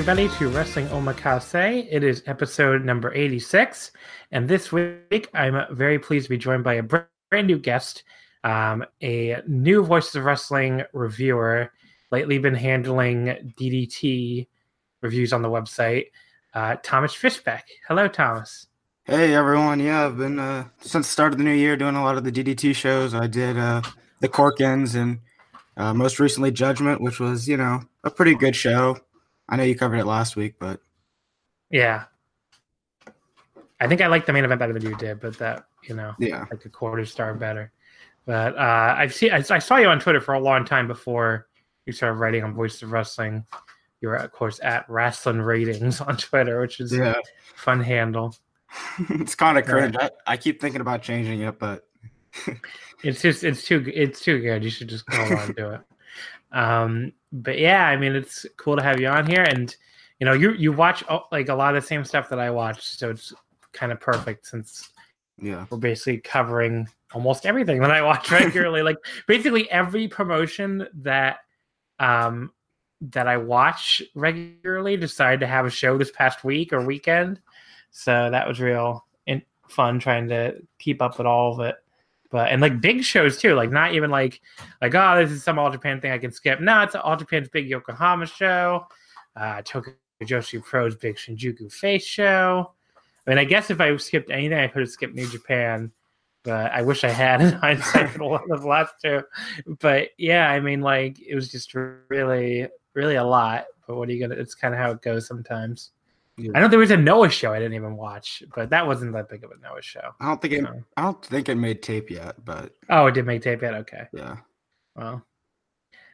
Everybody, to Wrestling Omakase. It is episode number 86. And this week, I'm very pleased to be joined by a brand new guest, um, a new Voices of Wrestling reviewer, lately been handling DDT reviews on the website, uh, Thomas Fishbeck. Hello, Thomas. Hey, everyone. Yeah, I've been, uh, since the start of the new year, doing a lot of the DDT shows. I did uh, the Korakuens and uh, most recently Judgment, which was, you know, a pretty good show I know you covered it last week, but yeah, I think I like the main event better than you did, but that you know, yeah, like a quarter star better. But uh, I've seen I, I, saw you on Twitter for a long time before you started writing on Voice of Wrestling. You were of course at Wrestling Ratings on Twitter, which is yeah. a fun handle. it's kind of cringe. I, I keep thinking about changing it, but it's just it's too it's too good. You should just go on and do it. Um, but yeah, I mean, it's cool to have you on here, and you know, you you watch oh, like a lot of the same stuff that I watch, so it's kind of perfect since yeah, we're basically covering almost everything that I watch regularly. like basically every promotion that um that I watch regularly decided to have a show this past week or weekend, so that was real and fun trying to keep up with all of it but and like big shows too, like not even like like oh this is some All Japan thing I can skip. No, it's All Japan's big Yokohama show, uh, Tokyo Joshi Pro's big Shinjuku Face show. I mean, I guess if I skipped anything, I could have skipped New Japan, but I wish I had in hindsight for one of the last two. But yeah, I mean, like it was just really, really a lot. But what are you gonna? It's kind of how it goes sometimes. Yeah. I know there was a Noah show I didn't even watch, but that wasn't that big of a Noah show. I don't think it. So. I don't think it made tape yet, but oh, it did make tape yet. Okay. Yeah. Well.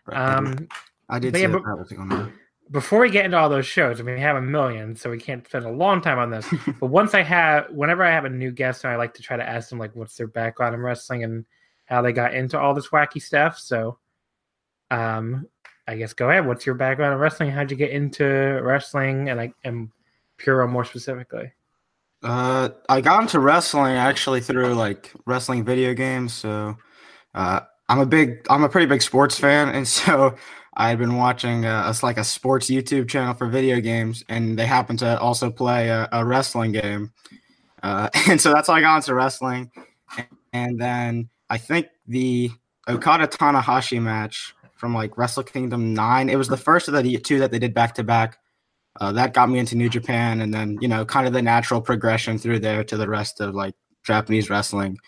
Um, I did. Yeah, but, before we get into all those shows, I mean, we have a million, so we can't spend a long time on this. but once I have, whenever I have a new guest, I like to try to ask them like, what's their background in wrestling and how they got into all this wacky stuff. So, um, I guess go ahead. What's your background in wrestling? How'd you get into wrestling? And I and Puro more specifically? Uh, I got into wrestling actually through like wrestling video games. So, uh, I'm a big, I'm a pretty big sports fan, and so I had been watching uh, a, like a sports YouTube channel for video games, and they happened to also play a, a wrestling game, uh, and so that's how I got into wrestling. And then I think the Okada Tanahashi match from like Wrestle Kingdom Nine. It was the first of the two that they did back to back. Uh, that got me into New Japan, and then you know, kind of the natural progression through there to the rest of like Japanese wrestling.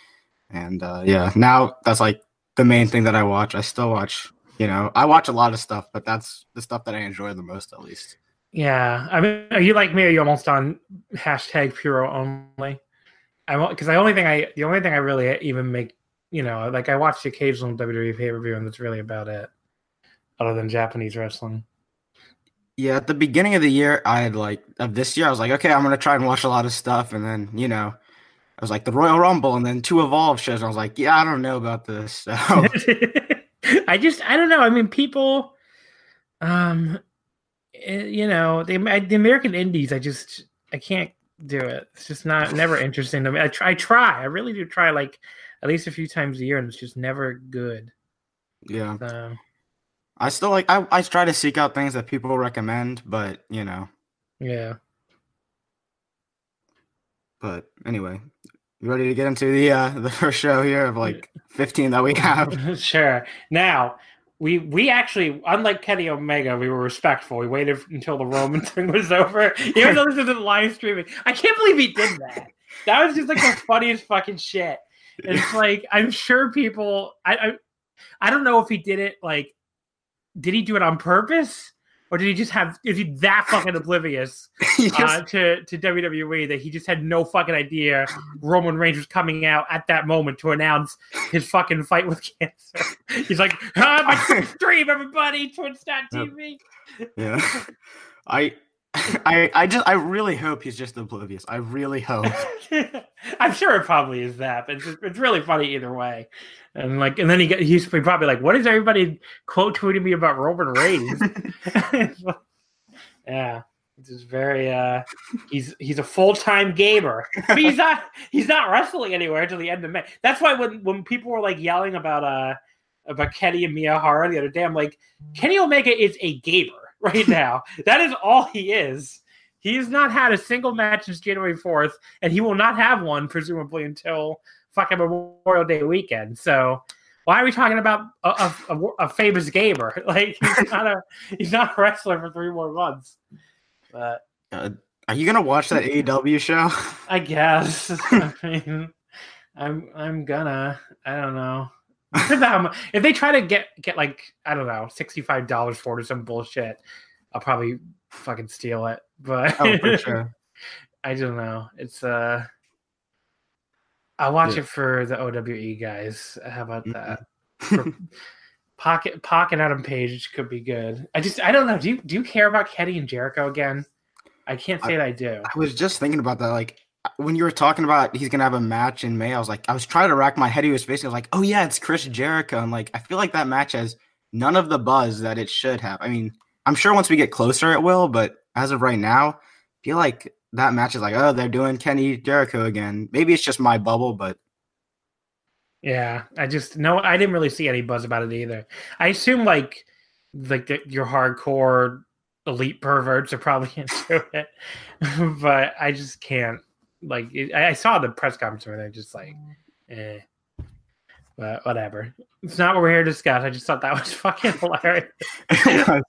And uh, yeah, now that's like the main thing that I watch. I still watch, you know, I watch a lot of stuff, but that's the stuff that I enjoy the most, at least. Yeah, I mean, are you like me? Are you almost on hashtag Puro only? I because the only thing I the only thing I really even make you know like I watch the occasional WWE pay per view and that's really about it, other than Japanese wrestling. Yeah, at the beginning of the year, I had like of this year, I was like, okay, I'm gonna try and watch a lot of stuff, and then you know, I was like the Royal Rumble, and then two Evolve shows. and I was like, yeah, I don't know about this. So. I just, I don't know. I mean, people, um, eh, you know, the the American Indies, I just, I can't do it. It's just not never interesting to me. I try, I try, I really do try, like at least a few times a year, and it's just never good. Yeah. So, I still like I, I try to seek out things that people recommend, but you know. yeah. But anyway, you ready to get into the uh the first show here of like 15 that we have? sure. Now, we we actually, unlike Kenny Omega, we were respectful. We waited until the Roman thing was over, even though this isn't live streaming. I can't believe he did that. That was just like the funniest fucking shit. It's like I'm sure people. I, I I don't know if he did it like. Did he do it on purpose? Or did he just have? Is he that fucking oblivious just- uh, to to WWE that he just had no fucking idea Roman Reigns was coming out at that moment to announce his fucking fight with cancer. He's like, ah, my stream, everybody, Twitch.tv. yeah. I I I just I really hope he's just oblivious. I really hope. I'm sure it probably is that, but it's, it's really funny either way. And like, and then he get, he's probably like, "What is everybody quote tweeting me about Roman Reigns?" yeah, it's just very. uh He's he's a full time gamer, but he's not he's not wrestling anywhere until the end of May. That's why when when people were like yelling about uh about Kenny and Miyahara the other day, I'm like, Kenny Omega is a gamer right now. that is all he is. He has not had a single match since January 4th, and he will not have one presumably until fucking Memorial Day weekend. So why are we talking about a, a, a, a famous gamer? Like he's not a he's not a wrestler for three more months. But Uh, are you gonna watch that AEW show? I guess. I mean, I'm I'm gonna. I don't know. If they try to get get like I don't know sixty five dollars for it or some bullshit, I'll probably fucking steal it. But Oh, sure. I don't know. It's uh, I'll watch Yeah. it for the OWE guys. How about Mhm. that? Pocket Pocket Adam Page could be good. I just I don't know. Do you do you care about Kenny and Jericho again? I can't say that I do. I was just thinking about that. Like when you were talking about he's gonna have a match in May, I was like, I was trying to rack my head. He was was like, oh yeah, it's Chris Jericho. And like, I feel like that match has none of the buzz that it should have. I mean, I'm sure once we get closer, it will. But as of right now, I feel like that match is like, oh, they're doing Kenny Jericho again. Maybe it's just my bubble, but Yeah, I just no, I didn't really see any buzz about it either. I assume like like the, your hardcore elite perverts are probably into it, but I just can't. Like it, I I saw the press conference where they're just like, eh. But whatever. It's not what we're here to discuss. I just thought that was fucking hilarious.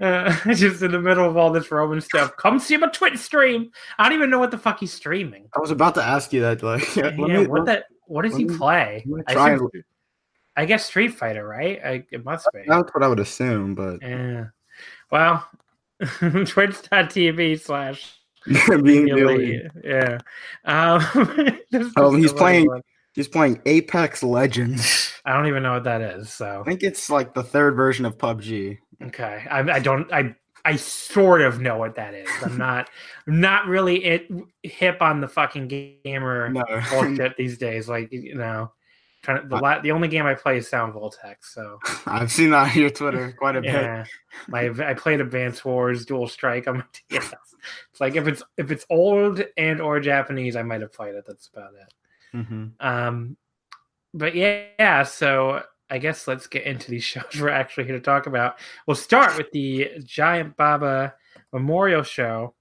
Uh, just in the middle of all this Roman stuff. Come see my Twitch stream. I don't even know what the fuck he's streaming. I was about to ask you that. Like, yeah, me- what that? What does he me- play? I, assume- I guess Street Fighter, right? I, it must be. That's what I would assume, but Yeah. Well, twitch.tv slash being. Billy. Yeah. Um, Oh, he's playing- one. He's playing Apex Legends. I don't even know what that is. So I think it's like the third version of PUBG. okay, I, I don't. I I sort of know what that is. I'm not. I'm not really it, hip on the fucking gamer No, bullshit these days. Like you know, trying to, the la- the only game I play is Sound Voltex. So I've seen that on your Twitter quite a bit. yeah, my I played Advance Wars, Dual Strike on my DS. It's like if it's if it's old and or Japanese, I might have played it. That's about it. hmm Um, but yeah, yeah, so I guess let's get into these shows we're actually here to talk about. We'll start with the Giant Baba Memorial Show.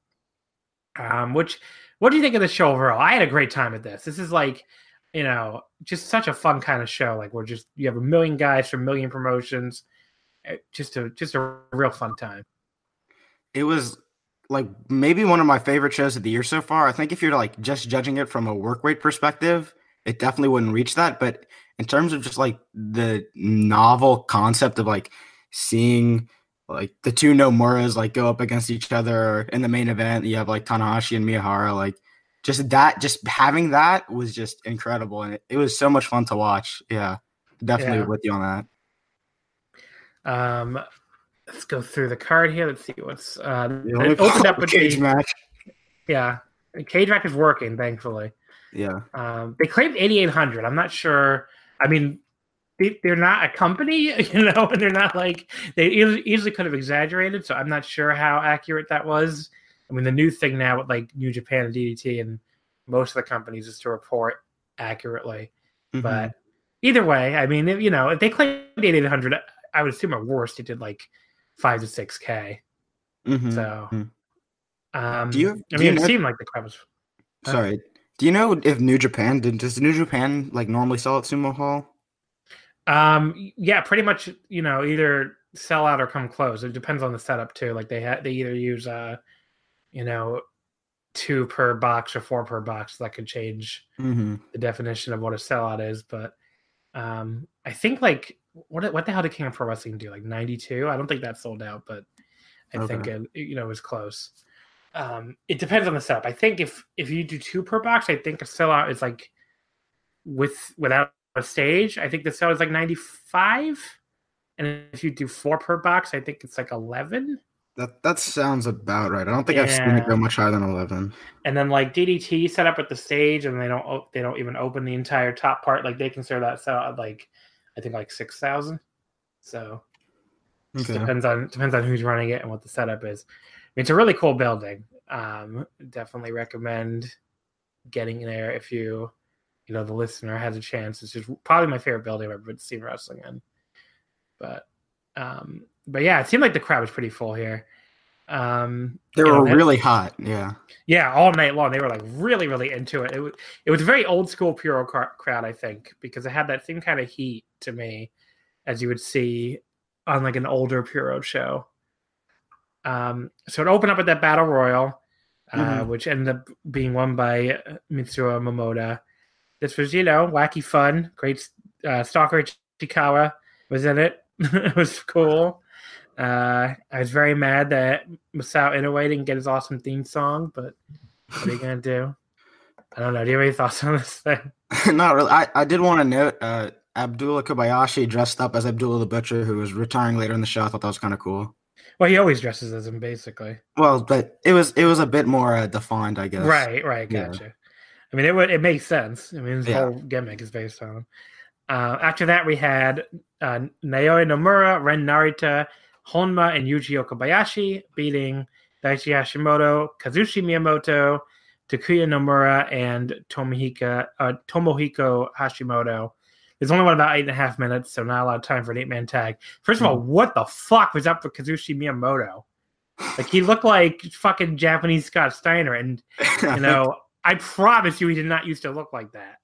Um, which what do you think of the show overall? I had a great time at this. This is like, you know, just such a fun kind of show. Like we're just you have a million guys from a million promotions. Eh, Just a just a real fun time. It was like maybe one of my favorite shows of the year so far. I think if you're like just judging it from a work rate perspective, it definitely wouldn't reach that. But in terms of just like the novel concept of like seeing like the two Nomuras like go up against each other in the main event, you have like Tanahashi and Miyahara, like just that, just having that was just incredible, and it, it was so much fun to watch. Yeah, definitely Yeah. with you on that. Um, let's go through the card here. Let's see what's uh, The only it opened up with cage the, match. yeah. Cage match is working, thankfully. Yeah. Um, they claimed 8,800. I'm not sure. I mean, they, they're not a company, you know, and they're not like they easily could have exaggerated. So I'm not sure how accurate that was. I mean, the new thing now with like New Japan and DDT and most of the companies is to report accurately. Mhm. But either way, I mean, if, you know, if they claimed 8800, I would assume at worst it did like five to six k. Mhm. So, Mhm. um, Do you- I do mean, you it seemed like the crowd was. uh, Sorry. Do you know if New Japan did? Does New Japan like normally sell at Sumo Hall? Um, yeah, pretty much. You know, either sell out or come close. It depends on the setup too. Like they ha- they either use uh, you know, two per box or four per box. That could change Mm-hmm. the definition of what a sellout is. But um, I think like what what the hell did King of Pro Wrestling do? Like ninety two? I don't think that sold out, but I think it you know it was close. Um, it depends on the setup. I think if if you do two per box, I think a sellout is like with without a stage. I think the sellout is like ninety five, and if you do four per box, I think it's like eleven. That that sounds about right. I don't think I've seen it go much higher than eleven. and then like DDT set up at the stage, and they don't they don't even open the entire top part. Like they consider that sell at like I think like six thousand. So Okay. depends on depends on who's running it and what the setup is. I mean, it's a really cool building. Um, definitely recommend getting there if you you know the listener has a chance. It's just probably my favorite building I've ever seen wrestling in. But um, but yeah, it seemed like the crowd was pretty full here. Um, They were that- really hot. Yeah. yeah, all night long. They were like really, really into it. It was it was a very old school Puro cr- crowd, I think, because it had that same kind of heat to me as you would see on like an older Puro show. Um, so it opened up with that battle royal, uh, Mhm. which ended up being won by uh, Mitsuo Momota. This was, you know, wacky fun. Great. Uh, Stalker Ichikawa was in it. it was cool. Uh, I was very mad that Masao Inoue didn't get his awesome theme song, but what are you gonna do? I don't know. Do you have any thoughts on this thing? Not really. I, I did want to note uh, Abdullah Kobayashi dressed up as Abdullah the Butcher, who was retiring later in the show. I thought that was kind of cool. Well, he always dresses as him, basically. Well, but it was it was a bit more uh, defined, I guess. Right, right, Yeah. gotcha. I mean, it would it makes sense. I mean, his Yeah. whole gimmick is based on. him. Uh, after that, we had uh, Naoya Nomura, Ren Narita, Honma, and Yuji Okabayashi beating Daichi Hashimoto, Kazushi Miyamoto, Takuya Nomura, and Tomohika, uh, Tomohiko Hashimoto. There's only one about eight and a half minutes, so not a lot of time for an eight man tag. First of all, what the fuck was up with Kazushi Miyamoto? Like he looked like fucking Japanese Scott Steiner, and you know, I promise you, he did not used to look like that.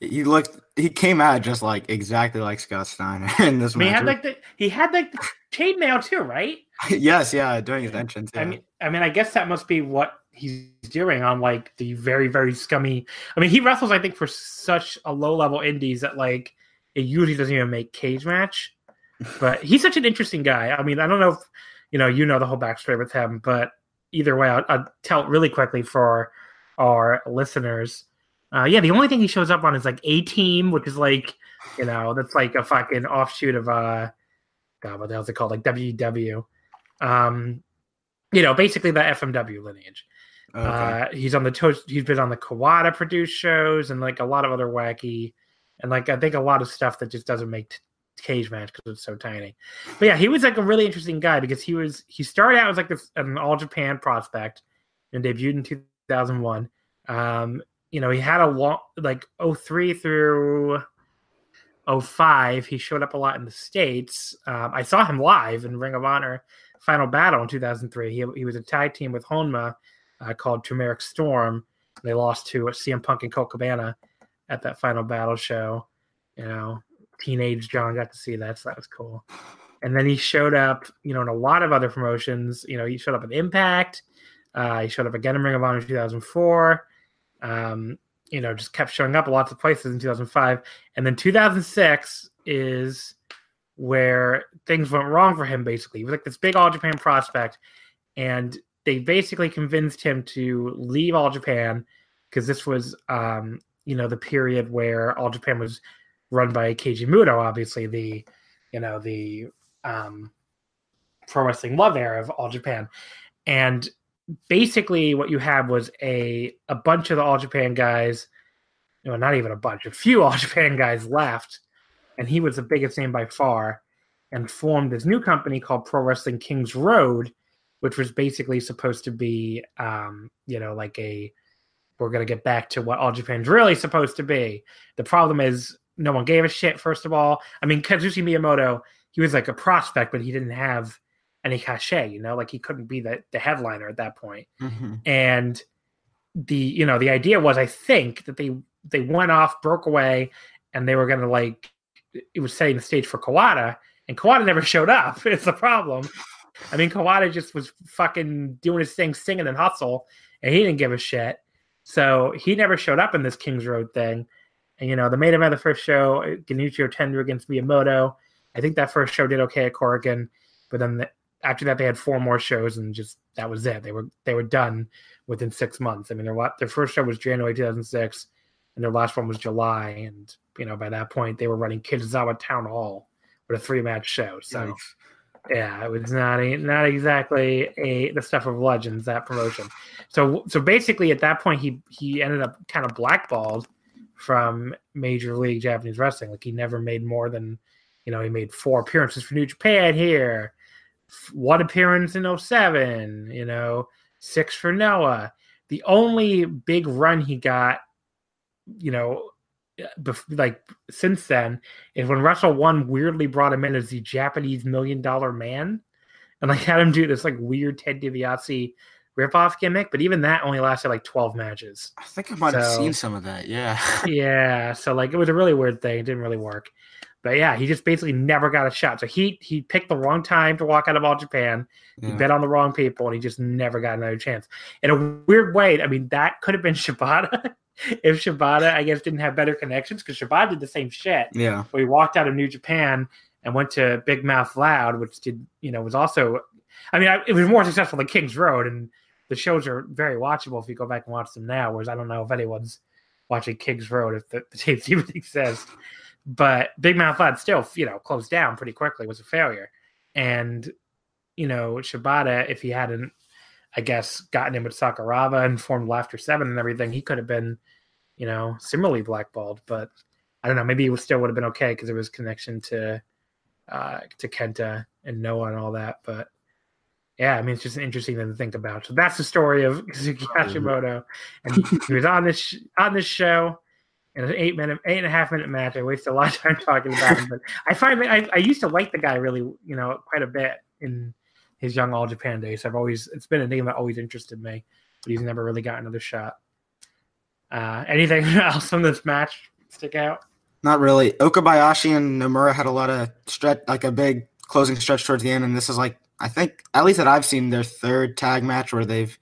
He looked he came out just like exactly like Scott Steiner in this I mean, he had like the he had like the chainmail too, right? yes, yeah, during his entrance. Yeah. I mean, I mean, I guess that must be what he's doing on like the very very scummy. I mean, he wrestles I think for such a low level indies that like it usually doesn't even make cage match. But he's such an interesting guy. I mean, I don't know if you know you know the whole backstory with him, but either way, I'll, I'll tell it really quickly for our listeners. Uh, yeah, the only thing he shows up on is like A Team, which is like you know that's like a fucking offshoot of uh, God, what the hell's it called? Like WW. Um, you know, basically the FMW lineage. Okay. Uh, he's on the toast. He's been on the Kawada produced shows and like a lot of other wacky, and like I think a lot of stuff that just doesn't make t- cage match because it's so tiny. But yeah, he was like a really interesting guy because he was he started out as like this, an all Japan prospect and debuted in 2001. Um, you know, he had a long like 03 through 05. He showed up a lot in the states. Um, I saw him live in Ring of Honor Final Battle in 2003. He he was a tag team with Honma uh, called Turmeric Storm. They lost to CM Punk and Colt Cabana at that Final Battle show. You know, teenage John got to see that, so that was cool. And then he showed up, you know, in a lot of other promotions. You know, he showed up at Impact. Uh, he showed up again in Ring of Honor in 2004. Um, you know, just kept showing up lots of places in 2005. And then 2006 is where things went wrong for him, basically. He was like this big All Japan prospect. And they basically convinced him to leave All Japan because this was, um, you know, the period where All Japan was run by Keiji Muto, obviously the, you know, the um, pro wrestling love era of All Japan, and basically what you had was a a bunch of the All Japan guys, know, not even a bunch, a few All Japan guys left, and he was the biggest name by far, and formed this new company called Pro Wrestling Kings Road, which was basically supposed to be, um, you know, like a we're gonna get back to what All Japan's really supposed to be. The problem is no one gave a shit. First of all, I mean Kazushi Miyamoto, he was like a prospect, but he didn't have any cachet. You know, like he couldn't be the the headliner at that point. Mm-hmm. And the you know the idea was, I think that they they went off, broke away, and they were gonna like it was setting the stage for Kawada, and Kawada never showed up. It's a problem. I mean, Kawada just was fucking doing his thing, singing and hustle, and he didn't give a shit. So he never showed up in this Kings Road thing. And you know, the main event of the first show, Genichiro Tenryu against Miyamoto. I think that first show did okay at Korakuen, but then the, after that they had four more shows and just that was it. They were they were done within six months. I mean, their their first show was January 2006, and their last one was July. And you know, by that point, they were running Kitazawa Town Hall with a three match show. So. Yikes. Yeah, it was not a, not exactly a the stuff of legends that promotion. So so basically, at that point, he he ended up kind of blackballed from Major League Japanese Wrestling. Like he never made more than, you know, he made four appearances for New Japan here, one appearance in 07, you know, six for Noah. The only big run he got, you know, uh, bef- like since then is when Wrestle-1 weirdly brought him in as the Japanese Million Dollar Man, and like had him do this like weird Ted DiBiase ripoff gimmick. But even that only lasted like twelve matches. I think I might have seen some of that. Yeah. yeah, so like it was a really weird thing. It didn't really work. But yeah, he just basically never got a shot. So he he picked the wrong time to walk out of All Japan. He Yeah. bet on the wrong people, and he just never got another chance. In a weird way, I mean, that could have been Shibata if Shibata, I guess, didn't have better connections because Shibata did the same shit. Yeah. Where he walked out of New Japan and went to Big Mouth Loud, which did you know was also, I mean, I, it was more successful than Kings Road, and the shows are very watchable if you go back and watch them now. Whereas I don't know if anyone's watching Kings Road if the, the tapes even exist. But Big Mouth Loud still, you know, closed down pretty quickly. Was a failure, and you know Shibata, if he hadn't, I guess, gotten in with Sakuraba and formed Laughter Seven and everything, he could have been, you know, similarly blackballed. But I don't know. Maybe it would still would have been okay because there was connection to uh, to Kenta and Noah and all that. But yeah, I mean, it's just an interesting thing to think about. So that's the story of Kazuki Hashimoto, and he was on this sh- on this show an eight minute, eight and a half minute match. I wasted a lot of time talking about him, but I find I, I used to like the guy really, you know, quite a bit in his young All Japan days. I've always it's been a name that always interested me, but he's never really got another shot. Uh, anything else from this match stick out? Not really. Okabayashi and Nomura had a lot of stretch, like a big closing stretch towards the end, and this is like I think at least that I've seen their third tag match where they've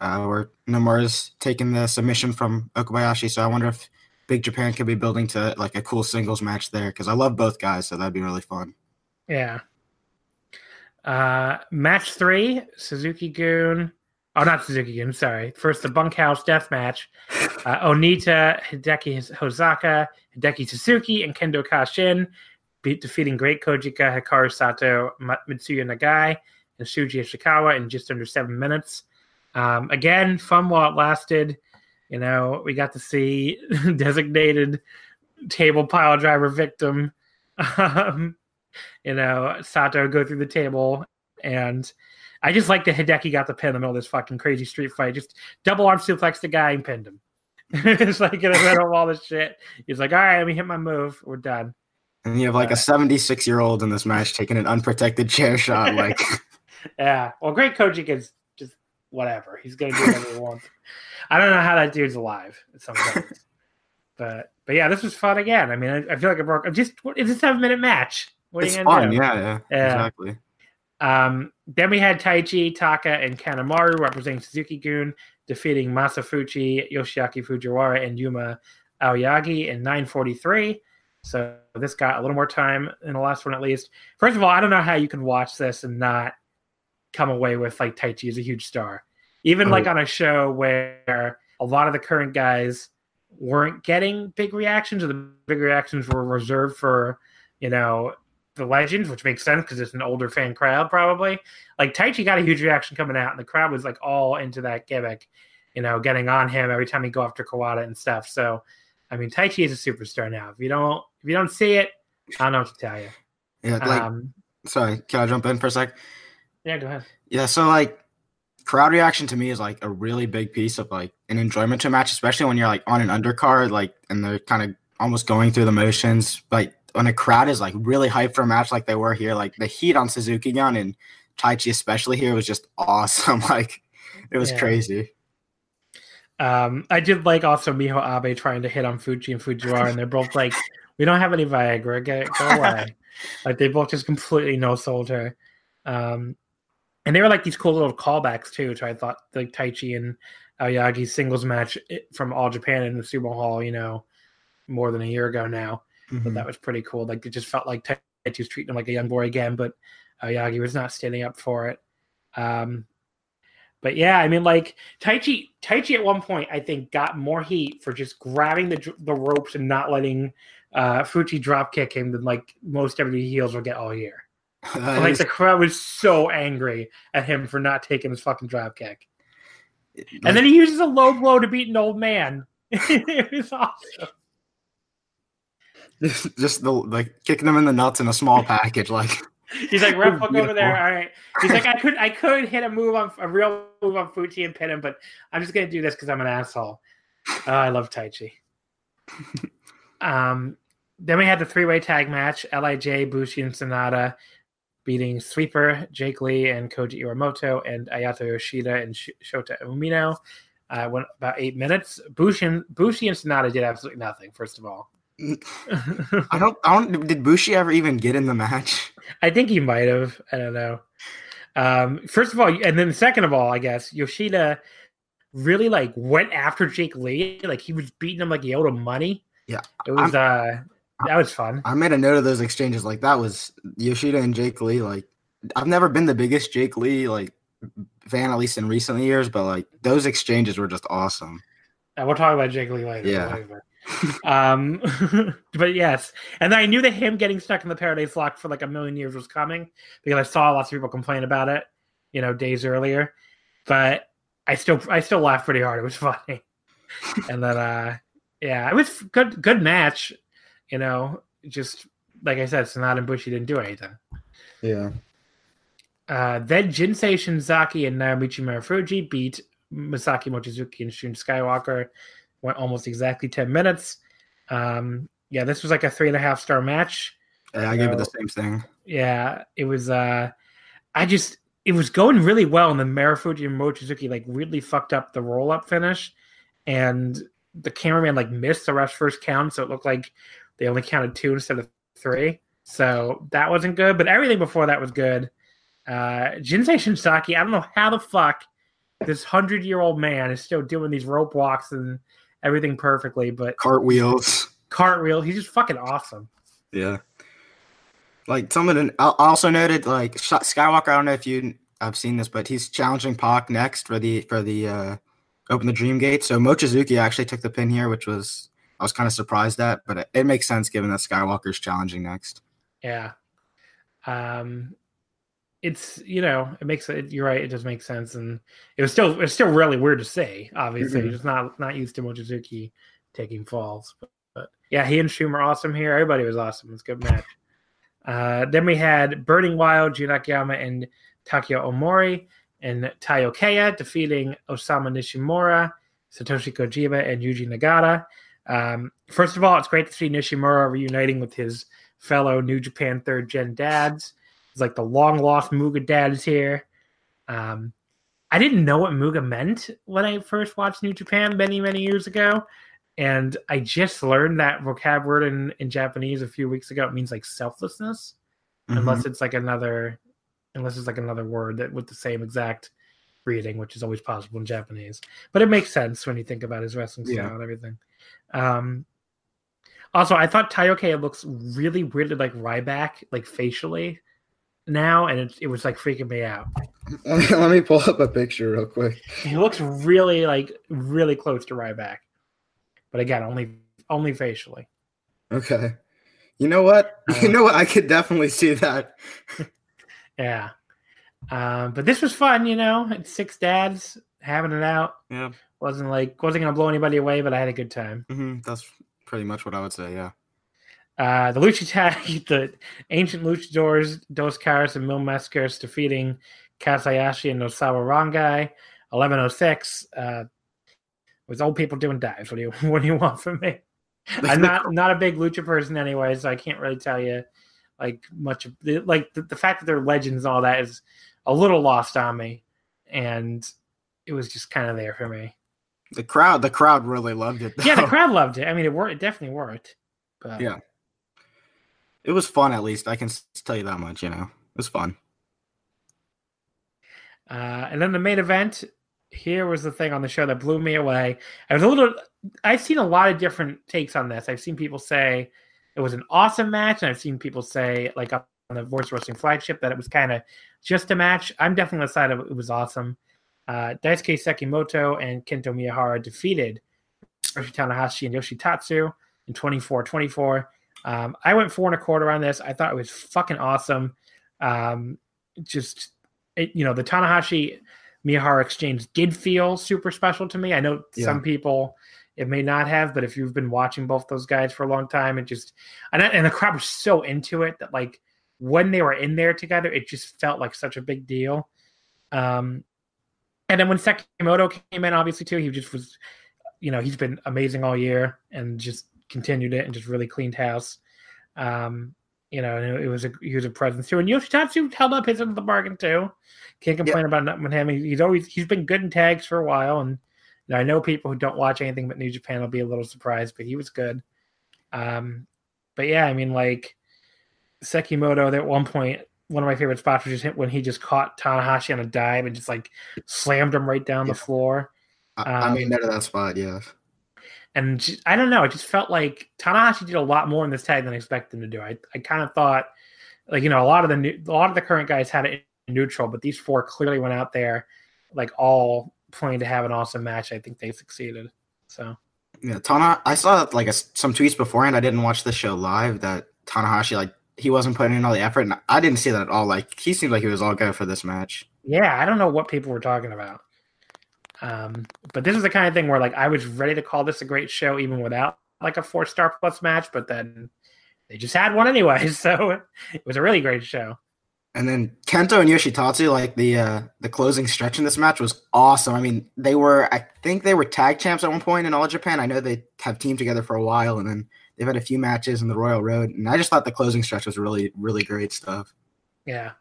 uh, where Nomura's taken the submission from Okabayashi. So I wonder if Big Japan could be building to like a cool singles match there because I love both guys, so that'd be really fun. Yeah. Uh, match three, Suzuki Gun. Oh, not Suzuki Gun. Sorry. First, the bunkhouse death match. Uh, Onita, Hideki Hosaka, Hideki Suzuki, and Kendo Kashin beat defeating Great Kojika, Hikaru Sato, Mitsuya Nagai, and Shuji Ishikawa in just under seven minutes. Um, again, fun while it lasted. You know, we got to see designated table pile driver victim. Um, you know, Sato go through the table. And I just like that Hideki got the pin in the middle of this fucking crazy street fight. Just double arm suplex the guy and pinned him. it's like in the middle of all this shit. He's like, all right, let me hit my move. We're done. And you have like a 76 year old in this match taking an unprotected chair shot. Like, Yeah. Well, Great is just whatever. He's going to do whatever he wants. I don't know how that dude's alive sometimes. but but yeah, this was fun again. I mean, I, I feel like I broke. I'm just it's a seven minute match. What are it's you gonna fun. do? Yeah, yeah, Yeah. exactly. Um, then we had Taichi, Taka, and Kanemaru representing Suzuki Gun, defeating Masa Fuchi, Yoshiaki Fujiwara, and Yuma Aoyagi in 943. So this got a little more time in the last one, at least. First of all, I don't know how you can watch this and not come away with like Taichi is a huge star. Even Oh. like on a show where a lot of the current guys weren't getting big reactions, or the big reactions were reserved for, you know, the legends, which makes sense because it's an older fan crowd, probably. Like Taichi got a huge reaction coming out, and the crowd was like all into that gimmick, you know, getting on him every time he go after Kawada and stuff. So, I mean, Taichi is a superstar now. If you don't, if you don't see it, I don't know what to tell you. Yeah, like, um, sorry, can I jump in for a sec? Yeah, go ahead. Yeah, so like crowd reaction to me is like a really big piece of like an enjoyment to a match, especially when you're like on an undercard, like and they're kind of almost going through the motions. Like when a crowd is like really hyped for a match like they were here, like the heat on Suzuki Gun and Taichi especially here was just awesome. like it was Yeah. crazy. Um, I did like also Miho Abe trying to hit on Fuchi and Fujiwara, and they're both like, "We don't have any Viagra, get go away." like they both just completely no sold her. Um, and they were like these cool little callbacks too. To I thought like Taichi and Aoyagi's singles match from All Japan in the Sumo Hall, you know, more than a year ago now. But that was pretty cool. Like it just felt like Taichi was treating him like a young boy again, but Aoyagi was not standing up for it. Um, but yeah, I mean, like Taichi, Taichi at one point I think got more heat for just grabbing the the ropes and not letting uh, Fuchi drop kick him than like most WWE heels will get all year. Like is- the crowd was so angry at him for not taking his fucking drop kick, and then he uses a low blow to beat an old man. it was awesome. just, just the like kicking him in the nuts in a small package, like He's like, ref, look over there. All right. He's like, I could, I could hit a move on a real move on Fuchi and pin him, but I'm just gonna do this because I'm an asshole. Oh, I love Taichi. um, then we had the three way tag match: Lij, Bushi, and Sanada beating Sweeper, Jake Lee, and Koji Iwamoto, and Ayato Yoshida and Sh- Shota Umino. Uh, went about eight minutes. Bushi and, Bushi and Sanada did absolutely nothing. First of all, I don't I don't did Bushi ever even get in the match? I think he might have. I don't know. Um, first of all, and then second of all, I guess Yoshida really like went after Jake Lee. Like he was beating him like he owed him money. Yeah, it was. uh That was fun. I made a note of those exchanges. Like that was Yoshida and Jake Lee. Like I've never been the biggest Jake Lee like fan, at least in recent years, but like those exchanges were just awesome. Uh, we'll talk about Jake Lee later. Yeah. um, but yes, and I knew that him getting stuck in the Paradise Lock for like a million years was coming because I saw lots of people complain about it, you know, days earlier. But I still, I still laughed pretty hard. It was funny. and then, uh, yeah, it was good, good match. You know, just like I said, Sanada and Bushi didn't do anything. Yeah. Uh, then Jinsei Shinzaki and Naomichi Marufuji beat Masaaki Mochizuki and Shun Skywalker. Went almost exactly 10 minutes. Um, yeah, this was like a three and a half star match. Yeah, I gave it the same thing. Yeah, it was. uh I just it was going really well, and then Marufuji and Mochizuki like really fucked up the roll up finish, and the cameraman like missed the ref's first count, so it looked like they only counted two instead of three. So that wasn't good, but everything before that was good. Uh Jinsei Shinzaki, I don't know how the fuck this hundred year old man is still doing these rope walks and everything perfectly, but Cartwheels. cartwheel, he's just fucking awesome. Yeah. Like some of someone I also noted like Skywalker. I don't know if you have seen this, but he's challenging Pac next for the for the uh, open the Dream Gate. So Mochizuki actually took the pin here, which was I was kind of surprised at, but it, it makes sense given that Skywalker's challenging next. Yeah. Um it's you know, it makes it you're right, it does make sense and it was still it's still really weird to say, obviously. Mhm. Just not not used to Mochizuki taking falls. But, but yeah, he and Schumer awesome here. Everybody was awesome. It's a good match. Uh then we had Burning Wild, Jun Akiyama and Takao Omori and Taiyo Kea defeating Osamu Nishimura, Satoshi Kojima, and Yuji Nagata. Um, first of all, it's great to see Nishimura reuniting with his fellow New Japan third gen dads. It's like the long lost Muga dads here. Um, I didn't know what Muga meant when I first watched New Japan many, many years ago. And I just learned that vocab word in, in Japanese a few weeks ago. It means like selflessness, Mm-hmm. unless it's like another, unless it's like another word that with the same exact reading, which is always possible in Japanese. But it makes sense when you think about his wrestling style Yeah. and everything. Um, also, I thought Taiyo Kea looks really weirdly like Ryback, like facially now, and it, it was like freaking me out. Let me pull up a picture real quick. He looks really like really close to Ryback, but again, only only facially. Okay. You know what? Uh, you know what? I could definitely see that. Yeah, um, but this was fun. You know, it's six dads having it out. Yeah. wasn't like wasn't gonna blow anybody away, but I had a good time. hmm That's pretty much what I would say. Yeah. Uh, the Lucha Tag, the ancient luchadors, Dos Caras and Mil Mascaras defeating Kaz Hayashi and Nosawa Rongai. 1106 uh, was old people doing dives. What do you what do you want from me? I'm not not a big lucha person anyway, so I can't really tell you like much of like the, the fact that they're legends and all that is a little lost on me, and it was just kind of there for me. The crowd, the crowd really loved it. Though. Yeah, the crowd loved it. I mean, it worked. It definitely worked. But yeah, it was fun. At least I can tell you that much. You know, it was fun. Uh, and then the main event here was the thing on the show that blew me away. I was a little. I've seen a lot of different takes on this. I've seen people say it was an awesome match, and I've seen people say like up on the Voice Wrestling flagship that it was kind of just a match. I'm definitely on the side of it was awesome. Uh, Daisuke Sekimoto and Kento Miyahara defeated Hiroshi Tanahashi and Yoshitatsu in 24-24. Um, I went four and a quarter on this. I thought it was fucking awesome. Um, just it, you know, the Tanahashi Miyahara exchange did feel super special to me. I know yeah. some people it may not have, but if you've been watching both those guys for a long time, it just and, and the crowd was so into it that like when they were in there together, it just felt like such a big deal. Um, and then when Sekimoto came in, obviously too, he just was, you know, he's been amazing all year and just continued it and just really cleaned house. Um, you know, and it was a he was a presence too. And Yoshitatsu held up his end of the bargain too. Can't complain about not with him. He's always he's been good in tags for a while, and you know, I know people who don't watch anything but New Japan will be a little surprised, but he was good. Um, but yeah, I mean, like Sekimoto, at one point, one of my favorite spots was just when he just caught Tanahashi on a dive and just like slammed him right down yeah. the floor. I, um, I mean, that that spot, yeah. And just, I don't know. It just felt like Tanahashi did a lot more in this tag than I expected him to do. I, I kind of thought, like you know, a lot of the new, a lot of the current guys had it neutral, but these four clearly went out there, like all planning to have an awesome match. I think they succeeded. So yeah, Tana. I saw like a, some tweets beforehand. I didn't watch the show live. That Tanahashi like he wasn't putting in all the effort, and I didn't see that at all. Like he seemed like he was all good for this match. Yeah, I don't know what people were talking about. Um, but this is the kind of thing where like I was ready to call this a great show even without like a four star plus match, but then they just had one anyway, so it was a really great show. And then Kento and Yoshitatsu, like the uh, the closing stretch in this match was awesome. I mean, they were I think they were tag champs at one point in All Japan. I know they have teamed together for a while, and then they've had a few matches in the Royal Road. And I just thought the closing stretch was really really great stuff. Yeah,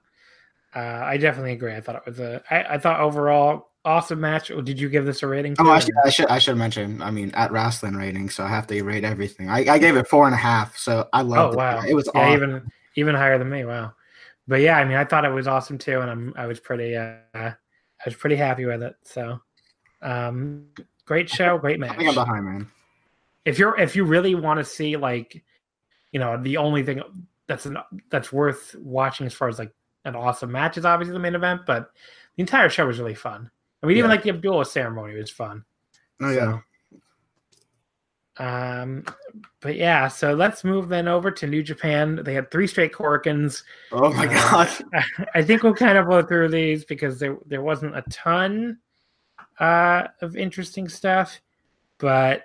uh, I definitely agree. I thought it was a. I, I thought overall awesome match. Did you give this a rating? Oh, I should, I should I should mention. I mean, at wrestling rating, so I have to rate everything. I, I gave it four and a half, so I loved oh, wow. it. It was yeah, awesome. even even higher than me. Wow. But yeah, I mean, I thought it was awesome too, and I'm I was pretty uh, I was pretty happy with it. So, um, great show, great match. I think I'm behind, man. If you're if you really want to see like, you know, the only thing that's an, that's worth watching as far as like an awesome match is obviously the main event, but the entire show was really fun. I mean, yeah. even like the Abdullah ceremony was fun. Oh yeah. um, but yeah, so let's move then over to New Japan. They had three straight Korakuens. Oh my uh, god! I think we'll kind of go through these because there there wasn't a ton uh, of interesting stuff, but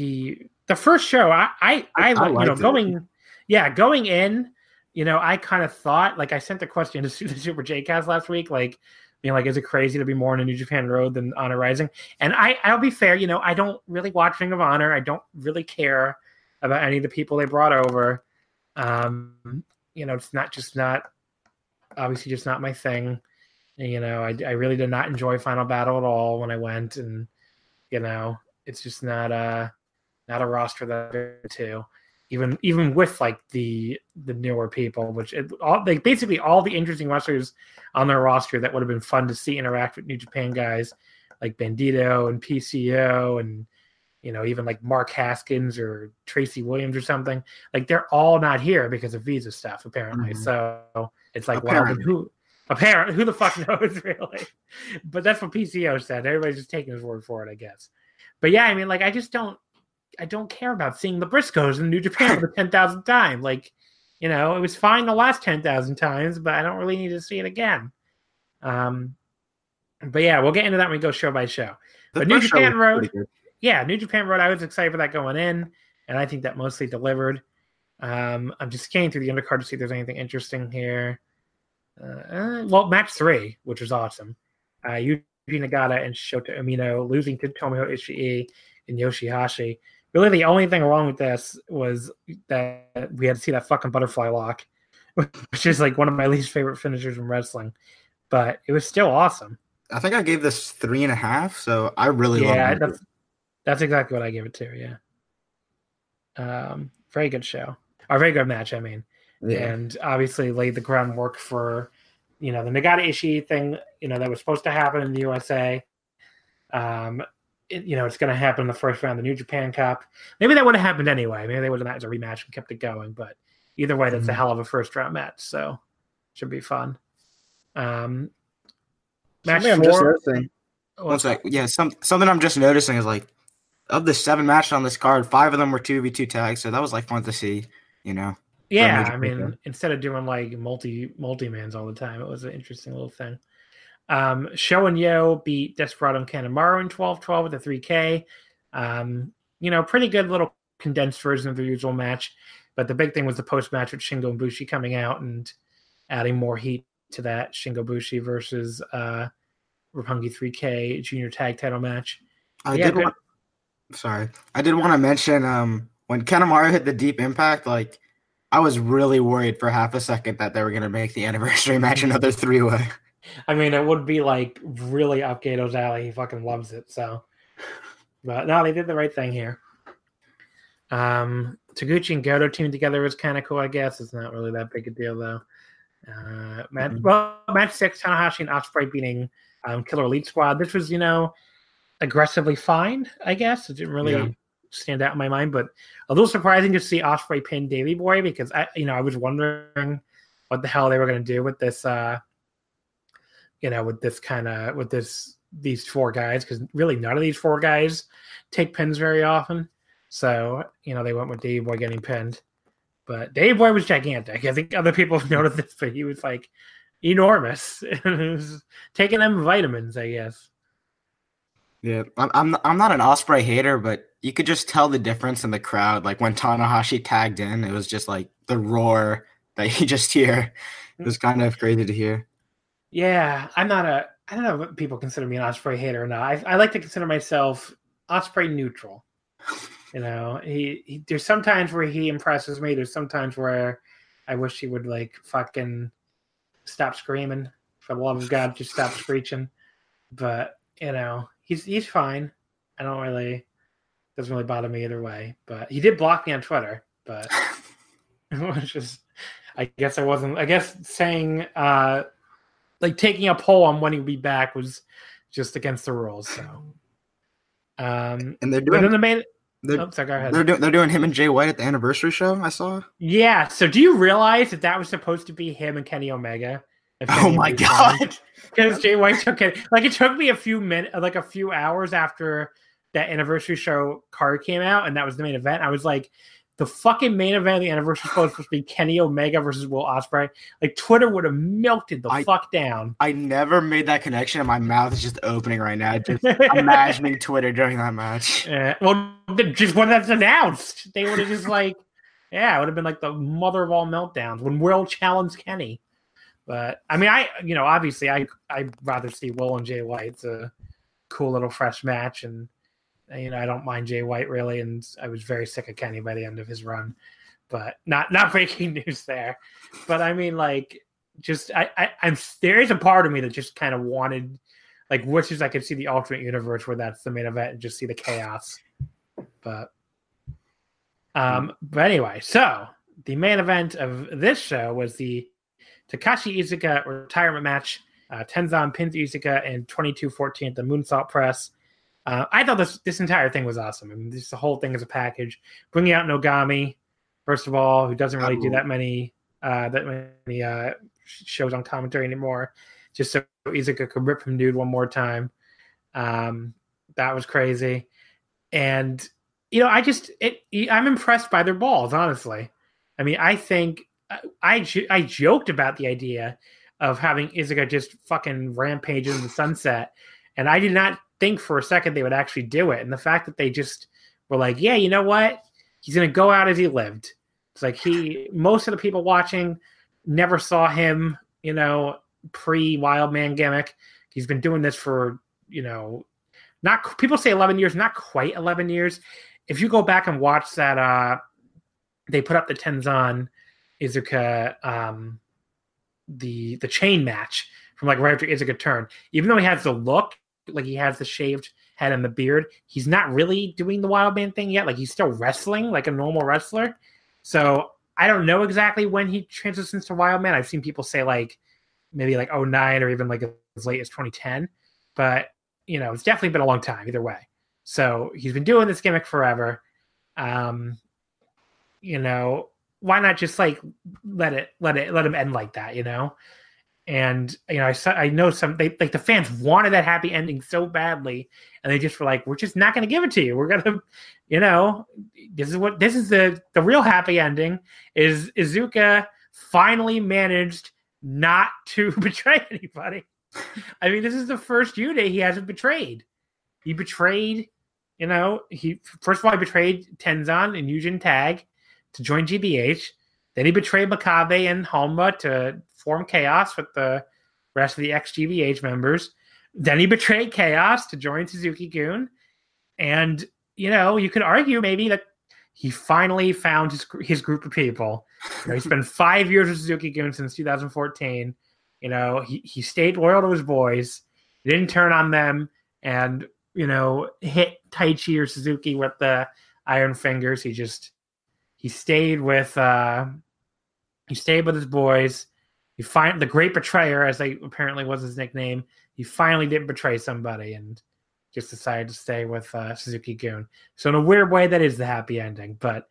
the the first show, I I, I, I you know it. going, yeah, going in, you know, I kind of thought like I sent a question to the Super J Cast last week, like being like, is it crazy to be more on a New Japan Road than Honor Rising? And I, I'll be fair, you know, I don't really watch Ring of Honor. I don't really care about any of the people they brought over. Um, you know, it's not just not obviously just not my thing. And, you know, I, I really did not enjoy Final Battle at all when I went, and you know, it's just not a not a roster that to even even with like the the newer people, which it, all like basically all the interesting wrestlers on their roster that would have been fun to see interact with New Japan guys like Bandito and PCO and you know even like Mark Haskins or Tracy Williams or something. Like they're all not here because of visa stuff apparently. Mm-hmm. So it's like apparently. well, who apparently who the fuck knows really? But that's what PCO said. Everybody's just taking his word for it, I guess. But yeah, I mean, like I just don't I don't care about seeing the Briscoes in New Japan for the ten thousandth time. Like, you know, it was fine the last ten thousand times, but I don't really need to see it again. Um, but yeah, we'll get into that when we go show by show. The but New Japan Road, yeah, New Japan Road. I was excited for that going in, and I think that mostly delivered. Um, I'm just scanning through the undercard to see if there's anything interesting here. uh, well, match three, which was awesome. Uh, Yuji Nagata and Shota Umino losing to Tomohiro Ishii and Yoshihashi. Really, the only thing wrong with this was that we had to see that fucking butterfly lock, which is like one of my least favorite finishers in wrestling. But it was still awesome. I think I gave this three and a half, so I really yeah, love it. that's that's exactly what I gave it to. Yeah. Um, very good show. Or very good match. I mean, and obviously laid the groundwork for you know the Nagata Ishii thing. You know that was supposed to happen in the USA. Um, it, you know it's going to happen in the first round of the New Japan Cup. Maybe that would have happened anyway. Maybe they would have had a rematch and kept it going. But either way, that's a Mhm. hell of a first round match. So should be fun. Um, match Something I'm just noticing. One One sec. Yeah, some something I'm just noticing is like of the seven matches on this card, five of them were two v two tags, so that was like fun to see. You know, Yeah, I mean, instead of doing like multi multi mans all the time, it was an interesting little thing. Um, Sho and Yoh beat Desperado and Kanemaru in 12-12 with a 3K. Um, you know, pretty good little condensed version of the usual match. But the big thing was the post match with Shingo and Bushi coming out and adding more heat to that Shingo Bushi versus uh Roppongi 3K junior tag title match. I Yeah, did. Want, sorry, I did want to mention um when Kanemaru hit the deep impact, like I was really worried for half a second that they were gonna make the anniversary match another three way. I mean, it would be like really up Gedo's alley. He fucking loves it. So, but no, they did the right thing here. Um, Taguchi and Goto teaming together was kind of cool, I guess. It's not really that big a deal, though. Uh, match, Mhm. well, match six, Tanahashi and Ospreay beating um, Killer Elite Squad. This was, you know, aggressively fine, I guess. It didn't really Yeah. stand out in my mind, but a little surprising to see Ospreay pin Davey Boy because I, you know, I was wondering what the hell they were going to do with this. Uh, you know, with this kind of with this these four guys because really none of these four guys take pins very often. So you know they went with Davey Boy getting pinned, but Davey Boy was gigantic. I think other people have noticed this, but he was like enormous. Was taking them vitamins, I guess. Yeah, I'm I'm I'm not an Ospreay hater, but you could just tell the difference in the crowd. Like when Tanahashi tagged in, it was just like the roar that you just hear. It was kind of crazy to hear. Yeah, I'm not a. I don't know what people consider me an Ospreay hater or not. I, I like to consider myself Ospreay neutral. You know, he, he there's sometimes where he impresses me. There's sometimes where I wish he would like fucking stop screaming. For the love of God, just stop screeching. But you know, he's he's fine. I don't really doesn't really bother me either way. But he did block me on Twitter. But it was just I guess I wasn't I guess saying uh like taking a poll on when he'd be back was just against the rules. So um And they're doing the main they're, oh, sorry, go ahead. they're doing they're doing him and Jay White at the anniversary show. I saw. Yeah. So do you realize that that was supposed to be him and Kenny Omega? Oh my god! Because Jay White took it. Like it took me a few minutes, like a few hours after that anniversary show card came out, and that was the main event. I was like, the fucking main event of the anniversary show was supposed to be Kenny Omega versus Will Ospreay. Like Twitter would have melted the I- fuck down. I never made that connection, and my mouth is just opening right now. Just imagining Twitter during that match. Uh, well, just when that's announced, they would have just like, yeah, it would have been like the mother of all meltdowns when Will challenged Kenny. But I mean, I you know obviously I I'd rather see Will and Jay White. It's a cool little fresh match, and you know I don't mind Jay White really, and I was very sick of Kenny by the end of his run. But not not breaking news there. But I mean, like, just I, I I'm there is a part of me that just kind of wanted like wishes I could see the alternate universe where that's the main event and just see the chaos. But um but anyway, so the main event of this show was the Takashi Iizuka retirement match. Uh, Tenzan pins Iizuka in 22-14 at the Moonsault Press. Uh, I thought this this entire thing was awesome. I mean, this the whole thing is a package. Bringing out Nogami, first of all, who doesn't really do that many uh, that many uh, shows on commentary anymore, just so Iizuka could rip from dude one more time. Um, that was crazy, and you know, I just it, I'm impressed by their balls. Honestly, I mean, I think I I joked about the idea of having Iizuka just fucking rampage in the sunset, and I did not think for a second they would actually do it. And the fact that they just were like, yeah, you know what, he's gonna go out as he lived. It's like he most of the people watching never saw him you know, pre Wildman gimmick. He's been doing this for, you know, not people say 11 years, not quite 11 years. If you go back and watch that, uh, they put up the Tenzan Iizuka, um, the the chain match from like right after Iizuka turn. Even though he has the look, like he has the shaved head and the beard, he's not really doing the wild man thing yet. Like he's still wrestling like a normal wrestler. So I don't know exactly when he transitions to wild man. I've seen people say like maybe like 09 or even like as late as 2010. But you know, it's definitely been a long time either way. So he's been doing this gimmick forever. Um, you know, why not just like let it let it let him end like that, you know? And you know, I I know some they like the fans wanted that happy ending so badly, and they just were like, "We're just not going to give it to you. We're gonna, you know, this is what this is the the real happy ending is Iizuka finally managed not to betray anybody. I mean, this is the first Yude he hasn't betrayed. He betrayed, you know, he first of all he betrayed Tenzan and Yujin Tag to join GBH. Then he betrayed Makabe and Honma to form Chaos with the rest of the ex GBH members. Then he betrayed Chaos to join Suzuki Gun. And, you know, you could argue maybe that he finally found his, his group of people. You know, he's been five years with Suzuki Gun since 2014. You know, he, he stayed loyal to his boys, he didn't turn on them, and, you know, hit Taichi or Suzuki with the iron fingers. He just he stayed with uh he stayed with his boys. He find the great betrayer, as they apparently was his nickname. He finally didn't betray somebody and just decided to stay with uh, Suzuki Gun. So in a weird way, that is the happy ending. But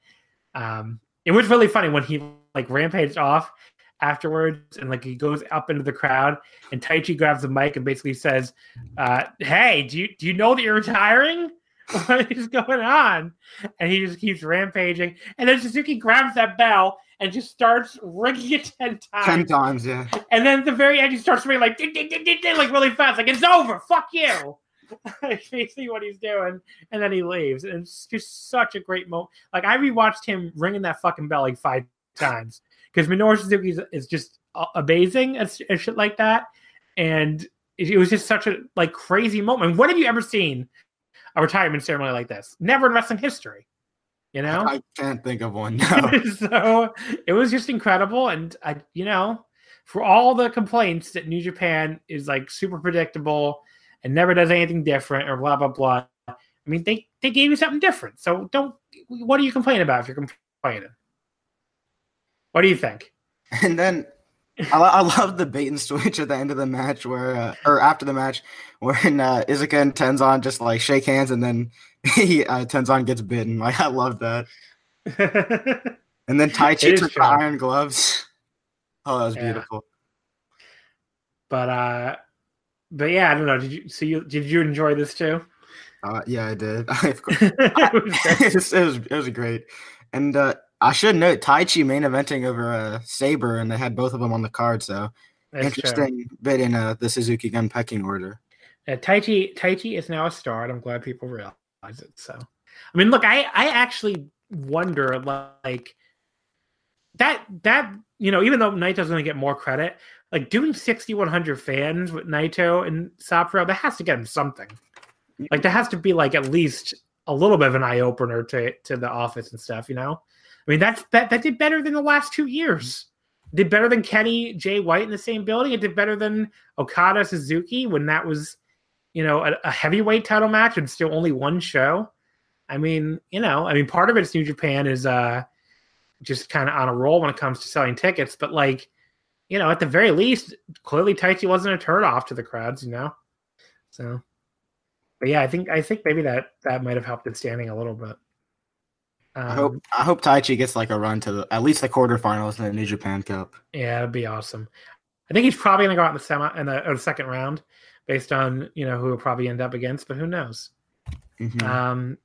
um, it was really funny when he like rampaged off afterwards and like he goes up into the crowd and Taichi grabs the mic and basically says, uh, "Hey, do you do you know that you're retiring?" what is going on? And he just keeps rampaging. And then Suzuki grabs that bell and just starts ringing it 10 times. 10 times, yeah. And then at the very end, he starts ringing like, ding, ding, ding, ding, like really fast. Like, it's over. Fuck you. basically what he's doing. And then he leaves. And it's just such a great moment. Like, I rewatched him ringing that fucking bell like five times because Minoru Suzuki is just amazing and shit like that. And it was just such a like crazy moment. What have you ever seen a retirement ceremony like this. Never in wrestling history. You know, I can't think of one. No. so it was just incredible, and I, you know, for all the complaints that New Japan is like super predictable and never does anything different or blah blah blah. I mean, they they gave you something different. So don't. What do you complain about if you're complaining? What do you think? And then I, I love the bait and switch at the end of the match where, uh, or after the match, when uh, Iizuka and Tenzan just like shake hands and then he uh, Tenzan gets bitten. Like I love that. and then Taichi took the iron gloves. Oh, that was yeah. beautiful. But uh, but yeah, I don't know. Did you so you did you enjoy this too? Uh, yeah, I did. it, was, it was it was great, and uh, I should note Taichi main eventing over uh, Sabre, and they had both of them on the card. So That's interesting true. bit in uh, the Suzuki-gun pecking order. Uh, Taichi is now a star, and I'm glad people realize it. So, I mean, look, I I actually wonder like that that you know even though Naito's going to get more credit, like doing 6100 fans with Naito and Sapporo, that has to get him something. Like there has to be like at least a little bit of an eye opener to to the office and stuff, you know. I mean, that's that, that did better than the last two years. Did better than Kenny Jay White in the same building. It did better than Okada Suzuki when that was, you know, a, a heavyweight title match and still only one show. I mean, you know, I mean, part of it's New Japan is uh just kind of on a roll when it comes to selling tickets, but like, you know, at the very least, clearly Taichi wasn't a turn off to the crowds, you know. So, but yeah, I think I think maybe that that might have helped it standing a little bit. Um, I hope I hope Taichi gets like a run to the, at least the quarterfinals in the New Japan Cup. Yeah, it'd be awesome. I think he's probably going to go out in the semi in the, the, second round, based on you know who he'll probably end up against, but who knows? Mm-hmm. Um,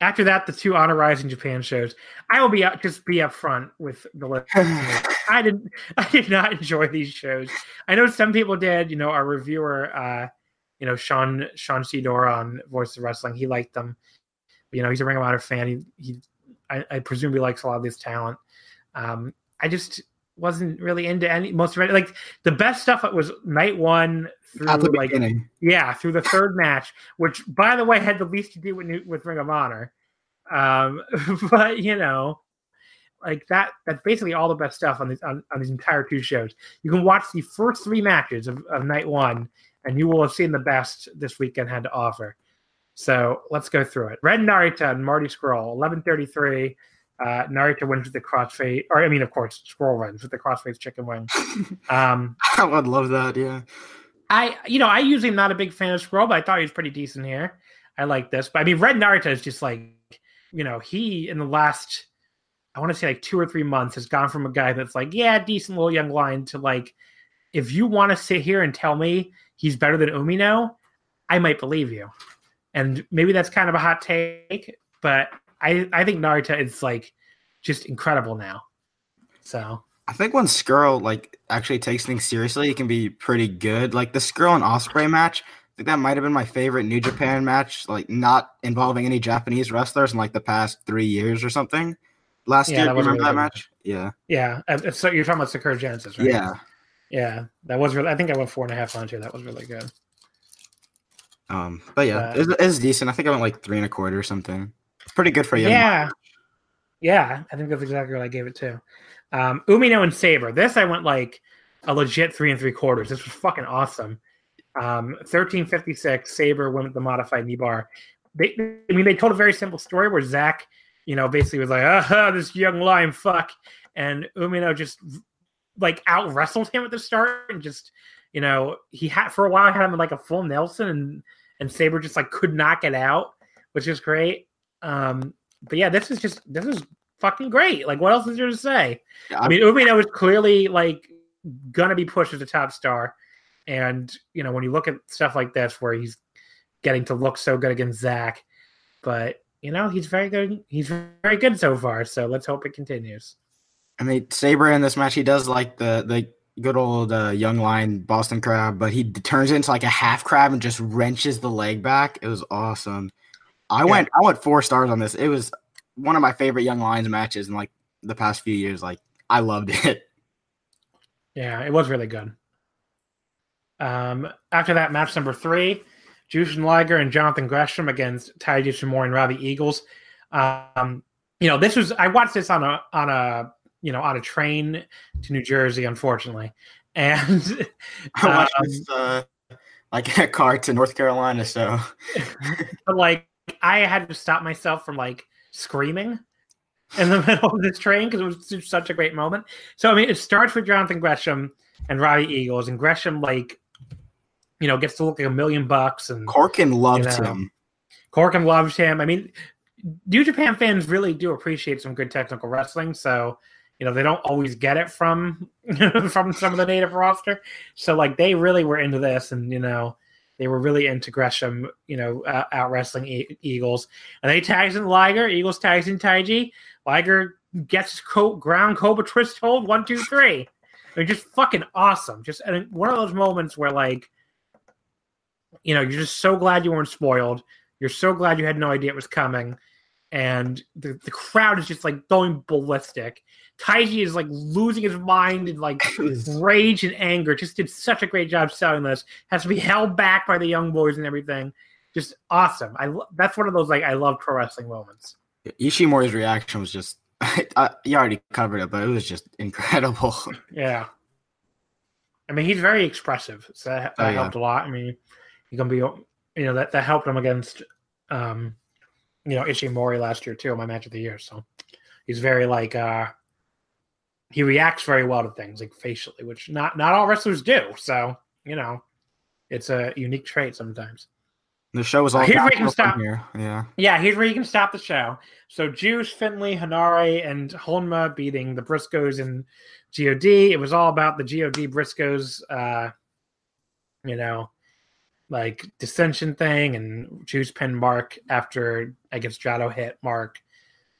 after that, the two Honor Rising Japan shows. I will be up, just be upfront with the list. I didn't I did not enjoy these shows. I know some people did. You know, our reviewer, uh, you know, Sean Sean Sidor on Voice of Wrestling, he liked them you know, he's a Ring of Honor fan. He, he I, I presume he likes a lot of this talent. Um, I just wasn't really into any most of it. Like the best stuff was night one through At the like beginning. yeah through the third match, which by the way had the least to do with with Ring of Honor. Um, but you know, like that that's basically all the best stuff on these on, on these entire two shows. You can watch the first three matches of, of night one, and you will have seen the best this weekend had to offer. So let's go through it. Ren Narita and Marty Scurll, eleven thirty three. Uh, Narita wins with the crossface, or I mean, of course, Scurll wins with the crossface chicken wing. Um, I would love that. Yeah. I, you know, I usually am not a big fan of Scurll, but I thought he was pretty decent here. I like this, but I mean, Ren Narita is just like, you know, he in the last, I want to say like two or three months has gone from a guy that's like, yeah, decent little young lion to like, if you want to sit here and tell me he's better than Umino, I might believe you. And maybe that's kind of a hot take, but I, I think Narita is like just incredible now. So I think when Scurll like actually takes things seriously, he can be pretty good. Like the Scurll and Ospreay match, I think that might have been my favorite New Japan match, like not involving any Japanese wrestlers in like the past three years or something. Last Yeah, year, that you remember really that good. match? Yeah, yeah, uh, so you're talking about Sakura Genesis, right? yeah. Yeah, that was really. I think I went four and a half on too. That was really good. Um, but yeah, Uh, it's, it's decent. I think I went like three and a quarter or something. It's pretty good for you. Yeah, yeah, I think that's exactly what I gave it to. Um, Umino and Sabre. This I went like a legit three and three quarters. This was fucking awesome. Um, thirteen fifty six. Sabre went with the modified knee bar. They, I mean, they told a very simple story where Zack, you know, basically was like, "Ah, this young lion, fuck," and Umino just like out wrestled him at the start and just, you know, he had for a while had him in like a full Nelson and and Sabre just like could not get out, which is great. Um, but yeah, this is just this is fucking great. Like, what else is there to say? Yeah, I mean, Umino is clearly like gonna be pushed as a top star, and you know when you look at stuff like this where he's getting to look so good against Zack, but you know he's very good. He's very good so far. So let's hope it continues. I mean, Sabre in this match, he does like the the good old uh, young lion Boston crab, but he turns it into like a half crab and just wrenches the leg back. It was awesome. I Yeah. went I went four stars on this. It was one of my favorite young lions matches in like the past few years. Like I loved it. Yeah, it was really good. Um, after that, match number three, Jushin Liger and Jonathan Gresham against Taiji Ishimori and Robbie Eagles. Um, you know, this was I watched this on a on a you know on a train to New Jersey, unfortunately, and I watched um, this uh, like in a car to North Carolina. So but like I had to stop myself from like screaming in the middle of this train because it was such a great moment. So I mean, it starts with Jonathan Gresham and Robbie Eagles, and Gresham like you know gets to look like a million bucks, and Korakuen loves You know. him. Korakuen loves him. I mean, New Japan fans really do appreciate some good technical wrestling, so you know they don't always get it from from some of the native roster. So like they really were into this, and you know they were really into Gresham, you know, uh, out wrestling e- Eagles, and they tags in Liger. Eagles tags in Taiji. Liger gets co- ground Cobra twist hold one two three. They're just fucking awesome. Just and one of those moments where like you know, you're just so glad you weren't spoiled. You're so glad you had no idea it was coming. And the, the crowd is just like going ballistic. Taiji is like losing his mind and like rage and anger. Just did such a great job selling this. Has to be held back by the young boys and everything. Just awesome. I lo- that's one of those like I love pro wrestling moments. Ishimori's reaction was just. I, you already covered it, but it was just incredible. Yeah. I mean, he's very expressive, so that, that Oh, yeah. helped a lot. I mean, he's gonna be, you know, that that helped him against, um, you know, Ishimori last year too, my match of the year. So he's very like, uh he reacts very well to things like facially, which not not all wrestlers do. So you know, it's a unique trait sometimes. The show was all Here's where you can stop. here. Yeah. Yeah, here's where you can stop the show. So Juice, Finlay, Henare, and Honma beating the Briscoes and God. It was all about the God Briscoes, uh, you know, like dissension thing, and Juice pin Mark after I guess Jado hit Mark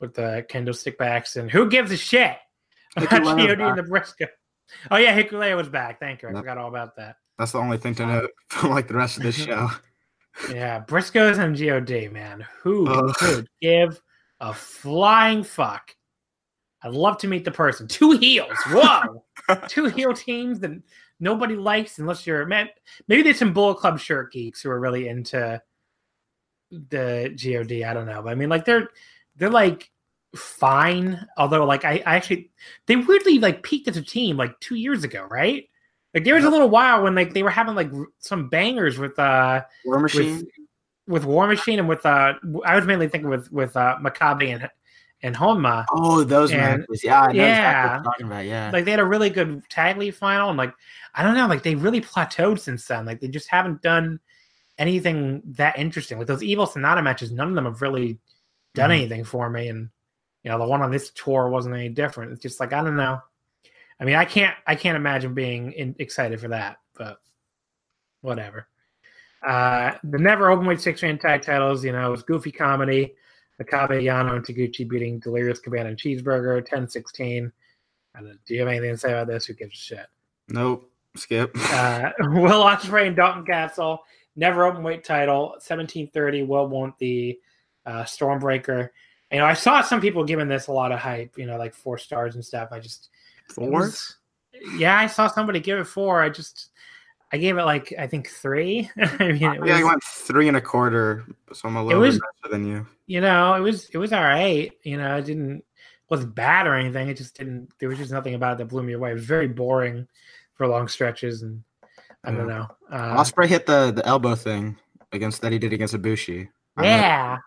with the kendo stick backs. And who gives a shit Hikuleo and Briscoe? Oh yeah, Hikuleo was back. Thank you. I forgot all about that. That's the only thing to uh, note from like the rest of this show. Yeah, Briscoes and God, man. Who Ugh. could give a flying fuck? I'd love to meet the person. Two heels. Whoa. two heel teams that nobody likes unless you're man. Maybe there's some Bullet Club shirt geeks who are really into the God. I don't know, but I mean, like they're they're like fine. Although, like I, I actually they weirdly like peaked as a team like two years ago, right? Like there was a little while when like they were having like some bangers with uh War Machine. with with War Machine and with uh I was mainly thinking with with uh Makabe and and Honma. oh, those and- matches. Yeah, I know exactly yeah. talking about. Yeah. Like they had a really good tag league final, and like I don't know, like they really plateaued since then. Like they just haven't done anything that interesting. Like those Evil Sanada matches, none of them have really done Mhm. anything for me. And you know, the one on this tour wasn't any different. It's just like I don't know. I mean, I can't I can't imagine being in, excited for that, but whatever. Uh, the never openweight six man tag titles, you know, it was goofy comedy. Makabe Yano and Taguchi beating Delirious Cabana and Cheeseburger 10 16. Don't- you have anything to say about this? Who gives a shit? Nope. Skip. Uh, Will Ospreay and Dalton Castle, never open weight title, 1730. Will won the uh, Stormbreaker. You know, I saw some people giving this a lot of hype, you know, like four stars and stuff. I just, Four. was- yeah, I saw somebody give it four. I just, I gave it like, I think three. I mean, it was, yeah, I went three and a quarter, so I'm a little was- bit better than you. you know, it was, it was all right. You know, it didn't, wasn't bad or anything. It just didn't, there was just nothing about it that blew me away. It was very boring for long stretches. And I don't know. Uh, Ospreay hit the the elbow thing against that he did against Ibushi. Yeah.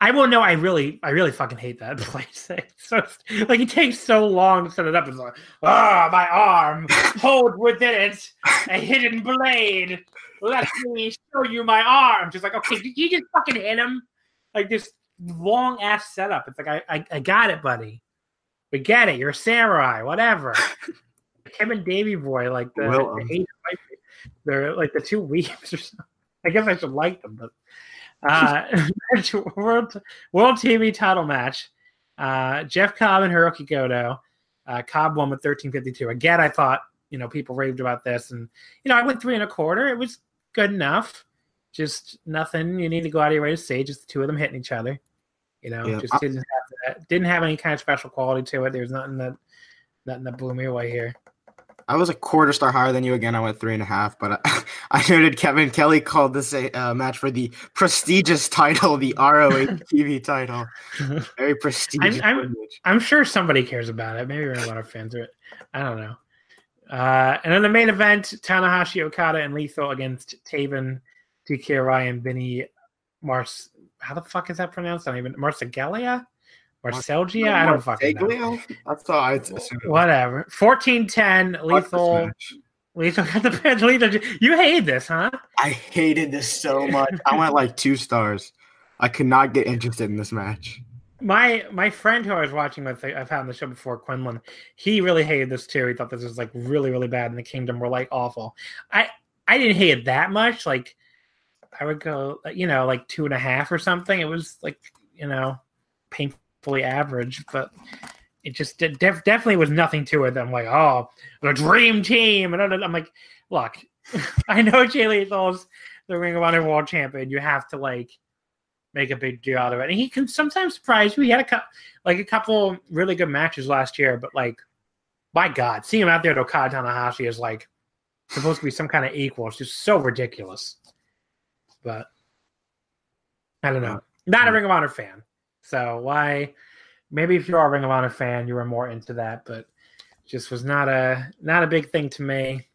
I will know. I really, I really fucking hate that place. It's so like it takes so long to set it up. It's like, ah, my arm, hold within it a hidden blade. Let me show you my arm. Just like, okay, did you just fucking hit him? Like this long ass setup. It's like, I, I, I got it, buddy. We get it. You're a samurai. Whatever. Kevin Davy boy, like the, the um, they're like the two weeps or something. I guess I should like them, but uh, world world TV title match. Uh, Jeff Cobb and Hiroki Goto. Uh, Cobb won with thirteen fifty two. Again, I thought you know people raved about this, and you know I went three and a quarter. It was good enough. Just nothing you need to go out of your way to say. Just the two of them hitting each other. You know, Yeah. just didn't have that. Didn't have any kind of special quality to it. There's nothing that nothing that blew me away here. I was a quarter star higher than you again. I went three and a half, but I, I noted Kevin Kelly called this a uh, match for the prestigious title, the ROH TV title. Very prestigious. I'm- privilege. I'm sure somebody cares about it. Maybe we're a lot of fans of it. I don't know. Uh, and then the main event: Tanahashi Okada and Lethal against Taven, TK Ryan, Vinny Mars. How the fuck is that pronounced? I don't even Marsagelia, Marcelgia. I don't fucking know. Taglio? I thought I'd. Whatever. Fourteen ten. Lethal. Lethal got the. Lethal. You hate this, huh? I hated this so much. I went like two stars. I could not get interested in this match. my my friend who I was watching with, I've had on the show before, Quinlan. He really hated this too. He thought this was like really really bad, and the Kingdom were like awful. I I didn't hate it that much. Like I would go, you know, like two and a half or something. It was like you know painfully average, but it just def- definitely was nothing to it. I'm like, oh, the dream team, and I'm like, look, I know Jay Lethal's the Ring of Honor World Champion. You have to like make a big deal out of it. And he can sometimes surprise you. He had a couple, like a couple really good matches last year, but like, my God, seeing him out there at Okada Tanahashi is like supposed to be some kind of equal. It's just so ridiculous. But I don't know. Not a hmm. Ring of Honor fan. So why? Maybe if you are a Ring of Honor fan, you were more into that, but just was not a not a big thing to me.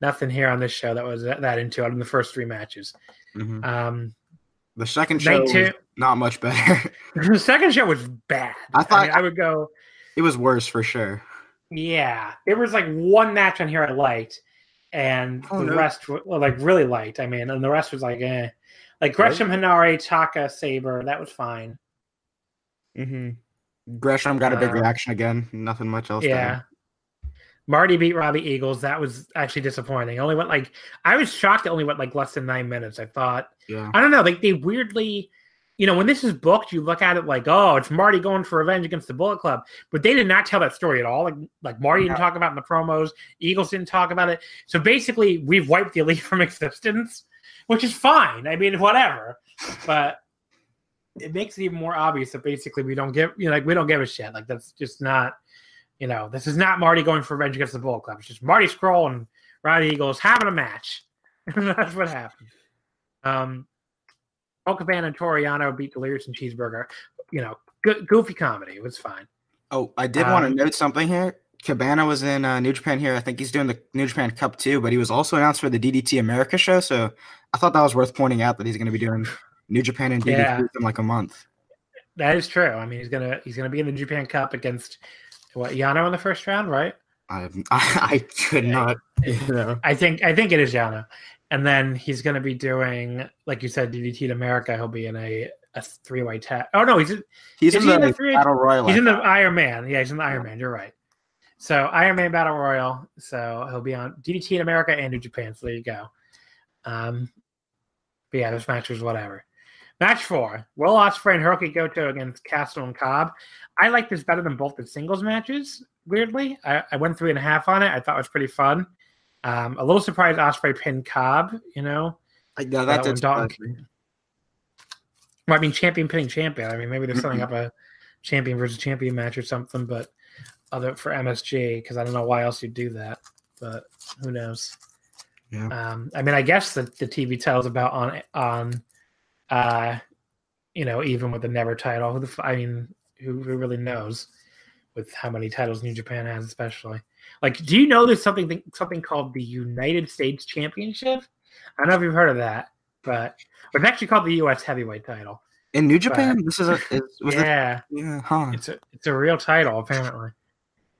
Nothing here on this show that was that, that into it in the first three matches. Mhm. Um, The second show two, not much better. the second show was bad. I I thought- mean, I would go, it was worse for sure. yeah. There was like one match on here I liked, and Oh, the no. rest were well, like really liked. I mean, and the rest was like, eh. Like Gresham Henare, Taka, Sabre, that was fine. Mm-hmm. Gresham got a big Uh, reaction again. Nothing much else. to Yeah. add. Marty beat Robbie Eagles. That was actually disappointing. Only went like I was shocked. It only went like less than nine minutes. I thought Yeah. I don't know. Like they weirdly, you know, when this is booked, you look at it like, oh, it's Marty going for revenge against the Bullet Club, but they did not tell that story at all. Like, like Marty didn't talk about it in the promos. Eagles didn't talk about it. So basically, we've wiped the elite from existence, which is fine. I mean, whatever. But it makes it even more obvious that basically we don't give, you know, like we don't give a shit. Like that's just not, you know, this is not Marty going for revenge against the Bull Club. It's just Marty Scurll and Roddy Eagles having a match. That's what happened. Um, Cabana and Toru Yano beat Delirious and Cheeseburger. You know, good, goofy comedy. It was fine. Oh, I did want to Um, note something here. Cabana was in uh, New Japan here. I think he's doing the New Japan Cup too, but he was also announced for the DDT America show. So I thought that was worth pointing out that he's going to be doing New Japan and DDT Yeah. in like a month. That is true. I mean, he's gonna he's gonna be in the Japan Cup against what Yano in the first round, right? I I, I could not. You know. I think I think it is Yano, and then he's gonna be doing like you said DDT in America. He'll be in a a three way tag. Oh no, he's He's in he in the, the three- Battle Royal. he's in the. Iron Man. Yeah, he's in the Iron Man. You're right. So Iron Man Battle Royal. So he'll be on DDT in America and New Japan. So there you go. Um, but yeah, this match was whatever. Match four: Will Ospreay and Hiroki Goto against Castle and Cobb. I like this better than both the singles matches. Weirdly, I, I went three and a half on it. I thought it was pretty fun. Um, a little surprised Ospreay pinned Cobb. You know, yeah, that that did Dalton- well, I mean, champion pinning champion. I mean, maybe they're setting up a champion versus champion match or something, but other for MSG because I don't know why else you'd do that, but who knows? Yeah. Um, I mean, I guess the, the TV tells about on on, uh, you know, even with the never title. Who the I mean, who, who really knows with how many titles New Japan has, especially. Like, do you know there's something something called the United States Championship? I don't know if you've heard of that, but but it's actually called the U.S. Heavyweight title. In New Japan, this is a it? yeah, Yeah, huh? it's a it's a real title apparently.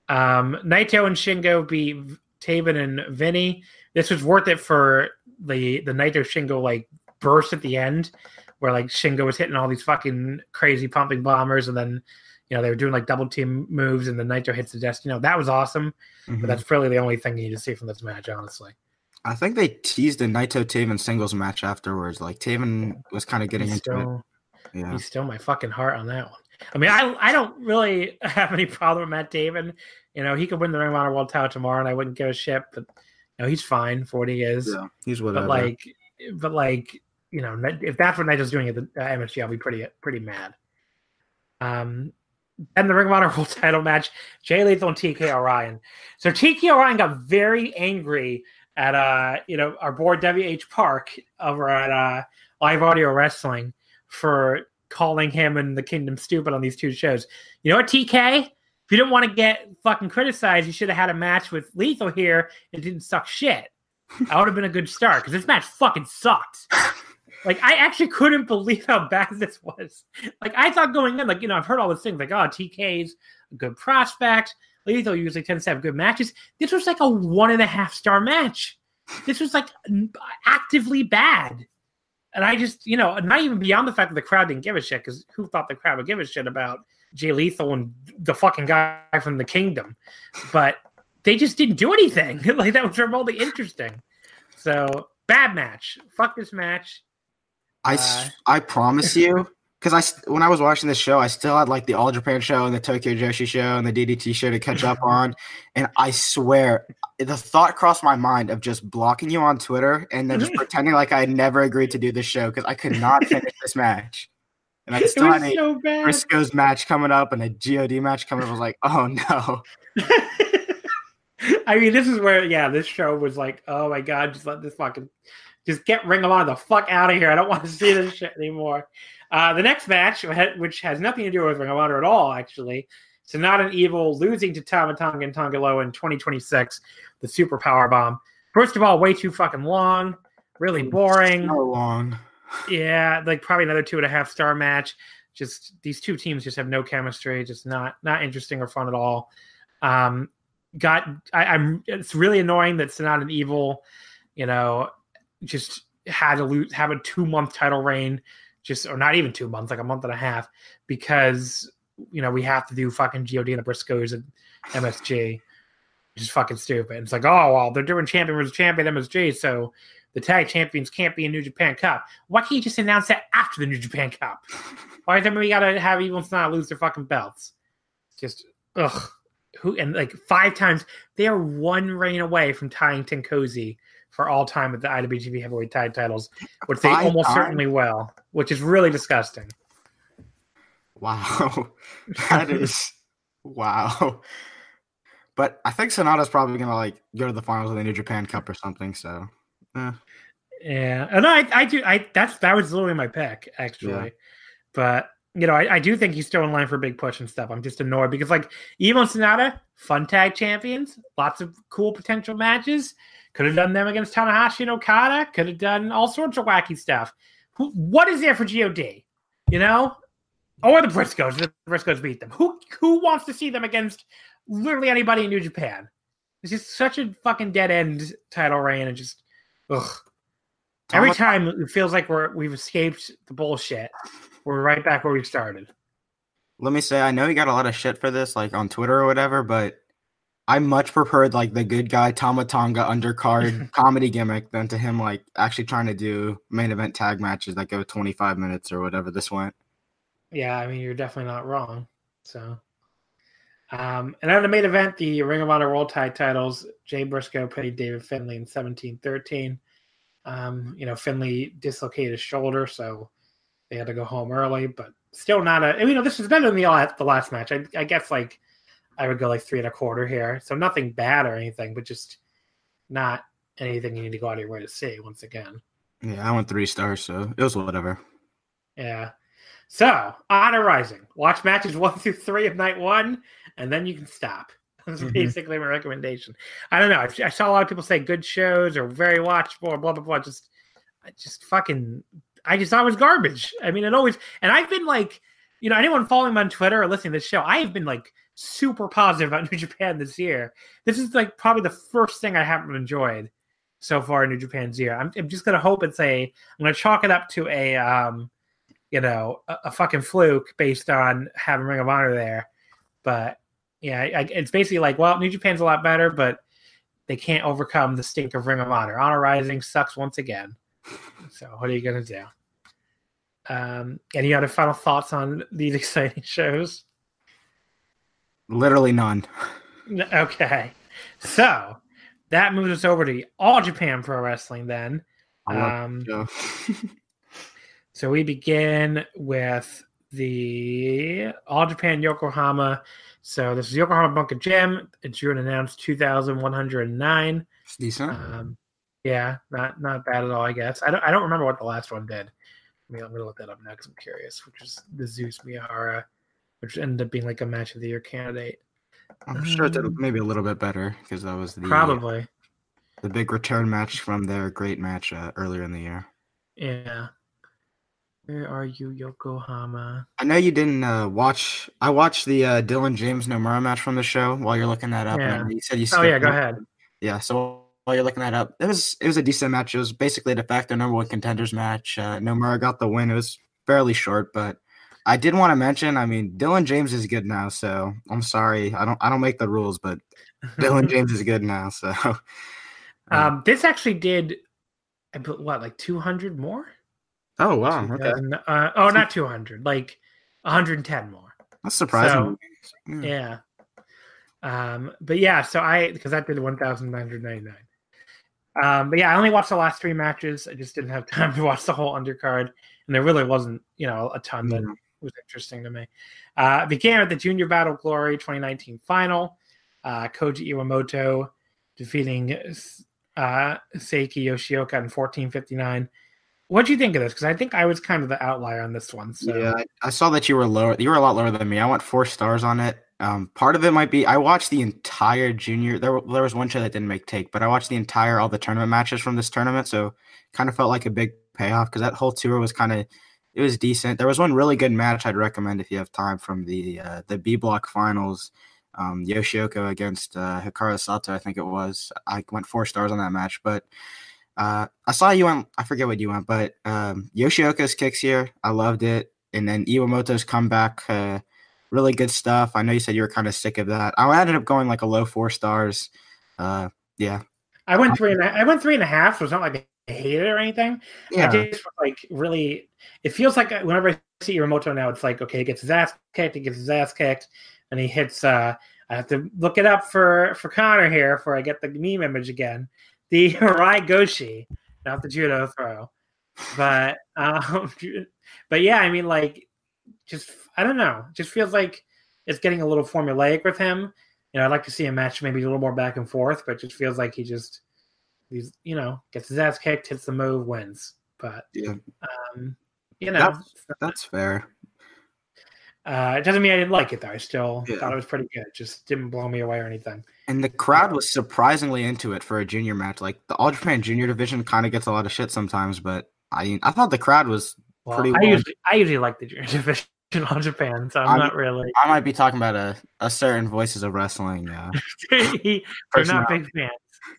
Um, Naito and Shingo beat Taven and Vinny. This was worth it for the the Naito Shingo like burst at the end, where like Shingo was hitting all these fucking crazy pumping bombers, and then you know they were doing like double team moves, and the Naito hits the desk. You know that was awesome, Mhm. but that's really the only thing you need to see from this match, honestly. I think they teased a Naito Taven singles match afterwards. Like Taven was kind of getting He's into it. still, Yeah. he's still my fucking heart on that one. I mean, I I don't really have any problem with Matt Taven. You know, he could win the Ring of Honor World Title tomorrow, and I wouldn't give a shit. But you know, he's fine for what he is. Yeah, he's whatever. but like, but like, you know, if that's what Nigel's doing at the uh, MSG, I'll be pretty pretty mad. Um, and the Ring of Honor World Title match: Jay Lethal and TK O'Ryan. So TK O'Ryan got very angry at uh, you know, our board WH Park over at uh, Live Audio Wrestling for calling him and the Kingdom stupid on these two shows. You know what, TK? If you didn't want to get fucking criticized, you should have had a match with Lethal here. It didn't suck shit. That would have been a good start because this match fucking sucked. Like I actually couldn't believe how bad this was. Like I thought going in, like you know, I've heard all these things like, oh, TK's a good prospect. Lethal usually tends to have good matches. This was like a one and a half star match. This was like actively bad. And I just, you know, not even beyond the fact that the crowd didn't give a shit, because who thought the crowd would give a shit about Jay Lethal and the fucking guy from the kingdom? But they just didn't do anything. like that was remotely interesting. So bad match. Fuck this match. I, Uh, I promise you, because I when I was watching this show, I still had like the All Japan show and the Tokyo Joshi show and the DDT show to catch up on, and I swear the thought crossed my mind of just blocking you on Twitter and then just mm-hmm. pretending like I had never agreed to do this show because I could not finish this match, and I still had a so bad. Briscoe's match coming up and a God match coming up. I was like, oh no, I mean, this is where, yeah, this show was like, oh my god, just let this fucking, just get Ring of Honor the fuck out of here. I don't want to see this shit anymore. Uh, the next match, which has nothing to do with Ring of Honor at all, actually, so not an Evil losing to Tama Tonga and Tonga Loa in 2026, the Super Power Bomb. First of all, way too fucking long, really boring. so long. Yeah, like probably another two and a half star match. Just these two teams just have no chemistry. Just not not interesting or fun at all. Um, got I, I'm. It's really annoying that Sanada and Evil, you know, just had to lose have a two month title reign, just or not even two months, like a month and a half, because you know we have to do fucking God and the Briscoes and MSG. Which is fucking stupid. It's like, oh well, they're doing champion versus champion MSG, so the tag champions can't be in New Japan Cup. Why can't you just announce that after the New Japan Cup? Why then we gotta have Evil and Sanada lose their fucking belts? Just ugh. Who and like five times they are one reign away from tying TenCozy for all time at the IWGP Heavyweight Tag Titles, which they Five almost times? certainly will, which is really disgusting. Wow, that is wow. but I think Sanada's probably gonna like go to the finals of the New Japan Cup or something. So, eh. yeah, and I, I do, I that's that was literally my pick actually, Yeah. but you know, I, I do think he's still in line for a big push and stuff. I'm just annoyed because like Evo and Sanada, fun tag champions, lots of cool potential matches. Could have done them against Tanahashi and Okada. Could have done all sorts of wacky stuff. Who, what is there for God? You know, oh, or the Briscoes. The Briscoes beat them. Who who wants to see them against literally anybody in New Japan? It's just such a fucking dead end title reign, and just ugh. Every time it feels like we're we've escaped the bullshit. We're right back where we started. let me say, I know he got a lot of shit for this, like on Twitter or whatever, but I much preferred like the good guy Tama Tonga undercard comedy gimmick than to him like actually trying to do main event tag matches that go 25 minutes or whatever this went. Yeah, I mean you're definitely not wrong. So, um, and on the main event, the Ring of Honor World Tag Titles, Jay Briscoe played David Finlay in 17-13. Um, you know, Finlay dislocated his shoulder, so they had to go home early. But still not a. You know, this is better than the last, the last match. I, I guess like I would go like three and a quarter here. So nothing bad or anything, but just not anything you need to go out of your way to see. Once again. Yeah, I went three stars, so it was whatever. Yeah. So, Honor Rising. Watch matches one through three of night one, and then you can stop. That's Mhm. basically my recommendation. I don't know. I, I saw a lot of people say good shows or very watchable or blah blah blah. Just, I just fucking, I just thought it was garbage. I mean, it always, and I've been like, you know, anyone following me on Twitter or listening to this show, I have been like super positive about New Japan this year. This is like probably the first thing I haven't enjoyed so far in New Japan's year. I'm, I'm just gonna hope it's a. I'm gonna chalk it up to a, um, you know, a, a fucking fluke based on having Ring of Honor there. But yeah, I, it's basically like, well, New Japan's a lot better, but they can't overcome the stink of Ring of Honor. Honor Rising sucks once again. So what are you gonna do? Um, any other final thoughts on these exciting shows? Literally none. Okay, so that moves us over to All Japan Pro Wrestling. Then, um, so we begin with the All Japan Yokohama. So this is Yokohama Bunka Gym. It's June announced two thousand one hundred nine. It's decent. Um, yeah, not not bad at all. I guess I don't I don't remember what the last one did. I mean, I'm gonna look that up now because I'm curious. Which is the Zeus Miyahara, which ended up being like a match of the year candidate. I'm sure it did um, maybe a little bit better because that was the Probably, the big return match from their great match uh, earlier in the year. yeah. Where are you, Yokohama? I know you didn't uh, watch. I watched the uh, Dylan James Nomura match from the show while you're looking that up. Yeah. And you said you. Oh yeah, go it. ahead. Yeah. So while you're looking that up, it was it was a decent match. It was basically a de facto number one contenders match. Uh, Nomura got the win. It was fairly short, but I did want to mention. I mean, Dylan James is good now. So I'm sorry. I don't I don't make the rules, but Dylan James is good now. So um, this actually did, I put what like 200 more. oh wow, okay, uh, oh, not 200, like 110 more. that's surprising. Yeah. Yeah. Um, but yeah, so I because that did 1,999. Um, but yeah, I only watched the last three matches. I just didn't have time to watch the whole undercard, and there really wasn't, you know, a ton that Mhm. Was interesting to me. Uh, began at the Junior Battle Glory 2019 final. Uh, Koji Iwamoto defeating uh, Seiki Yoshioka in 1459. What do you think of this? Because I think I was kind of the outlier on this one. So Yeah, I, I saw that you were lower. You were a lot lower than me. I went four stars on it. Um, part of it might be I watched the entire junior. There, there was one show that didn't make take, but I watched the entire all the tournament matches from this tournament, so kind of felt like a big payoff because that whole tour was kind of it was decent. There was one really good match I'd recommend if you have time from the uh, the B block finals. Um, Yoshioka against uh, Hikaru Sato, I think it was. I went four stars on that match, but uh, I saw you went. I forget what you went, but um, Yoshioka's kicks here, I loved it, and then Iwamoto's comeback, uh, really good stuff. I know you said you were kind of sick of that. I ended up going like a low four stars. Uh, yeah, I went three and a, I went three and a half. So it's not like I hated it or anything. Yeah. I just like really. It feels like whenever I see Iwamoto now, it's like okay, he gets his ass kicked, he gets his ass kicked, and he hits. uh I have to look it up for for Connor here before I get the meme image again. The Harai Goshi, not the judo throw, but um, but yeah, I mean, like, just I don't know, just feels like it's getting a little formulaic with him. you know, I'd like to see a match maybe a little more back and forth, but it just feels like he just he's you know gets his ass kicked, hits the move, wins. But Yeah, um, you know, that's, that's fair. uh, it doesn't mean I didn't like it though. I still Yeah. thought it was pretty good. It Just didn't blow me away or anything. And the crowd was surprisingly into it for a junior match. Like the All Japan Junior division kind of gets a lot of shit sometimes, but I I thought the crowd was. Well, Pretty I well. usually I usually like the junior division on Japan, so I'm, I'm- not really. I might be talking about a, a certain Voices of Wrestling. Uh, They're not big fans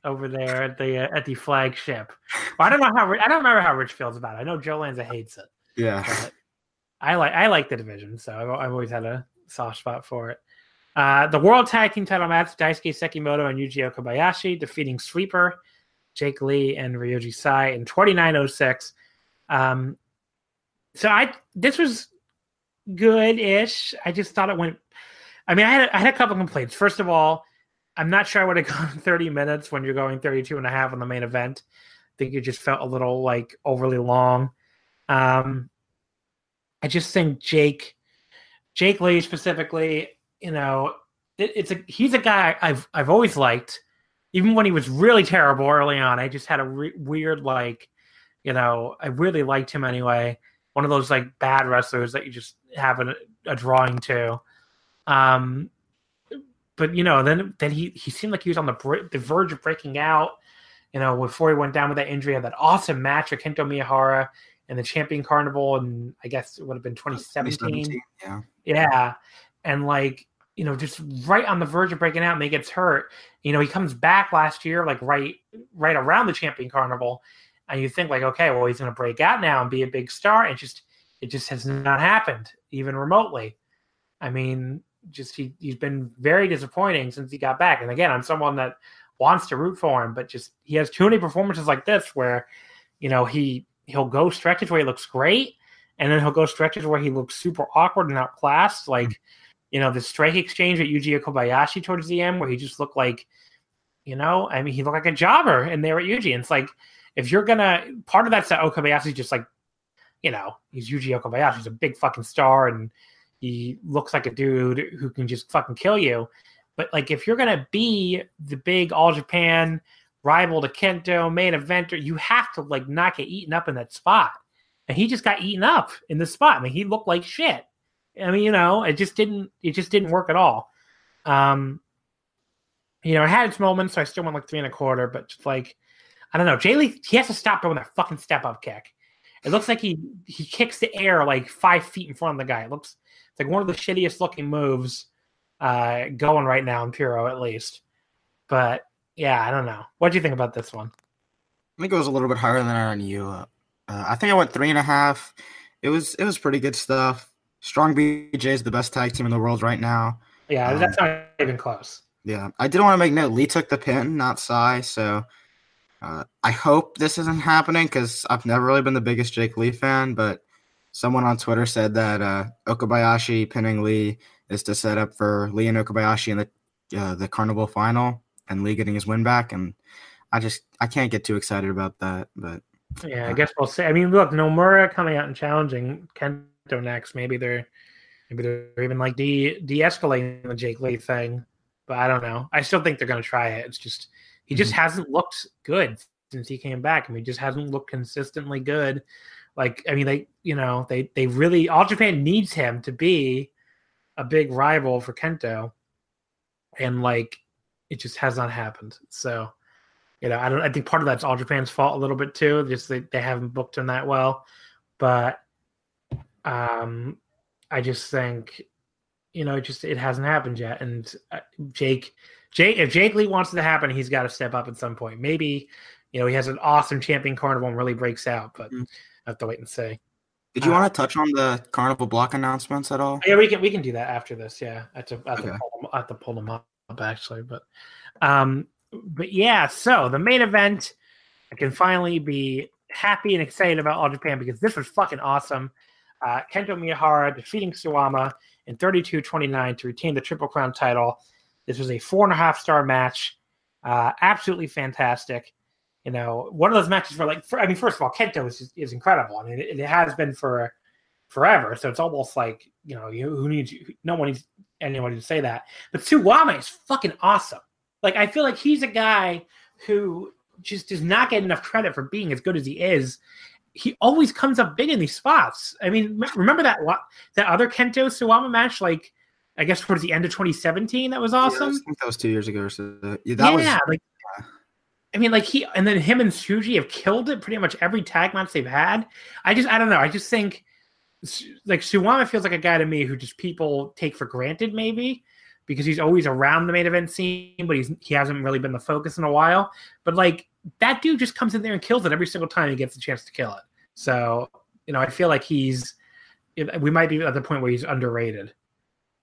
over there at the uh, at the flagship. Well, I don't know how I don't remember how Rich feels about it. I know Joe Lanza hates it. Yeah, but I like I like the division, so I've, I've always had a soft spot for it. Uh, the World Tag Team Title match: Daisuke Sekimoto and Yuji Okabayashi defeating Sweeper, Jake Lee, and Ryoji Sai in 29:06. Um, so I this was good-ish. I just thought it went. I mean, I had I had a couple complaints. First of all, I'm not sure I would have gone 30 minutes when you're going 32 and a half on the main event. I think it just felt a little like overly long. Um, I just think Jake, Jake Lee specifically, you know, it, it's a he's a guy I've I've always liked, even when he was really terrible early on. I just had a re- weird like, you know, I really liked him anyway. One of those like bad wrestlers that you just have a, a drawing to. Um, but you know, then then he he seemed like he was on the br- the verge of breaking out. You know, before he went down with that injury, had that awesome match with Kento Miyahara in the Champion Carnival, and I guess it would have been 2017. Yeah, Yeah. And like, you know, just right on the verge of breaking out and he gets hurt. You know, he comes back last year, like right right around the champion carnival. And you think like, okay, well, he's gonna break out now and be a big star. And just it just has not happened, even remotely. I mean, just he he's been very disappointing since he got back. And again, I'm someone that wants to root for him, but just he has too many performances like this where, you know, he he'll go stretches where he looks great and then he'll go stretches where he looks super awkward and outclassed. Hmm. Like, you know, the strike exchange at Yuji Okabayashi towards the end, where he just looked like, you know, I mean, he looked like a jobber in there at Yuji. And it's like, if you're gonna, part of that's that Okabayashi's just like, you know, he's Yuji Okabayashi. He's a big fucking star, and he looks like a dude who can just fucking kill you. But like, if you're gonna be the big All Japan rival to Kento main eventer, you have to like not get eaten up in that spot and he just got eaten up in the spot. I mean, he looked like shit. I mean, you know, it just didn't it just didn't work at all. Um, you know, it had its moments, so I still went like three and a quarter, but just like I don't know, Jake Lee, he has to stop doing that fucking step up kick. It looks like he he kicks the air like five feet in front of the guy. It looks it's like one of the shittiest looking moves uh going right now in Puro at least. But yeah, I don't know. What do you think about this one? I think it was a little bit higher than on you. Uh, uh, I think I went three and a half. It was it was pretty good stuff. Strong BJ is the best tag team in the world right now. Yeah, Um, that's not even close. Yeah, I did want to make note. Lee took the pin, not Sai. So uh, I hope this isn't happening because I've never really been the biggest Jake Lee fan. But someone on Twitter said that uh, Okabayashi pinning Lee is to set up for Lee and Okabayashi in the uh, the Carnival final and Lee getting his win back. And I just I can't get too excited about that. But Yeah, I guess we'll see. I mean, look, Nomura coming out and challenging Kento next. Maybe they're maybe they're even like de de escalating the Jake Lee thing. But I don't know. I still think they're gonna try it. It's just he just mm-hmm. hasn't looked good since he came back. I mean, he just hasn't looked consistently good. Like, I mean, they you know, they they really all Japan needs him to be a big rival for Kento. And like it just has not happened. So you know, I don't. I think part of that's all Japan's fault a little bit too. Just they, they haven't booked him that well, but um, I just think, you know, it just it hasn't happened yet. And uh, Jake, Jake, if Jake Lee wants it to happen, he's got to step up at some point. Maybe, you know, he has an awesome champion carnival and really breaks out, but Mhm. I have to wait and see. did you Uh, want to touch on the Carnival block announcements at all? Yeah, we can we can do that after this. Yeah, I have to, I have, Okay. to, pull them, I have to pull them up actually, but um, but yeah. So the main event, I can finally be happy and excited about All Japan because this was fucking awesome. Uh, Kento Miyahara defeating Suwama in 32-29 to retain the Triple Crown title. This was a four and a half star match. Uh, absolutely fantastic. You know, one of those matches for like, for, I mean, first of all, Kento is is incredible. I mean, it, it has been for forever. So it's almost like you know, you, who needs you? No one needs anyone to say that. But Suwama is fucking awesome. Like I feel like he's a guy who just does not get enough credit for being as good as he is. He always comes up big in these spots. I mean, remember that that other Kento Suwama match? Like, I guess towards the end of 2017, that was awesome. Yeah, I think that was two years ago. So yeah, that yeah, was, like, I mean, like he and then him and Shuji have killed it pretty much every tag match they've had. I just, I don't know. I just think like Suwama feels like a guy to me who just people take for granted, maybe because he's always around the main event scene, but he's he hasn't really been the focus in a while. But like that dude just comes in there and kills it every single time he gets the chance to kill it. So you know, I feel like he's we might be at the point where he's underrated.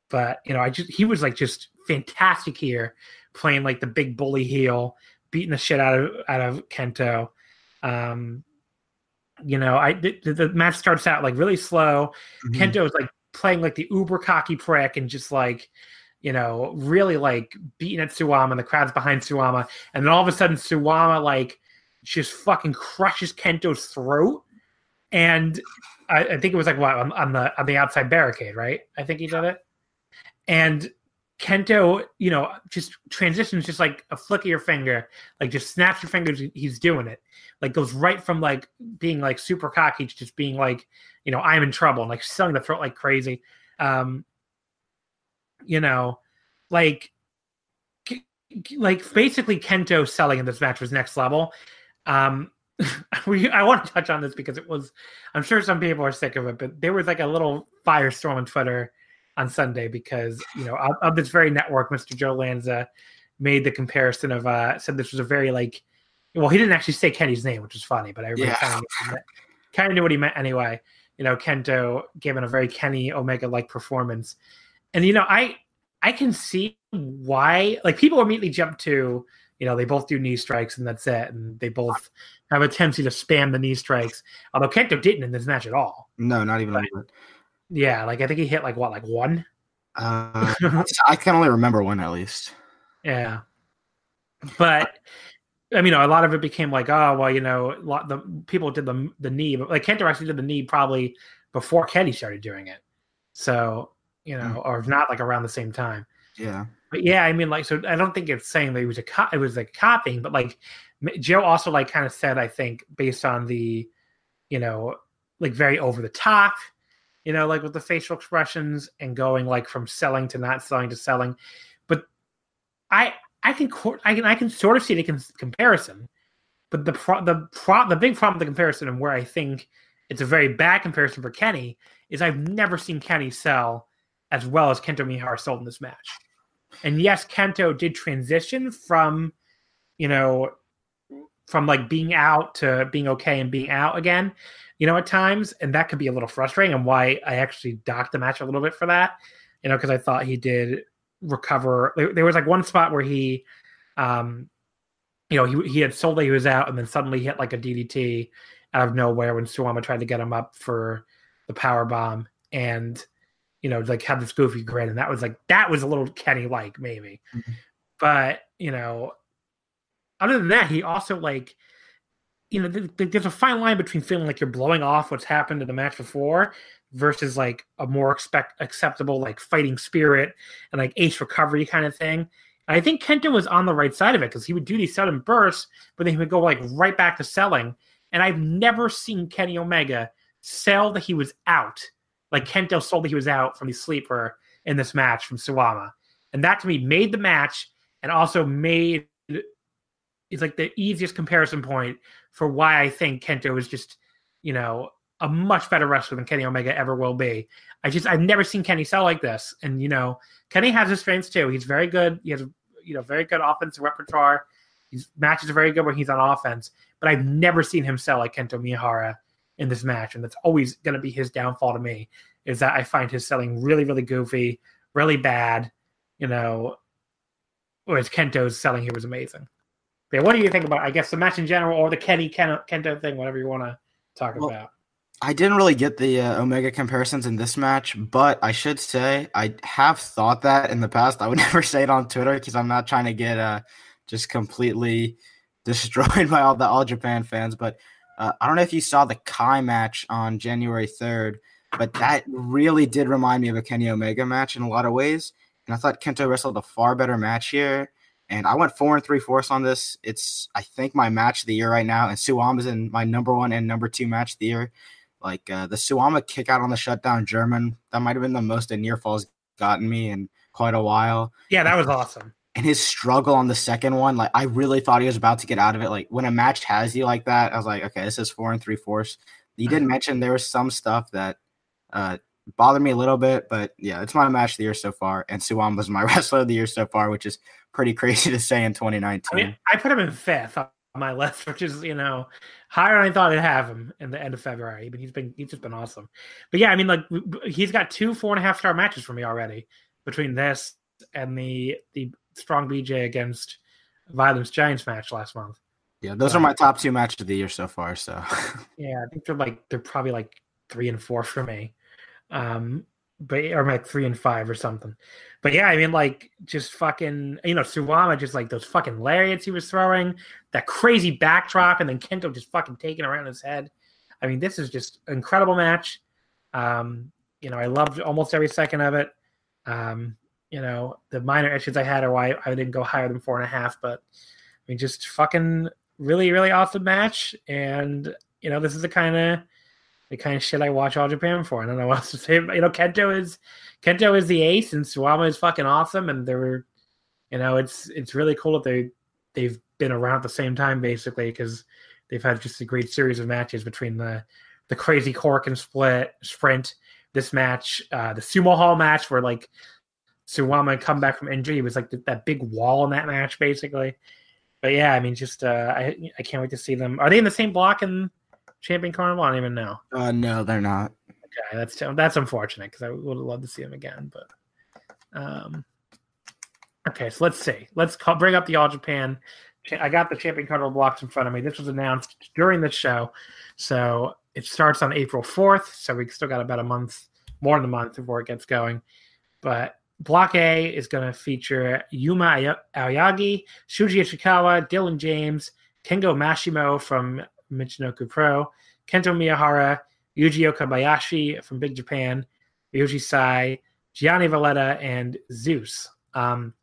But you know, I just he was like just fantastic here, playing like the big bully heel, beating the shit out of out of Kento. Um, you know, I the, the match starts out like really slow. Mm-hmm. Kento is like playing like the uber cocky prick and just like you know, really like beating at Suwama, and the crowd's behind Suwama, and then all of a sudden Suwama like just fucking crushes Kento's throat, and I, I think it was like what on, on, the on the outside barricade, right? I think he did it, and Kento, you know, just transitions just like a flick of your finger, like just snaps your fingers, he's doing it, like goes right from like being like super cocky to just being like, you know, I'm in trouble, and like selling the throat like crazy. Um, you know, like like basically Kento selling in this match was next level. Um we I want to touch on this because it was I'm sure some people are sick of it, but there was like a little firestorm on Twitter on Sunday because you know of, of this very network, Mr. Joe Lanza made the comparison of uh said this was a very like well he didn't actually say Kenny's name, which was funny, but everybody yeah. kind, of, kind of knew what he meant anyway. You know, Kento given a very Kenny Omega like performance and you know, I I can see why like people immediately jump to you know they both do knee strikes and that's it, and they both have a tendency to spam the knee strikes. Although Kento didn't in this match at all. No, not even. But, yeah, like I think he hit like what, like one. Uh, I can only remember one at least. Yeah, but I mean, a lot of it became like, oh, well, you know, a lot the people did the the knee, but like Kento actually did the knee probably before Kenny started doing it. So you know, mm. or if not like around the same time. Yeah. But yeah, I mean, like, so I don't think it's saying that it was a co- it was like copying, but like Joe also like kind of said, I think based on the, you know, like very over the top, you know, like with the facial expressions and going like from selling to not selling to selling, but I I can I can I can sort of see the comparison, but the pro- the pro- the big problem with the comparison and where I think it's a very bad comparison for Kenny is I've never seen Kenny sell as well as Kento Miyahara sold in this match. And yes, Kento did transition from, you know, from like being out to being okay and being out again, you know, at times. And that could be a little frustrating and why I actually docked the match a little bit for that, you know, because I thought he did recover. There was like one spot where he, um, you know, he, he had sold that he was out and then suddenly hit like a DDT out of nowhere when Suwama tried to get him up for the power bomb. And you know, like had this goofy grin, and that was like that was a little Kenny like maybe, mm-hmm. but you know, other than that, he also like, you know, th- th- there's a fine line between feeling like you're blowing off what's happened in the match before versus like a more expect acceptable like fighting spirit and like ace recovery kind of thing. And I think Kento was on the right side of it because he would do these sudden bursts, but then he would go like right back to selling. And I've never seen Kenny Omega sell that he was out like Kento sold that he was out from the sleeper in this match from Suwama. And that to me made the match and also made it's like the easiest comparison point for why I think Kento is just, you know, a much better wrestler than Kenny Omega ever will be. I just I've never seen Kenny sell like this. And you know, Kenny has his strengths too. He's very good. He has you know very good offensive repertoire. His matches are very good when he's on offense, but I've never seen him sell like Kento Miyahara in this match, and that's always going to be his downfall to me. Is that I find his selling really, really goofy, really bad. You know, whereas Kento's selling here was amazing. But yeah, what do you think about? I guess the match in general, or the Kenny Kento thing, whatever you want to talk well, about. I didn't really get the uh, Omega comparisons in this match, but I should say I have thought that in the past. I would never say it on Twitter because I'm not trying to get uh, just completely destroyed by all the All Japan fans. But uh, I don't know if you saw the Kai match on January 3rd. but that really did remind me of a Kenny Omega match in a lot of ways. And I thought Kento wrestled a far better match here. And I went four and three fourths on this. It's I think my match of the year right now, and Suwama's in my number one and number two match of the year. Like uh, the Suwama kick out on the shutdown German, that might have been the most a near falls gotten me in quite a while. Yeah, that was awesome. And his struggle on the second one, like I really thought he was about to get out of it. Like when a match has you like that, I was like, okay, this is four and three fourths. You did mention there was some stuff that uh, bothered me a little bit, but yeah, it's my match of the year so far, and Suwama was my wrestler of the year so far, which is pretty crazy to say in 2019. I mean, I put him in fifth on my list, which is you know higher than I thought I'd have him in the end of February. But he's been he's just been awesome. But yeah, I mean, like he's got two four and a half star matches for me already between this and the the strong BJ against Violent Giants match last month. Yeah, those are my top two matches of the year so far. So yeah, I think they're like they're probably like three and four for me. Um, but or like three and five or something. But yeah, I mean, like just fucking, you know, Suwama just like those fucking lariats he was throwing, that crazy backdrop, and then Kento just fucking taking around his head. I mean, this is just incredible match. Um, you know, I loved almost every second of it. Um, you know, the minor issues I had are why I didn't go higher than four and a half, but I mean, just fucking really, really awesome match. And you know, this is the kind of the kind of shit I watch all Japan for. I don't know what else to say. You know, Kento is Kento is the ace, and Suwama is fucking awesome. And they're, you know, it's it's really cool that they they've been around at the same time basically because they've had just a great series of matches between the the crazy Korakuen split sprint, this match, uh, the sumo hall match where like Suwama come back from injury. Was like that big wall in that match basically. But yeah, I mean, just uh, I I can't wait to see them. Are they in the same block in Champion Carnival? I don't even know. Uh, no, they're not. Okay, that's that's unfortunate because I would have loved to see them again. But um, okay, so let's see. Let's call, bring up the All Japan. I got the Champion Carnival blocks in front of me. This was announced during the show, so it starts on April fourth. So we still got about a month, more than a month before it gets going. But Block A is going to feature Yuma Aoyagi, Shuji Ishikawa, Dylan James, Kengo Mashimo from Michinoku Pro, Kento Miyahara, Yuji Okabayashi from Big Japan, Ryoji Sai, Gianni Valletta, and Zeus. Um,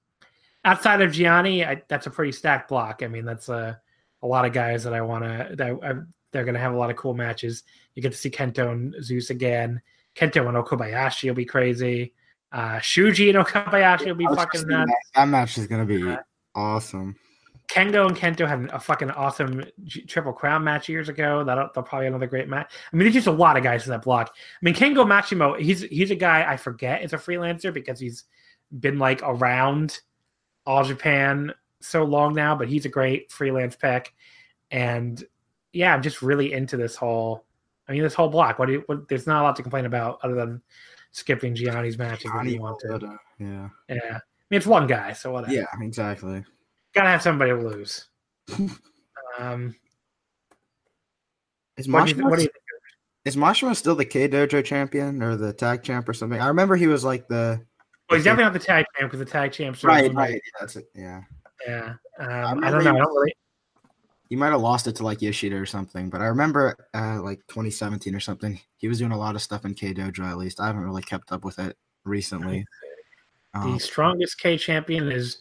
outside of Gianni, I, that's a pretty stacked block. I mean, that's a, a lot of guys that I want to, that I, they're going to have a lot of cool matches. You get to see Kento and Zeus again. Kento and Okabayashi will be crazy. Uh, Shuji and Okabayashi will be fucking nuts. That, that match is going to be uh, awesome. Kengo and Kento had a fucking awesome Triple Crown match years ago. That'll, that'll probably another great match. I mean, there's just a lot of guys in that block. I mean, Kengo Mashimo, he's he's a guy I forget is a freelancer because he's been like around all Japan so long now, but he's a great freelance pick. And yeah, I'm just really into this whole. I mean, this whole block. What, do you, what there's not a lot to complain about other than skipping Gianni's matches if you want to. Yeah, yeah. I mean, it's one guy, so whatever. Yeah, exactly gotta have somebody to lose. um, is Mashimo, is Mashimo still the K Dojo champion or the tag champ or something? I remember he was like the. Well, he's definitely not the tag champ because the tag champ. Right, right. Yeah, that's it. Yeah. Yeah. Um, I, I, don't know. I don't really. You might have lost it to like Yoshida or something, but I remember uh, like 2017 or something. He was doing a lot of stuff in K Dojo. At least I haven't really kept up with it recently. The um, strongest K champion is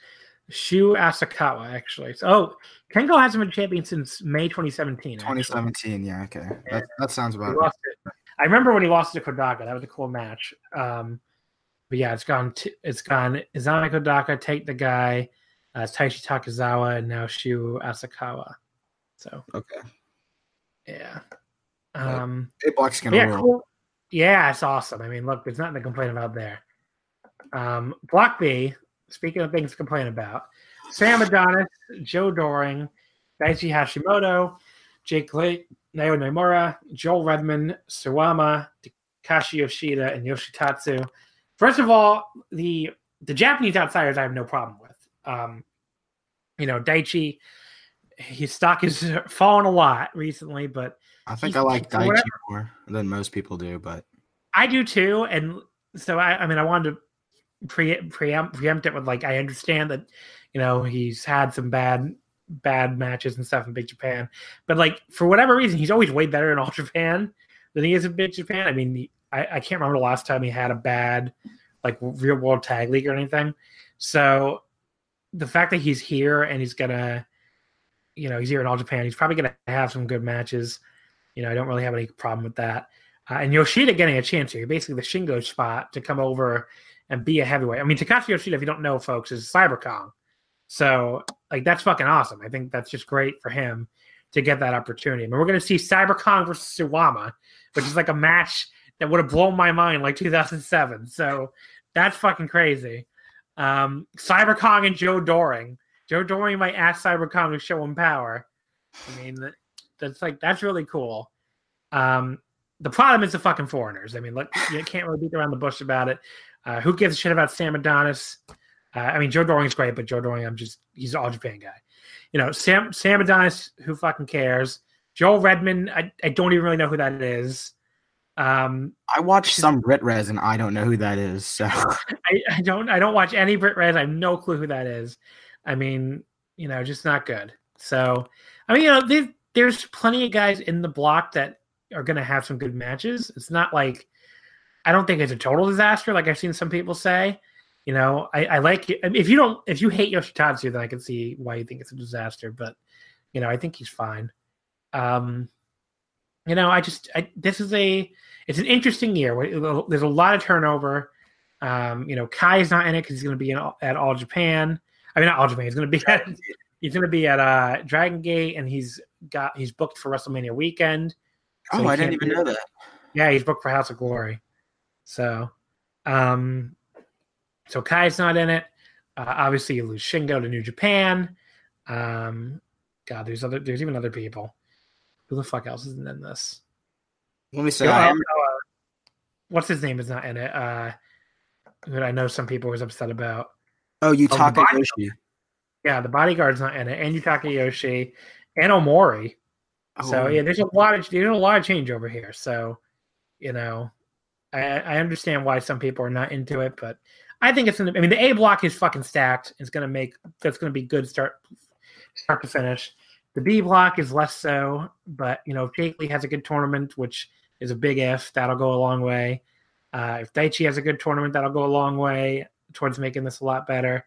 Shu Asakawa, actually. So, oh, Kengo hasn't been champion since May 2017. 2017, yeah, okay. That, that sounds about right. I remember when he lost to Kodaka. That was a cool match. Um, but yeah, it's gone. T- it's gone. Isami Kodaka take the guy. Uh, Taishi Takizawa, and now Shu Asakawa. So okay, yeah. Um, hey, Black's gonna yeah, cool. Yeah, it's awesome. I mean, look, there's nothing to complain about there. Um, Block B, speaking of things to complain about, Sam Adonis, Joe Doering, Daichi Hashimoto, Jake Lee, Naoya Nomura, Joel Redman, Suwama, Takashi Yoshida, and Yoshitatsu. First of all, the the Japanese outsiders I have no problem with. Um, you know, Daichi, his stock has fallen a lot recently, but I think I like Daichi whatever. more than most people do. But I do too, and so I, I mean, I wanted to pre- preempt preempt it with like I understand that you know he's had some bad bad matches and stuff in Big Japan, but like for whatever reason he's always way better in All Japan than he is in Big Japan. I mean, he, I, I can't remember the last time he had a bad like real world tag league or anything. So the fact that he's here and he's gonna, you know, he's here in all Japan, he's probably gonna have some good matches. You know, I don't really have any problem with that. Uh, and Yoshida getting a chance here, basically the Shingo spot to come over and be a heavyweight. I mean, Takashi Yoshida, if you don't know, folks, is Cyber Kong. So, like, that's fucking awesome. I think that's just great for him to get that opportunity. I mean, we're going to see Cyber Kong versus Suwama, which is like a match that would have blown my mind like 2007. So, that's fucking crazy. Um, Cyber Kong and Joe Doering. Joe Doering might ask Cyber Kong to show him power. I mean, that's like, that's really cool. Um, the problem is the fucking foreigners. I mean, look, you can't really beat around the bush about it. Uh, who gives a shit about Sam Adonis? Uh, I mean, Joe Doering's great, but Joe Doering, I'm just he's an all Japan guy. You know, Sam Sam Adonis, who fucking cares? Joel Redman, I, I don't even really know who that is. Um, I watched some Brit Res and I don't know who that is. So I, I don't I don't watch any Brit Res. I have no clue who that is. I mean, you know, just not good. So I mean, you know, there's plenty of guys in the block that are going to have some good matches. It's not like I don't think it's a total disaster, like I've seen some people say. You know, I, I like it. If you don't, if you hate Yoshitatsu, then I can see why you think it's a disaster. But you know, I think he's fine. Um, you know, I just I, this is a it's an interesting year. There's a lot of turnover. Um, you know, Kai is not in it because he's going to be in, at All Japan. I mean, not All Japan. He's going to be at he's going to be at uh, Dragon Gate, and he's got he's booked for WrestleMania weekend. So oh, I didn't even know that. Yeah, he's booked for House of Glory. So, um, so Kai's not in it. Uh, obviously, you lose Shingo to New Japan. Um, God, there's other, there's even other people. Who the fuck else isn't in this? Let me say, yeah, uh, what's his name is not in it. Uh, that I know some people was upset about. Oh, Yutaka oh, Yoshie. Yeah, the bodyguard's not in it, and Yutaka Yoshie, and Omori. Oh. So yeah, there's a lot of there's a lot of change over here. So, you know, I, I understand why some people are not into it, but I think it's. Gonna, I mean, the A block is fucking stacked. It's going to make that's going to be good start start to finish. The B block is less so, but you know, if Jake Lee has a good tournament, which is a big if, that'll go a long way. Uh, if Daichi has a good tournament, that'll go a long way towards making this a lot better.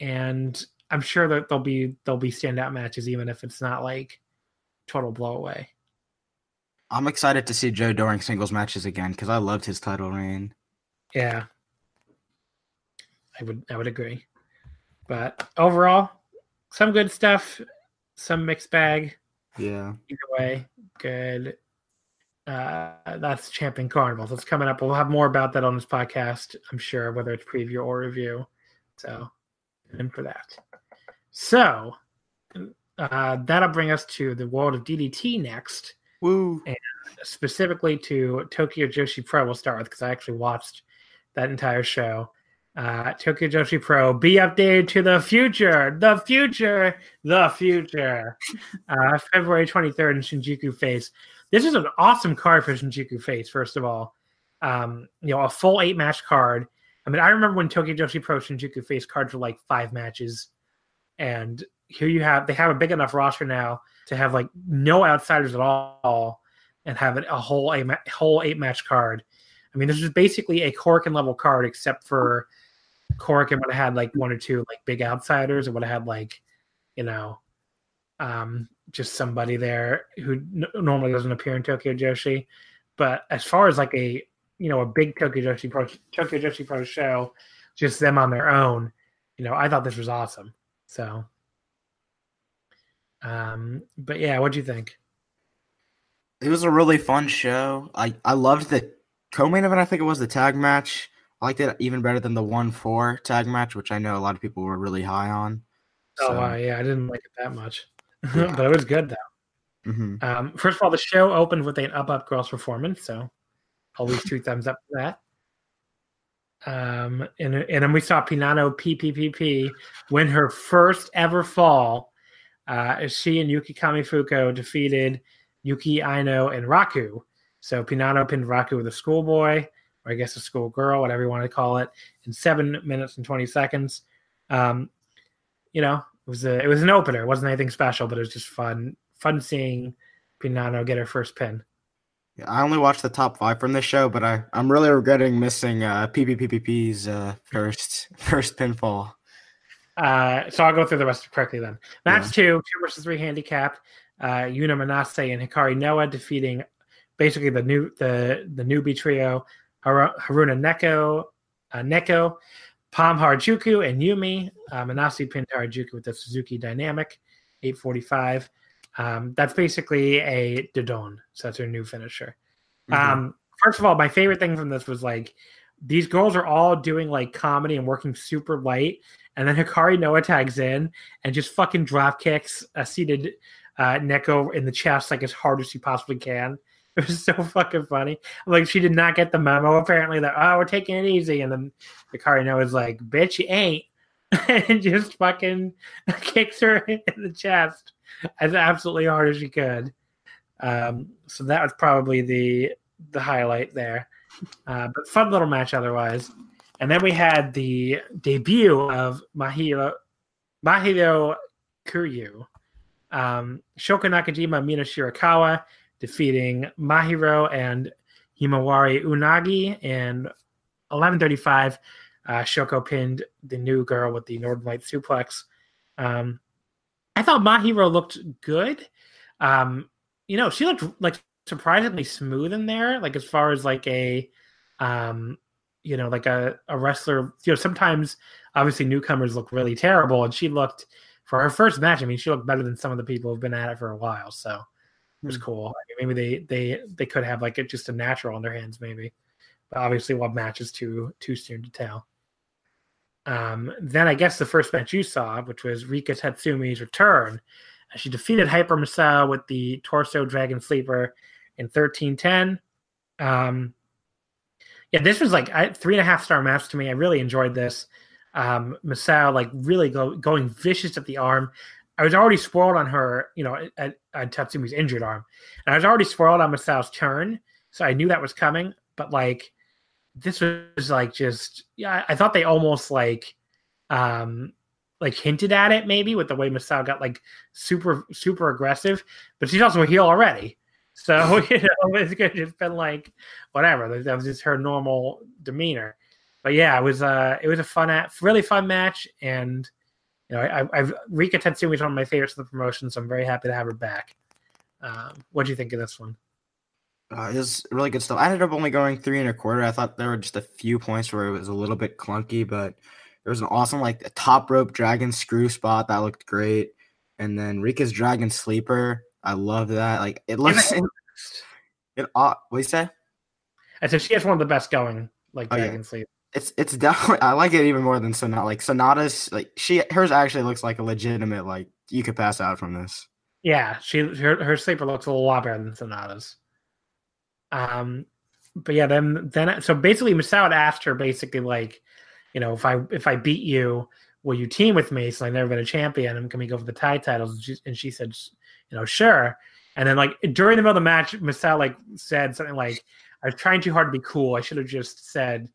And I'm sure that there'll be there'll be standout matches, even if it's not like total blowaway. I'm excited to see Joe Doering singles matches again because I loved his title reign. Yeah, I would I would agree. But overall, some good stuff, some mixed bag. Yeah. Either way, good. Uh, that's Champion Carnival. That's coming up. We'll have more about that on this podcast, I'm sure, whether it's preview or review. So, and for that. So, uh, that'll bring us to the world of DDT next. Woo! And specifically to Tokyo Joshi Pro. We'll start with because I actually watched that entire show. Uh, Tokyo Joshi Pro, be updated to the future, the future, the future. Uh, February 23rd in Shinjuku Face. This is an awesome card for Shinjuku Face, first of all. Um, you know, a full eight match card. I mean, I remember when Tokyo Joshi Pro Shinjuku Face cards were like five matches. And here you have they have a big enough roster now to have like no outsiders at all and have a whole a whole eight match card. I mean, this is basically a Korakuen level card, except for Korakuen would have had like one or two like big outsiders. It would have had like, you know, um, just somebody there who n- normally doesn't appear in Tokyo Joshi. But as far as like a you know a big Tokyo Joshi Pro Tokyo Joshi Pro show, just them on their own, you know, I thought this was awesome. So um, but yeah, what do you think? It was a really fun show. I I loved the co-main event. I think it was the tag match. I liked it even better than the one four tag match, which I know a lot of people were really high on. Oh, so. Oh wow, yeah, I didn't like it that much, yeah. but it was good though. Mm-hmm. Um, first of all, the show opened with an up up girls performance, so always two thumbs up for that. Um, and and then we saw Pinano PPPP win her first ever fall uh, she and Yuki Kamifuko defeated Yuki Aino and Raku. So Pinano pinned Raku with a schoolboy, or I guess a schoolgirl, whatever you want to call it, in seven minutes and twenty seconds. Um, you know, it was a it was an opener. It wasn't anything special, but it was just fun fun seeing Pinano get her first pin. Yeah, I only watched the top five from this show, but I I'm really regretting missing uh, PPPPP's uh, first first pinfall. Uh, so I'll go through the rest correctly then. Match yeah. two, two versus three handicap. Uh, Yuna Manase and Hikari Noa defeating basically the new the the newbie trio Haruna Neko, uh, Neko, Pam Harajuku, and Yumi. Uh, Manase pinned Harajuku with the Suzuki Dynamic, 845. Um, that's basically a Dodon. So that's her new finisher. Mm-hmm. Um, first of all, my favorite thing from this was like these girls are all doing like comedy and working super light. And then Hikari Noa tags in and just fucking drop kicks a seated uh, Neko in the chest like as hard as she possibly can. It was so fucking funny. Like she did not get the memo apparently that oh we're taking it easy, and then Hikari Noa's like, "Bitch, you ain't," and just fucking kicks her in the chest as absolutely hard as she could. Um, so that was probably the the highlight there. Uh, but fun little match otherwise. And then we had the debut of Mahiro Mahiro Kuryu. Um, Shoko Nakajima, Mina Shirakawa defeating Mahiro and Himawari Unagi. And 1135, uh, Shoko pinned the new girl with the Northern Light suplex. Um, I thought Mahiro looked good. Um, you know, she looked like surprisingly smooth in there, like as far as like a um, you know, like a, a wrestler, you know, sometimes obviously newcomers look really terrible and she looked for her first match, I mean, she looked better than some of the people who've been at it for a while. So it was hmm. cool. I mean, maybe they they they could have like it just a natural on their hands, maybe. But obviously what match is too too soon to tell. Um, then I guess the first match you saw, which was Rika Tatsumi's return, she defeated Hyper Misao with the torso dragon sleeper in 1310. Um, yeah, this was like a three and a half star match to me. I really enjoyed this. Um, Misao like really go, going vicious at the arm. I was already spoiled on her, you know, at, at Tatsumi's injured arm, and I was already spoiled on Misao's turn, so I knew that was coming. But like, this was like just yeah i thought they almost like um like hinted at it maybe with the way Misao got like super super aggressive but she's also a heel already so you know it's just been like whatever that was just her normal demeanor but yeah it was uh it was a fun really fun match and you know I, I've Rika Tatsumi is one of my favorites of the promotion so I'm very happy to have her back um, what do you think of this one uh, it was really good stuff. I ended up only going three and a quarter. I thought there were just a few points where it was a little bit clunky, but there was an awesome like a top rope dragon screw spot that looked great, and then Rika's dragon sleeper. I love that. Like it looks. It, it what do you say? I said she has one of the best going like oh, dragon yeah. sleep. It's it's definitely I like it even more than Sonata. Like Sonata's like she hers actually looks like a legitimate like you could pass out from this. Yeah, she her, her sleeper looks a lot better than Sonata's. Um, but yeah, then then so basically Misao asked her basically like, you know, if I if I beat you, will you team with me? So I've never been a champion, and can we go for the tie titles? And she, and she said, you know, sure. And then like during the middle of the match, Misao like said something like, I was trying too hard to be cool. I should have just said,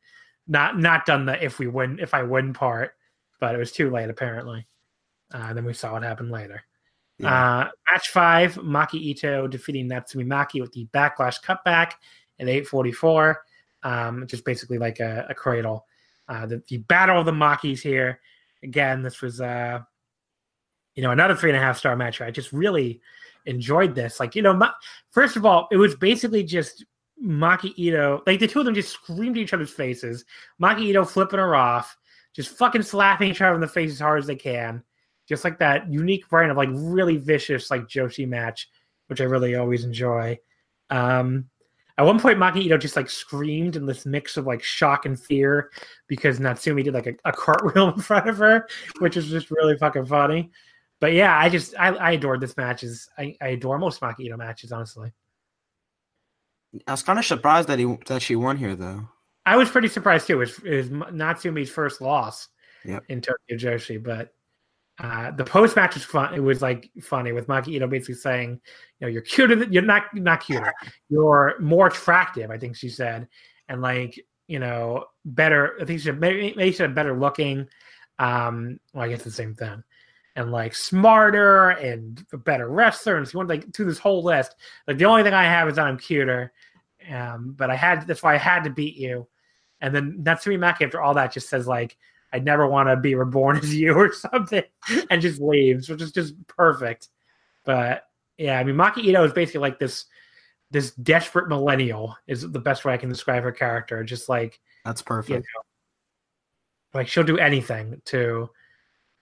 not not done the if we win if I win part, but it was too late apparently. Uh, then we saw what happened later. Yeah. Uh, match five, Maki Ito defeating Natsumi Maki with the backlash cutback at 844. Um, just basically like a, a cradle. Uh, the, the, battle of the Makis here. Again, this was uh, you know another three and a half star match. I just really enjoyed this. Like you know, Ma- first of all, it was basically just Maki Ito. Like the two of them just screamed at each other's faces. Maki Ito flipping her off, just fucking slapping each other in the face as hard as they can just like that unique brand of like really vicious like Joshi match, which I really always enjoy. Um, at one point, Maki Ito just like screamed in this mix of like shock and fear because Natsumi did like a, a cartwheel in front of her, which is just really fucking funny. But yeah, I just I, I adored this matches. I, I adore most Maki Ito matches, honestly. I was kind of surprised that he that she won here, though. I was pretty surprised too. It was, it was Natsumi's first loss yep. in Tokyo Joshi, but uh, the post match was fun. It was like funny with Maki Ito basically saying, you know, you're cuter. Than, you're not not cuter. You're more attractive. I think she said, and like you know, better. I think she said, maybe, maybe she said better looking. Um, well, I guess the same thing. And like smarter and a better wrestler, and she went like to this whole list. Like the only thing I have is that I'm cuter. Um, but I had that's why I had to beat you. And then Natsumi Maki after all that just says like I never want to be reborn as you or something, and just leaves, which is just perfect. But yeah, I mean Maki Ito is basically like this this desperate millennial is the best way I can describe her character. Just like That's perfect. you know, like she'll do anything to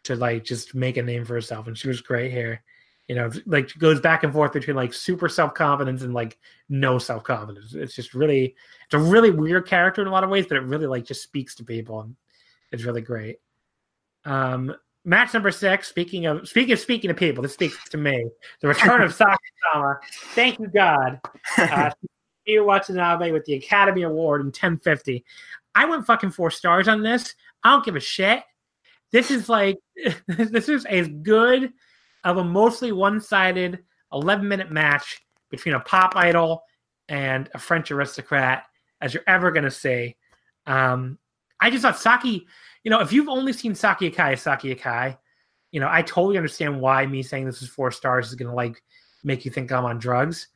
to like just make a name for herself, and she was great here. You know, like goes back and forth between like super self confidence and like no self confidence. It's just really, it's a really weird character in a lot of ways, but it really like just speaks to people, and it's really great. Um, match number six. Speaking of speaking of speaking to people, this speaks to me. The return of Sakasama. Thank you God. Uh, you Watanabe with the Academy Award in 1050. I went fucking four stars on this. I don't give a shit. This is like this is as good of a mostly one-sided 11-minute match between a pop idol and a French aristocrat as you're ever gonna see. Um, I just thought Saki, you know, if you've only seen Saki Akai, Saki Akai, you know, I totally understand why me saying this is four stars is gonna like make you think I'm on drugs.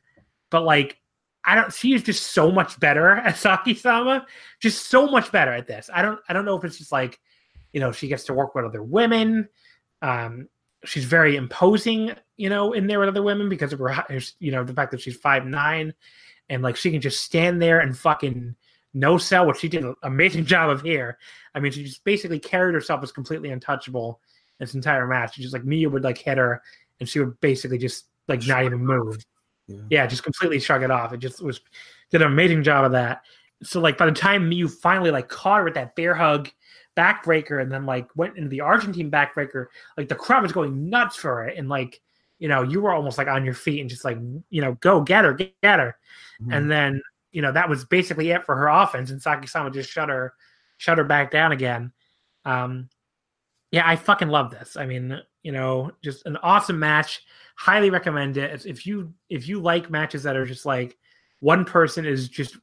But like I don't. She is just so much better at Saki Sama. Just so much better at this. I don't. I don't know if it's just like, you know, she gets to work with other women. Um, she's very imposing, you know, in there with other women because of her, you know, the fact that she's five nine, and like she can just stand there and fucking no sell, which she did an amazing job of here. I mean, she just basically carried herself as completely untouchable this entire match. She just like Mia would like hit her, and she would basically just like not even move Yeah. yeah, just completely shrug it off. It just was did an amazing job of that. So like by the time you finally like caught her with that bear hug backbreaker and then like went into the Argentine backbreaker, like the crowd was going nuts for it. And like, you know, you were almost like on your feet and just like, you know, go get her, get, get her. Mhm. And then, you know, that was basically it for her offense. And Saki Sama just shut her shut her back down again. Um yeah, I fucking love this. I mean, you know, just an awesome match. Highly recommend it. If- If you if you like matches that are just like one person is just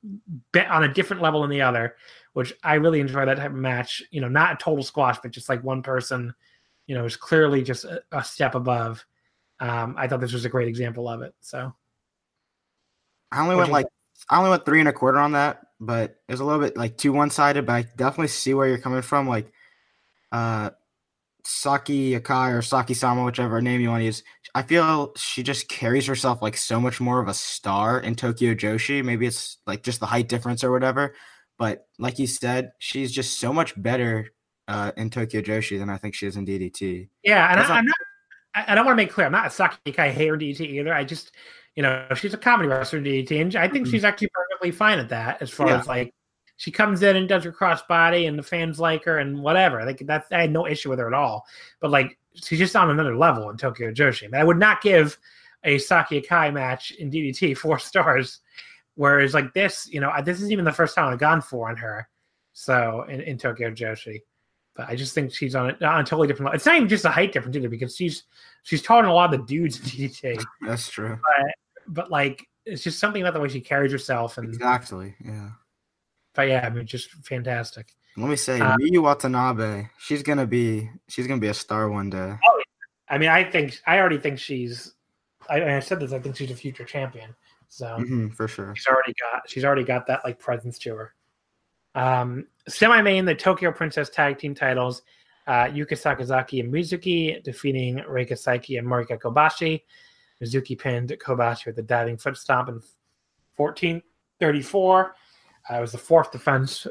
bet on a different level than the other, which I really enjoy that type of match. You know, not a total squash, but just like one person, you know, is clearly just a, a step above. Um, I thought this was a great example of it. So I only went like I only went three and a quarter on that, but it was a little bit like too one sided. But I definitely see where you're coming from. Like, uh, Saki Akai or Saki Sama, whichever name you want to use. I feel she just carries herself like so much more of a star in Tokyo Joshi. Maybe it's like just the height difference or whatever. But like you said, she's just so much better uh, in Tokyo Joshi than I think she is in DDT. Yeah, and I, I'm not. I, I don't want to make clear. I'm not a Saki Akai hater DDT either. I just, you know, she's a comedy wrestler in DDT, and I think Mhm. she's actually perfectly fine at that. As far Yeah. as like, she comes in and does her crossbody, and the fans like her, and whatever. Like that's I had no issue with her at all. But like, she's just on another level in Tokyo Joshi. I, mean, I would not give a Saki Akai match in DDT four stars. Whereas like this, you know, this isn't even the first time I've gone for on her. So in, in Tokyo Joshi but I just think she's on a, on a totally different level. It's not even just a height difference either because she's she's taller than a lot of the dudes in DDT. That's true. But like it's just something about the way she carries herself and Exactly. Yeah. but yeah, I mean just fantastic. Let me say, uh, Miyu Watanabe. She's gonna be. She's gonna be a star one day. Oh, I mean I think I already think she's I, I said this, I think she's a future champion. So hmm for sure. she's already got she's already got that like presence to her. Um, semi main the Tokyo Princess tag team titles, uh, Yuka Sakazaki and Mizuki defeating Reika Saiki and Marika Kobashi. Mizuki pinned Kobashi with a diving foot stomp in 1434. Uh, it was the fourth defense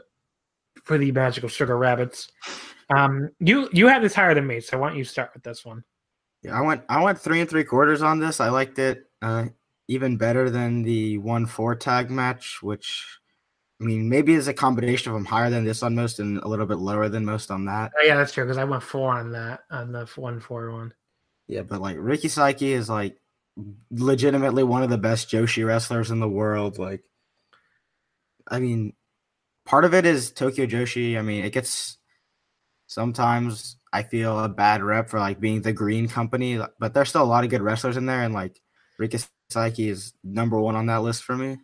for the Magical Sugar Rabbits. Um, you you had this higher than me, so why don't you start with this one? Yeah, I went. I went three and three quarters on this. I liked it uh, even better than the one four tag match, which I mean maybe is a combination of them higher than this on most and a little bit lower than most on that. Oh, yeah, that's true because I went four on that on the one four one. Yeah, but like Reika Saiki is like legitimately one of the best Joshi wrestlers in the world. Like, I mean, part of it is Tokyo Joshi. I mean, it gets sometimes I feel a bad rep for like being the green company, but there's still a lot of good wrestlers in there, and like Reika Saiki is number one on that list for me.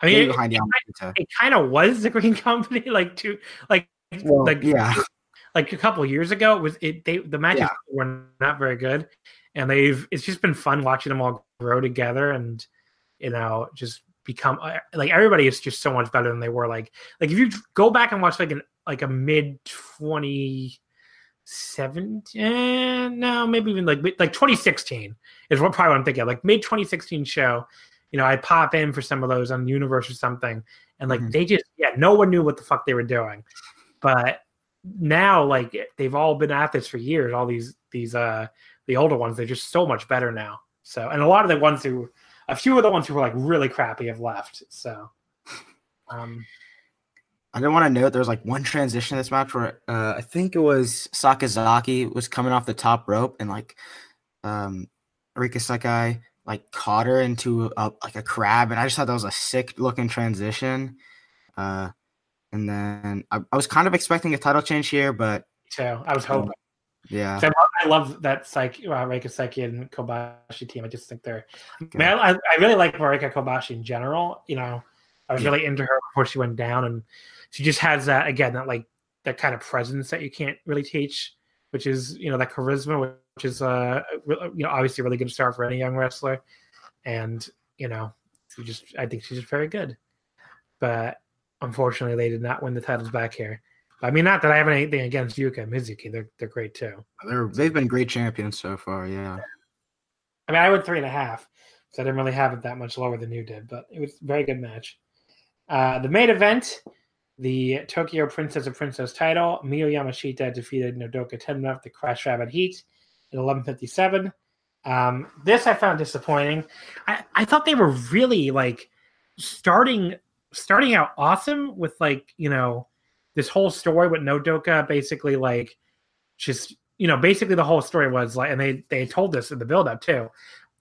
I mean, it, behind Yamashita. it kind of was the Green Company, like two, like Well, like yeah, like a couple years ago. It was it they the matches Yeah. were not very good, and they've it's just been fun watching them all grow together and you know just become uh, like everybody is just so much better than they were. Like like if you go back and watch like an like a mid twenty seventeen, eh, no, maybe even like like twenty sixteen is what probably what I'm thinking. Like mid twenty sixteen show, you know, I pop in for some of those on Universe or something, and like Mhm. they just yeah, no one knew what the fuck they were doing, but now like they've all been at this for years. All these these uh the older ones, they're just so much better now. So and a lot of the ones who a few of the ones who were like really crappy have left. So um I didn't want to note there was like one transition in this match where uh, I think it was Sakazaki was coming off the top rope and like um Reika Saiki like caught her into a, like a crab and I just thought that was a sick looking transition. Uh and then I, I was kind of expecting a title change here, but so I was hoping. yeah. So I love that Saiki, uh, Reika and Kobashi team. I just think they're. I, mean, I, I really like Marika Kobashi in general. You know, I was Yeah. really into her before she went down, and she just has that again that like that kind of presence that you can't really teach, which is you know that charisma, which is uh you know obviously a really good start for any young wrestler, and you know she just I think she's just very good, but unfortunately they did not win the titles back here. I mean, not that I have anything against Yuka and Mizuki; they're they're great too. They're, they've been great champions so far, yeah. I mean, I went three and a half, so I didn't really have it that much lower than you did, but it was a very good match. Uh, the main event, the Tokyo Princess of Princess title, Miyu Yamashita defeated Nodoka Tenma the Crash Rabbit Heat at 11:57. Um, this I found disappointing. I, I thought they were really like starting starting out awesome with like you know this whole story with Nodoka basically like just you know basically the whole story was like and they they told this in the build up too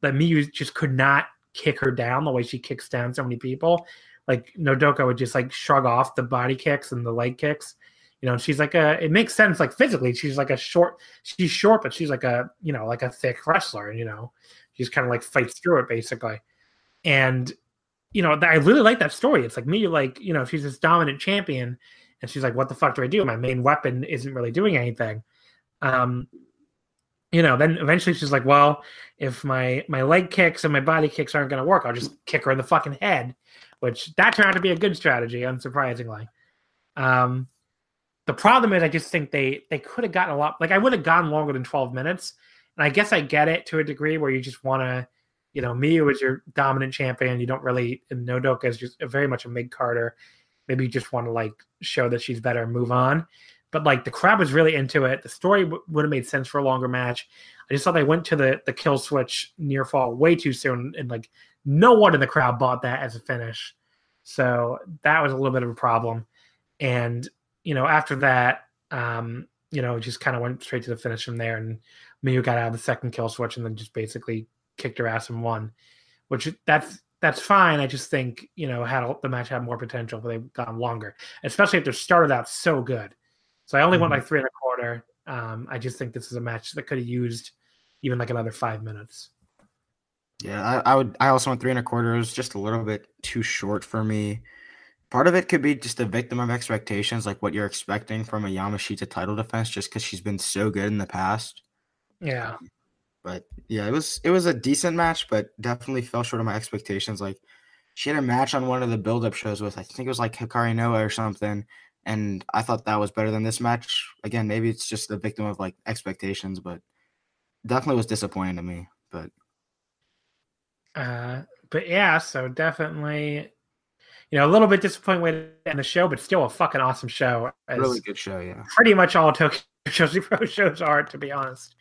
that Miyu just could not kick her down the way she kicks down so many people like Nodoka would just like shrug off the body kicks and the leg kicks. You know she's like a it makes sense like physically she's like a short she's short but she's like a you know like a thick wrestler and you know? She's kind of like fights through it basically. And you know i really like that story. It's like me like you know she's this dominant champion and she's like what the fuck do i do? My main weapon isn't really doing anything. Um you know then eventually she's like well if my my leg kicks and my body kicks aren't going to work i'll just kick her in the fucking head which that turned out to be a good strategy unsurprisingly. Um the problem is i just think they they could have gotten a lot like i would have gone longer than 12 minutes. And i guess i get it to a degree where you just want to you know miyu is your dominant champion. You don't really and nodoka is just very much a mid carter maybe you just want to like show that she's better and move on. But like the crowd was really into it. The story w- would have made sense for a longer match. I just thought they went to the the kill switch near fall way too soon and like no one in the crowd bought that as a finish so that was a little bit of a problem and you know after that um you know just kind of went straight to the finish from there and Miyu got out of the second kill switch and then just basically kicked her ass and won which that's that's fine. I just think you know had the match had more potential if they've gone longer, especially if they started out so good. So I only went Mhm. like three and a quarter. Um, I just think this is a match that could have used even like another five minutes. Yeah, I, I would. I also went three and a quarter. It was just a little bit too short for me. Part of it could be just a victim of expectations, like what you're expecting from a Yamashita title defense, just because she's been so good in the past. Yeah, um, But yeah, it was it was a decent match, but definitely fell short of my expectations. Like she had a match on one of the build up shows with I think it was like Hikari Noa or something, and I thought that was better than this match. Again, maybe it's just a victim of like expectations, but definitely was disappointing to me. But uh, but yeah, so definitely, you know, a little bit disappointing way to end the show, but still a fucking awesome show. Really good show, yeah. pretty much all Tokyo Joshi Pro shows are, to be honest.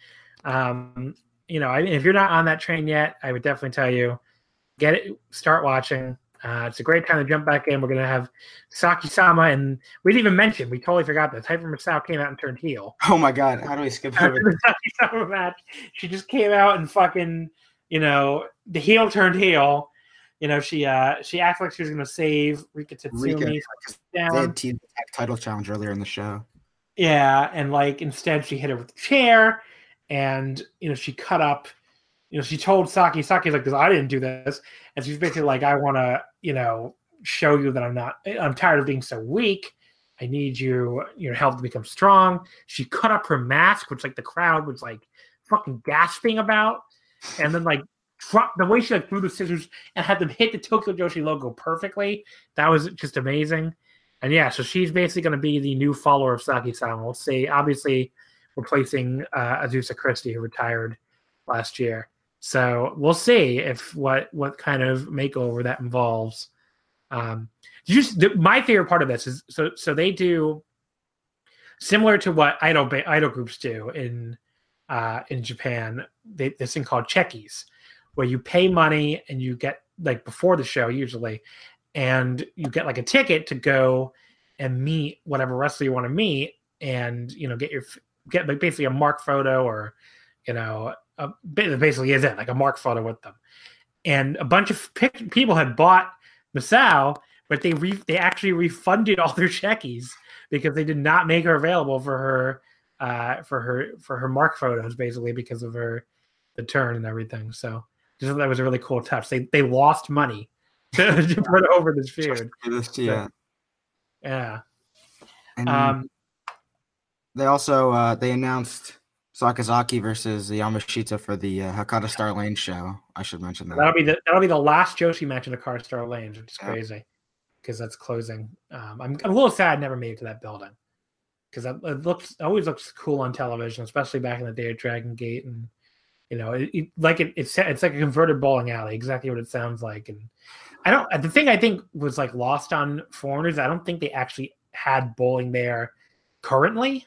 Um, you know, I, if you're not on that train yet, I would definitely tell you get it, start watching. Uh, it's a great time to jump back in. We're gonna have Saki Sama, and we didn't even mention. We totally forgot this. Hyper Misao came out and turned heel Oh my god, how do we skip after over? the Saki Sama match. She just came out and fucking, you know, the heel turned heel. You know, she uh she acted like she was gonna save Rika Tatsumi Rika, from They down. had team title challenge earlier in the show. Yeah, and like instead she hit her with a chair, and you know she cut up. You know she told Saki, Saki's like, "Cause I didn't do this," and she's basically like, "I want to, you know, show you that I'm not. I'm tired of being so weak. I need you, your help to become strong." She cut up her mask, which like the crowd was like fucking gasping about, and then like drop the way she like threw the scissors and had them hit the Tokyo Joshi logo perfectly. That was just amazing. And yeah, so she's basically going to be the new follower of Saki-sama. We'll see. Obviously, replacing uh, Azusa Christie, who retired last year. So we'll see if what what kind of makeover that involves. Um, just the, my favorite part of this is so so they do similar to what idol idol groups do in uh, in Japan. They, this thing called checkies, where you pay money and you get like before the show usually, and you get like a ticket to go and meet whatever wrestler you want to meet, and you know get your get like basically a mark photo or you know a, basically is it like a mark photo with them, and a bunch of people had bought Misao, but they re- they actually refunded all their checkies because they did not make her available for her uh, for her for her mark photos basically because of her the turn and everything. So just that was a really cool touch. They they lost money to, to put over this feud. This, yeah, yeah. And um, they also uh, they announced Sakazaki versus Yamashita for the uh, Hakata Star Lane show. I should mention that. That'll be the that'll be the last Joshi match in the Car Star Lanes, which is yeah. crazy because that's closing. Um, I'm, I'm a little sad I never made it to that building because it looks always looks cool on television, especially back in the day of Dragon Gate and you know, it, it, like it, it's it's like a converted bowling alley, exactly what it sounds like. And I don't. The thing I think was like lost on foreigners. I don't think they actually had bowling there currently.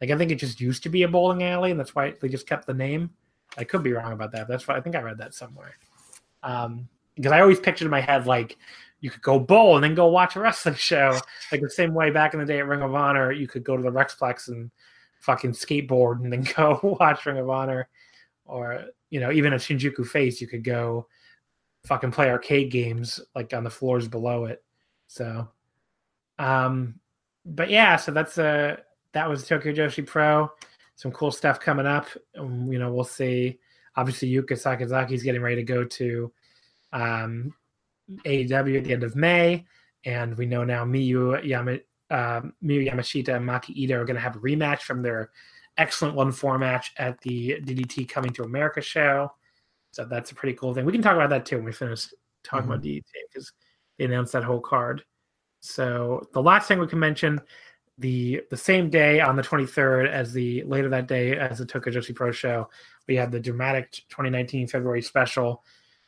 Like I think it just used to be a bowling alley, and that's why they just kept the name. I could be wrong about that. that's why I think I read that somewhere. Um, because I always pictured in my head like you could go bowl and then go watch a wrestling show. Like the same way back in the day at Ring of Honor, you could go to the Rexplex and fucking skateboard and then go watch Ring of Honor. Or, you know, even at Shinjuku Face, you could go fucking play arcade games like on the floors below it. So, um, but yeah, so that's uh that was Tokyo Joshi Pro. Some cool stuff coming up. Um, you know, we'll see. Obviously, Yuka Sakazaki's getting ready to go to um, AEW at the end of May, and we know now Miyu, Yama, uh, Miyu Yamashita and Maki Ito are going to have a rematch from their excellent one four match at the DDT Coming to America show. So that's a pretty cool thing. We can talk about that too when we finish talking mm-hmm. about DDT because they announced that whole card. So the last thing we can mention the the same day on the 23rd as the later that day as the Tokyo Joshi Pro show, we had the dramatic 2019 February special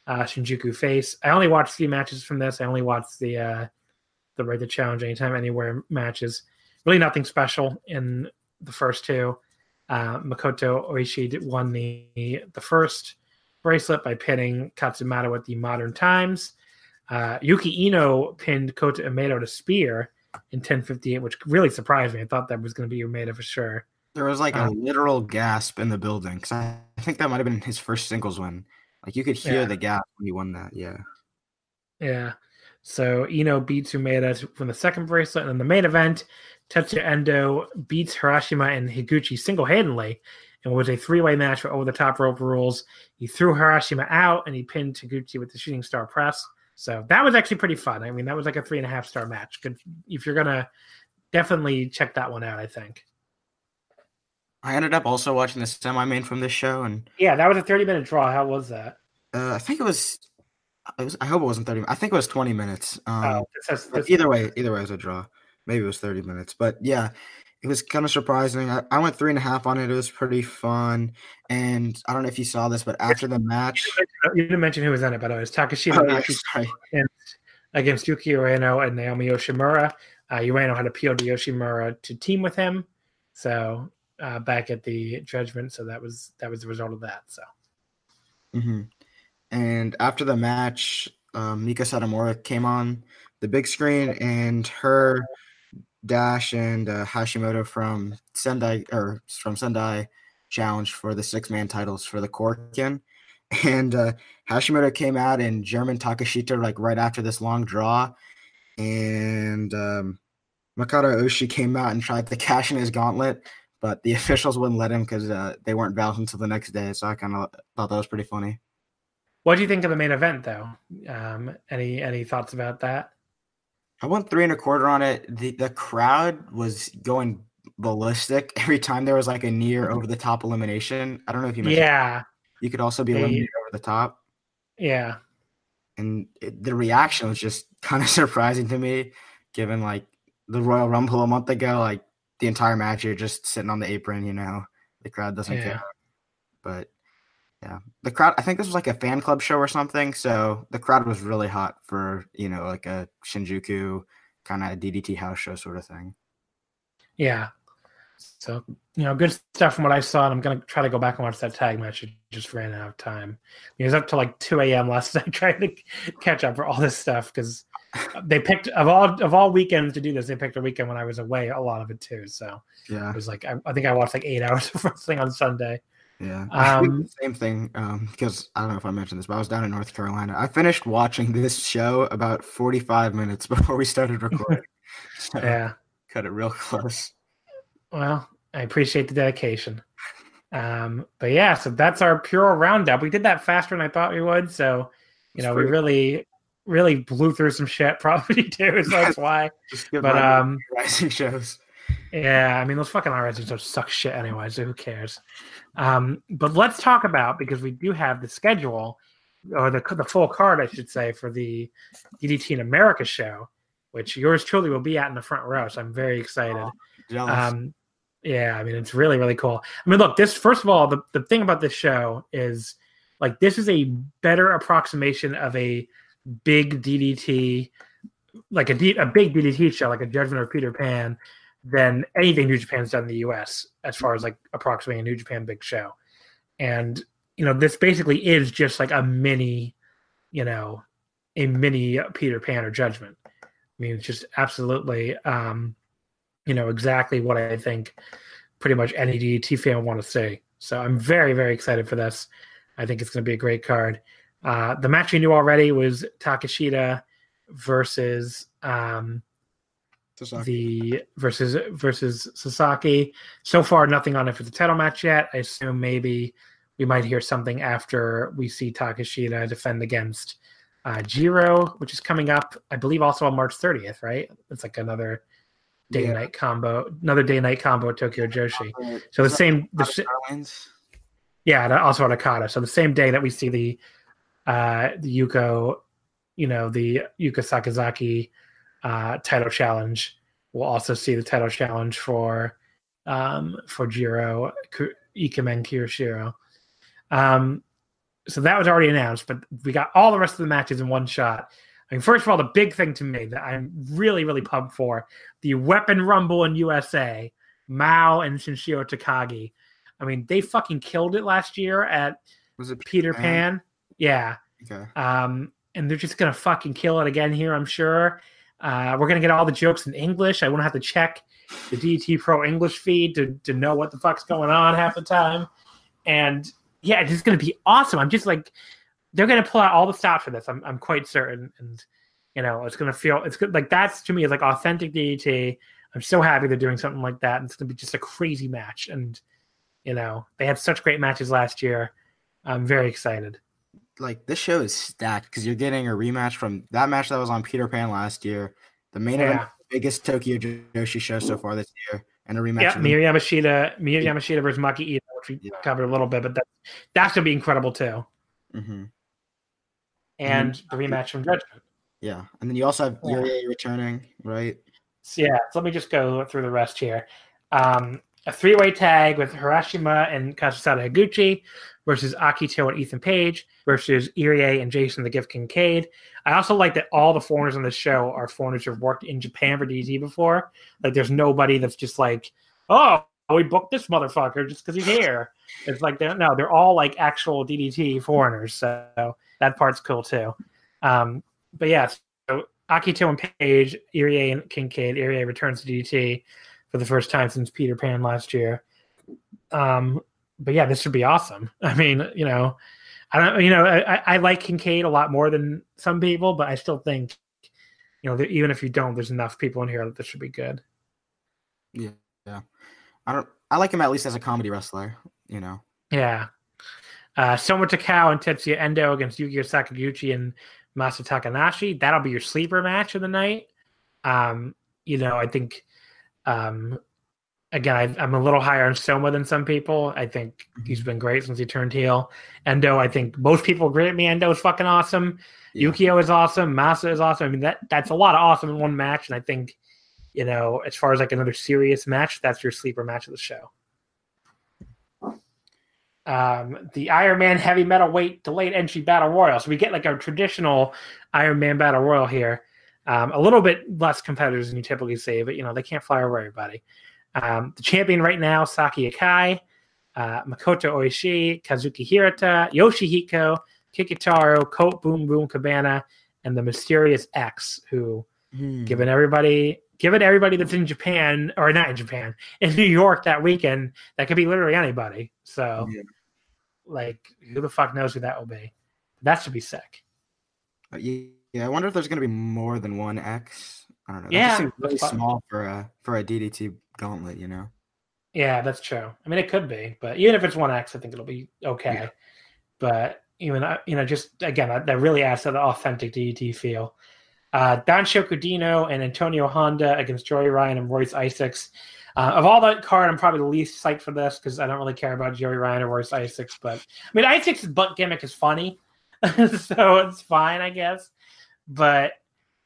uh, Shinjuku Face. I only watched three matches from this. I only watched the uh, the Right to Challenge Anytime Anywhere matches. Really nothing special in the first two. Uh, Makoto Oishi won the the first bracelet by pinning Katsumata with the Modern Times. Uh, Yuki Ino pinned Kota Umeda to spear in 10:58, which really surprised me. I thought that was going to be Umeda for sure. There was like um, a literal gasp in the building because I think that might have been his first singles win. Like you could hear yeah. the gap when he won that. Yeah. Yeah. So Ino beats Umeda from the second bracelet, and in the main event, Tetsuya Endo beats Harashima and Higuchi single handedly. And was a three way match for over the top rope rules. He threw Harashima out and he pinned Higuchi with the shooting star press. So that was actually pretty fun. I mean, that was like a three and a half star match. Good if you're gonna definitely check that one out, I think. I ended up also watching the semi main from this show, and yeah, that was a thirty minute draw. How was that? Uh, I think it was, it was. I hope it wasn't thirty. I think it was twenty minutes. Um, oh, that's, that's, either way, either way, it was a draw. Maybe it was thirty minutes, but yeah, it was kind of surprising. I, I, went three and a half on it. It was pretty fun, and I don't know if you saw this, but after the match, you didn't mention who was in it, but it was Takeshita oh, yeah, against Yuki Ueno and Naomi Yoshimura. Uh, Ueno had appealed to Yoshimura to team with him, so uh, back at the judgment. So that was that was the result of that. So. Mm-hmm. And after the match, um, Meiko Satomura came on the big screen, and her Dash and uh, Hashimoto from Sendai or from Sendai challenged for the six man titles for the Korakuen. And uh, Hashimoto came out in German Takeshita like right after this long draw, and um, Makoto Oishi came out and tried to cash in his gauntlet, but the officials wouldn't let him because uh, they weren't valid until the next day. So I kind of thought that was pretty funny. What do you think of the main event, though? Um, any any thoughts about that? I went three and a quarter on it. The the crowd was going ballistic every time there was like a near over the top elimination. I don't know if you mentioned. Yeah. You could also be eliminated they, over the top. Yeah. And it, the reaction was just kind of surprising to me, given like the Royal Rumble a month ago. Like the entire match, you're just sitting on the apron. You know, the crowd doesn't Yeah. care. But yeah, the crowd. I think this was like a fan club show or something. So the crowd was really hot for you know like a Shinjuku kind of DDT house show sort of thing. Yeah. So, you know, good stuff from what I saw, and I'm gonna try to go back and watch that tag match. It just ran out of time. It was up to like 2 a.m. last night trying to catch up for all this stuff because they picked of all of all weekends to do this. They picked a weekend when I was away, a lot of it too. So Yeah, it was like I, I think I watched like eight hours of wrestling on Sunday. yeah. Um, same thing um, because I don't know if I mentioned this, but I was down in North Carolina. I finished watching this show about 45 minutes before we started recording. so Yeah. cut it real close. Well, I appreciate the dedication. Um, but yeah, so that's our pure roundup. We did that faster than I thought we would. So, you It's know, we really, really blew through some shit probably too. So that's why. But um, rising shows. yeah, I mean, those fucking RSC shows suck shit anyway. So who cares? Um, but let's talk about because we do have the schedule or the the full card, I should say, for the DDT in America show, which yours truly will be at in the front row. So I'm very excited. Um, yeah, I mean, it's really, really cool. I mean, look, this, first of all, the, the thing about this show is like, this is a better approximation of a big DDT, like a, D, a big DDT show, like a Judgment of Peter Pan, than anything New Japan's done in the US as far as like approximating a New Japan big show. And, you know, this basically is just like a mini, you know, a mini Peter Pan or Judgment. I mean, it's just absolutely, um, you know, exactly what I think pretty much any DDT fan would want to see. So I'm very, very excited for this. I think it's going to be a great card. Uh, the match we knew already was Takeshita versus um, the versus versus Sasaki. So far, nothing on it for the title match yet. I assume maybe we might hear something after we see Takeshita defend against uh, Jiro, which is coming up, I believe, also on March 30th. Right? It's like another day Yeah. night combo, another day night combo at Tokyo Joshi. Uh, So the same, the, Okada yeah, and also on Okada. So the same day that we see the uh the Yuko, you know, the Yuka Sakazaki uh title challenge, we'll also see the title challenge for um for Jiro Ikemen Kirishiro. Um so that was already announced, but we got all the rest of the matches in one shot. I mean, first of all, the big thing to me that I'm really, really pumped for the Weapon Rumble in USA, Mao and Sanshiro Takagi. I mean, they fucking killed it last year at Was it Peter Pan. Yeah. Okay. Um, and they're just gonna fucking kill it again here, I'm sure. Uh, we're gonna get all the jokes in English. I won't have to check the DT Pro English feed to, to know what the fuck's going on half the time. And yeah, it's just gonna be awesome. I'm just like they're gonna pull out all the stops for this. I'm I'm quite certain. And you know, it's gonna feel it's good like that's to me is like authentic DDT. I'm so happy they're doing something like that. And it's gonna be just a crazy match. And you know, they had such great matches last year. I'm very excited. Like this show is stacked because you're getting a rematch from that match that was on Peter Pan last year, the main event, Yeah. the biggest Tokyo Joshi show so far this year, and a rematch. Yeah, Miyu Yamashita, Miyu Yamashita versus Maki Ito, which we Yeah. covered a little bit, but that, that's gonna be incredible too. Mhm. And Mhm. the rematch from Judgment. Yeah, and then you also have Yeah. Returning, right? So yeah, so let me just go through the rest here. Um, a three-way tag with Harashima and Kazusada Higuchi versus Akito and Ethan Page versus Irie and Jason the Gift Kincaid. I also like that all the foreigners on the show are foreigners who've worked in Japan for DT before. Like, there's nobody that's just like, oh, we booked this motherfucker just because he's here. It's like, they're, no, they're all like actual DDT foreigners. So that part's cool too. Um, but yeah, so Akito and Page, Irie and Kincaid. Irie returns to DDT for the first time since Peter Pan last year. Um, but yeah, this should be awesome. I mean, you know, I don't, you know, I, I like Kincaid a lot more than some people, but I still think, you know, that even if you don't, there's enough people in here that this should be good. Yeah, yeah. I don't. I like him at least as a comedy wrestler. You know. Yeah. Uh, Soma Takao and Tetsuya Endo against Yukio Sakaguchi and Masa Takanashi. That'll be your sleeper match of the night. Um, you know, I think um, again, I, I'm a little higher on Soma than some people. I think he's been great since he turned heel. Endo, I think most people agree with me. Endo is fucking awesome. Yeah. Yukio is awesome. Masa is awesome. I mean, that that's a lot of awesome in one match. And I think, you know, as far as like another serious match, that's your sleeper match of the show. Um, the Iron Man heavy metal weight delayed entry battle royal. So we get like a traditional Iron Man battle royal here. Um, a little bit less competitors than you typically see, but you know they can't fly over everybody. Um, the champion right now, Saki Akai, uh, Makoto Oishi, Kazuki Hirata, Yoshihiko, Kikutaro, Colt Boom Boom Cabana, and the mysterious X, who Hmm. given everybody given everybody that's in Japan or not in Japan in New York that weekend, that could be literally anybody. So, Yeah. Like, who the fuck knows who that will be? That should be sick. Uh, ye- Yeah, I wonder if there's gonna be more than one X. I don't know. That Yeah, seems really small for a for a DDT gauntlet, you know. Yeah, that's true. I mean, it could be, but even if it's one X, I think it'll be okay. Yeah. But even uh, you know, just again, that, that really adds to the authentic DDT feel. Uh, Danshoku Dino and Antonio Honda against Joey Ryan and Royce Isaacs. Uh, of all that card, I'm probably the least psyched for this because I don't really care about Joey Ryan or Royce Isaacs. But I mean, Isaacs' butt gimmick is funny, so it's fine, I guess. But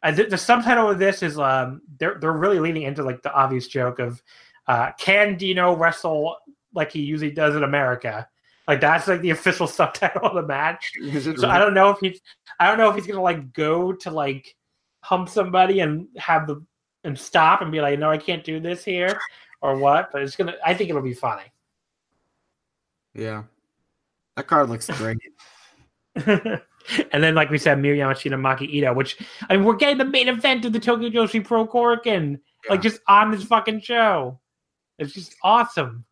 uh, the, the subtitle of this is um, they're they're really leaning into like the obvious joke of uh, can Dino wrestle like he usually does in America? Like that's like the official subtitle of the match. So I don't know if he's I don't know if he's gonna like go to like hump somebody and have the and stop and be like, no, I can't do this here or what. But it's gonna I think it'll be funny. Yeah. That card looks great. and then, like we said, Miyu Yamashita, Maki Ito, which I mean, we're getting the main event of the Tokyo Joshi Pro Korakuen, like Yeah. just on this fucking show. It's just awesome.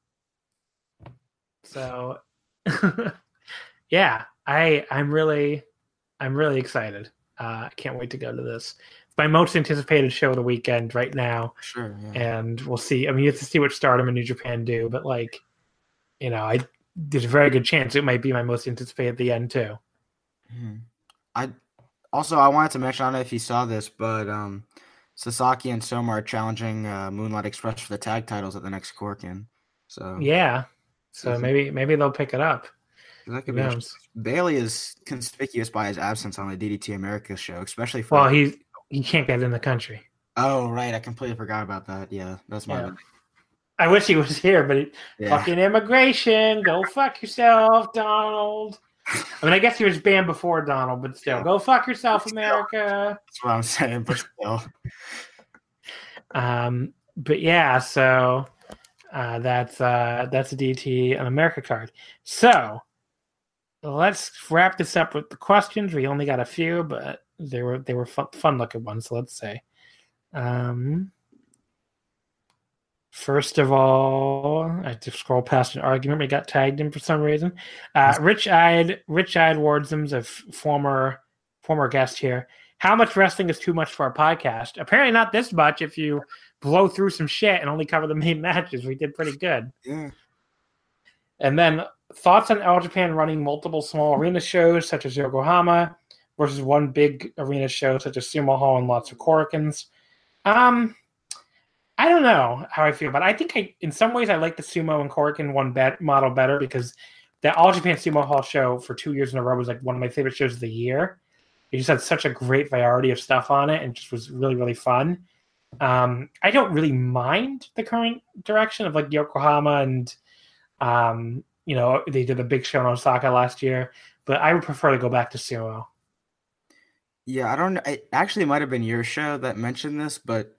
So, yeah, I I'm really I'm really excited. Uh, I can't wait to go to this. My most anticipated show of the weekend right now, Sure. Yeah. and we'll see. I mean, you have to see what Stardom and New Japan do, but like, you know, I there's a very good chance it might be my most anticipated at the end too. Hmm. I also I wanted to mention I don't know if you saw this, but um, Sasaki and Soma are challenging uh, Moonlight Express for the tag titles at the next Korakuen. So Yeah. So maybe maybe they'll pick it up. that could be. Bailey is conspicuous by his absence on the DDT America show, especially for. Well, he he can't get in the country. oh right, I completely forgot about that. Yeah, that's my. Yeah. I wish he was here, but he, Yeah. fucking immigration. Go fuck yourself, Donald. I mean, I guess he was banned before Donald, but still, Yeah. go fuck yourself, Still. America. That's what I'm saying, but still. Um, but yeah, so uh, that's uh, that's a DT an America card. So let's wrap this up with the questions. We only got a few, but they were they were fun, fun looking ones. Let's say, um, first of all, I have to scroll past an argument. We got tagged in for some reason. Uh, Rich eyed Rich eyed Wardsum's a f- former former guest here. How much wrestling is too much for our podcast? Apparently not this much. If you blow through some shit and only cover the main matches, we did pretty good. Yeah. And then thoughts on All Japan running multiple small arena shows such as Yokohama versus one big arena show such as Sumo Hall and lots of Korakuens. Um, I don't know how I feel, but I think I, in some ways, I like the Sumo and Korakuen one bet model better because that All Japan Sumo Hall show for two years in a row was like one of my favorite shows of the year. It just had such a great variety of stuff on it and just was really, really fun. Um, I don't really mind the current direction of like Yokohama and um, you know, they did a big show in Osaka last year, but I would prefer to go back to sumo. Yeah, I don't. It actually might have been your show that mentioned this, but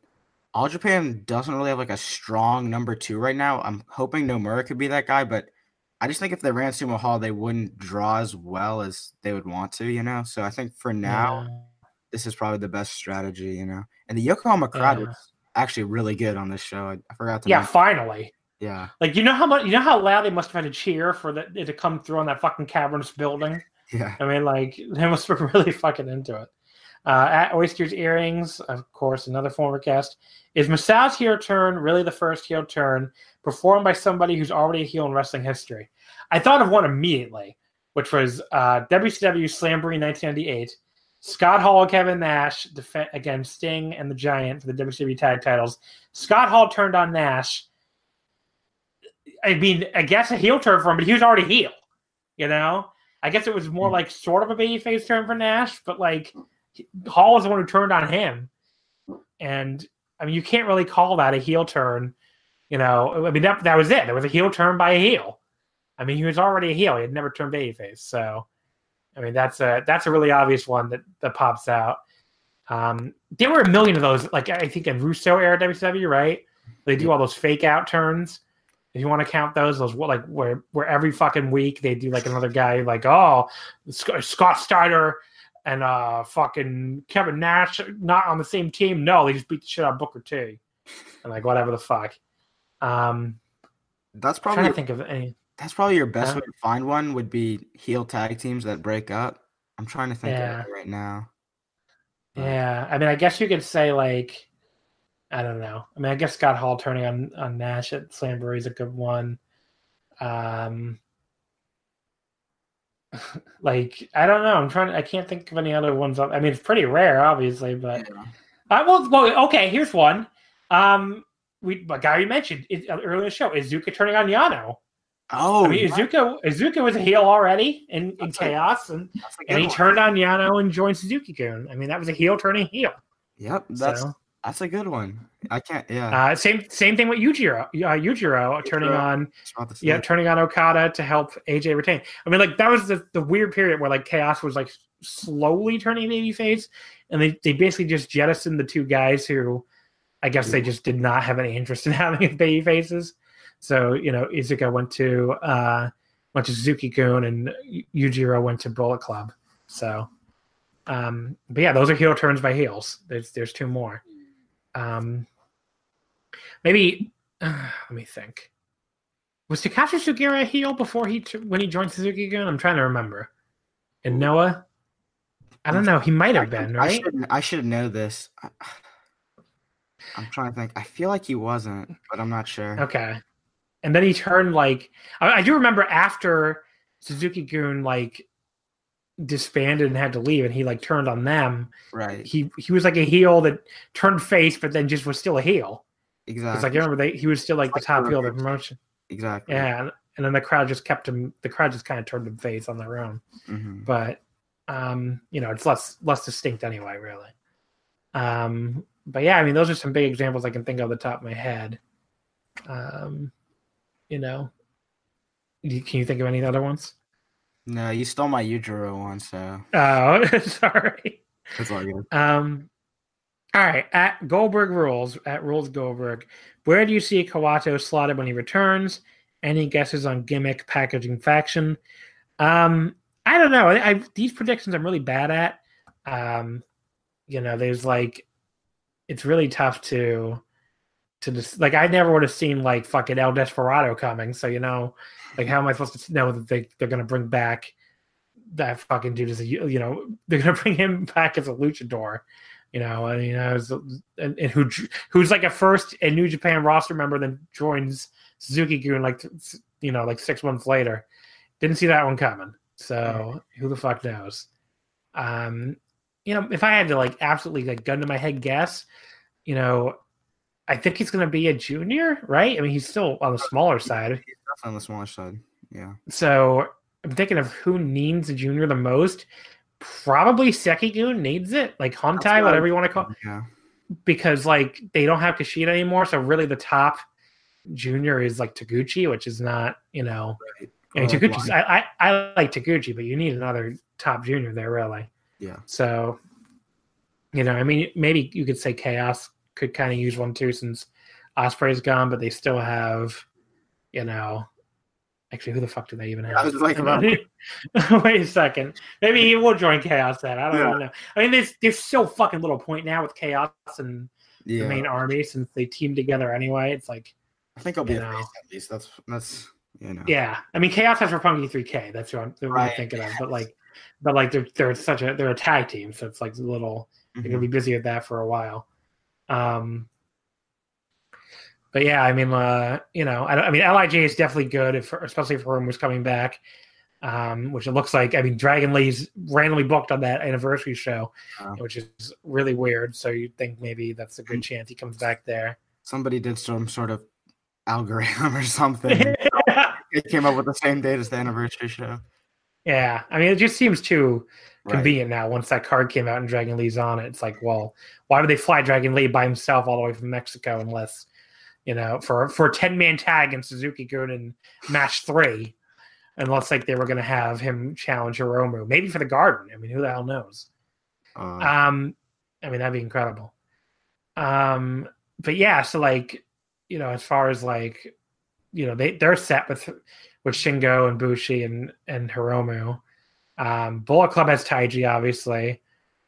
All Japan doesn't really have like a strong number two right now. I'm hoping Nomura could be that guy, but I just think if they ran Sumo Hall, they wouldn't draw as well as they would want to, you know? So I think for now, this is probably the best strategy, you know? And the Yokohama crowd Yeah. was actually really good on this show. I, I forgot to yeah, mention. finally. Yeah. Like you know how much you know how loud they must have had to cheer for the, it to come through on that fucking cavernous building. Yeah. I mean, like they must have really fucking into it. Uh, at Oyster's Earrings, of course, another former guest. Is Misao's heel turn really the first heel turn performed by somebody who's already a heel in wrestling history? I thought of one immediately, which was uh, WCW Slamboree 1998. Scott Hall, and Kevin Nash defend against Sting and the Giant for the WCW tag titles. Scott Hall turned on Nash, I mean, I guess a heel turn for him, but he was already heel. You know, I guess it was more Hmm. like sort of a babyface turn for Nash, but like Hall was the one who turned on him, and I mean, you can't really call that a heel turn. You know, I mean that that was it. There was a heel turn by a heel. I mean, he was already a heel. He had never turned babyface, so I mean that's a that's a really obvious one that that pops out. Um, there were a million of those. Like I think in Russo era WCW, right? They do all those fake out turns. If you want to count those, those like where where every fucking week they do like another guy like oh Scott Steiner and uh fucking Kevin Nash not on the same team. No, they just beat the shit out of Booker T and like whatever the fuck. Um, That's I'm probably trying to think of any. that's probably your best Uh, way to find one would be heel tag teams that break up. I'm trying to think Yeah. of it right now. Yeah, I mean, I guess you could say like, I don't know. I mean, I guess Scott Hall turning on on Nash at Slamboree is a good one. Um, like I don't know. I'm trying. I can't think of any other ones. I mean, it's pretty rare, obviously, but yeah. uh, well, well, okay. Here's one. Um, we a guy you mentioned it, uh, earlier in the show Iizuka turning on Yano. Oh, I mean, yeah, Iizuka Iizuka was a heel already in, in Chaos, and and he one. turned on Yano and joined Suzuki Gun. I mean, that was a heel turning heel. Yep, that's so. That's a good one. I can't. Yeah, Uh, same same thing with Yujiro. Uh, Yujiro turning on I was about to say. yeah turning on Okada to help AJ retain. I mean, like that was the, the weird period where like Chaos was like slowly turning babyface, and they they basically just jettisoned the two guys who I guess they just did not have any interest in having baby faces. So you know, Iizuka went to uh, went to Suzuki Gun, and Yujiro went to Bullet Club. So, um, but yeah, those are heel turns by heels. There's there's two more. Um, maybe uh, let me think. Was Takashi Sugiura a heel before he when he joined Suzuki Gun? I'm trying to remember. And Noah, I don't know. He might have been I should I should know this. I, I'm trying to think. I feel like he wasn't, but I'm not sure. Okay. And then he turned like I, I do remember after Suzuki Gun like disbanded and had to leave, and he like turned on them. Right. He he was like a heel that turned face, but then just was still a heel. Exactly. It's like remember they, he was still like the top heel of the promotion. exactly. Yeah, and, and then the crowd just kept him. The crowd just kind of turned him face on their own. hmm but um, you know, it's less less distinct anyway, really. Um, but yeah, I mean, those are some big examples I can think of the top of my head. Um, you know, can you think of any other ones? No, you stole my Yujiro one, so Oh, sorry. that's all good. Um, all right, at Goldberg rules at rules Goldberg, where do you see Kawato slotted when he returns? Any guesses on gimmick, packaging, faction? Um, I don't know. I, I these predictions I'm really bad at. Um, you know, there's like, it's really tough to to just like I never would have seen like fucking El Desperado coming. So you know, like how am I supposed to know that they they're gonna bring back that fucking dude as a you know they're gonna bring him back as a luchador. You know, I mean, I was, and, and who who's like a first a New Japan roster member, then joins Suzuki Gun like you know like six months later. Didn't see that one coming. So who the fuck knows? Um, you know, if I had to like absolutely like gun to my head guess, you know, I think he's going to be a junior, right? I mean, he's still on the smaller side. On the smaller side. Yeah. So I'm thinking of who needs a junior the most. Probably Seikigun needs it, like Hontai, whatever you want to call, Yeah. because like they don't have Kushida anymore. So really, the top junior is like Taguchi, which is not, you know, Right. I mean, Taguchi's. I, I I like Taguchi, but you need another top junior there, really. Yeah. So, you know, I mean, maybe you could say Chaos could kind of use one too, since Ospreay's gone, but they still have, you know, actually, who the fuck do they even have? I was like, Wait a second. Maybe he will join Chaos then. I don't Yeah. know. I mean, there's there's so fucking little point now with Chaos and Yeah. the main army since they team together anyway. It's like, I think I'll be at least. That's that's you know. yeah. I mean, Chaos has Roppongi 3K. That's what I'm, what I'm thinking of. But like, but like they're they're such a they're a tag team, so it's like a little they're gonna Mhm. be busy with that for a while. Um, but yeah, I mean, uh, you know, I, I mean, Lij is definitely good, if, especially if Herm was coming back, um, which it looks like. I mean, Dragon Lee's randomly booked on that anniversary show, Wow. which is really weird. So you'd think maybe that's a good chance he comes back there. Somebody did some sort of algorithm or something. it came up with the same date as the anniversary show. Yeah, I mean, it just seems too Right. convenient now. Once that card came out and Dragon Lee's on it, it's like, well, why would they fly Dragon Lee by himself all the way from Mexico unless, you know, for for a ten man tag in Suzuki Gun in match three, unless like they were going to have him challenge Hiromu, maybe for the Garden. I mean, who the hell knows? Uh, Um, I mean, that'd be incredible. Um, but yeah, so like, you know, as far as like, you know, they they're set with with Shingo and Bushi and and Hiromu. Um, Bullet Club has Taiji, obviously,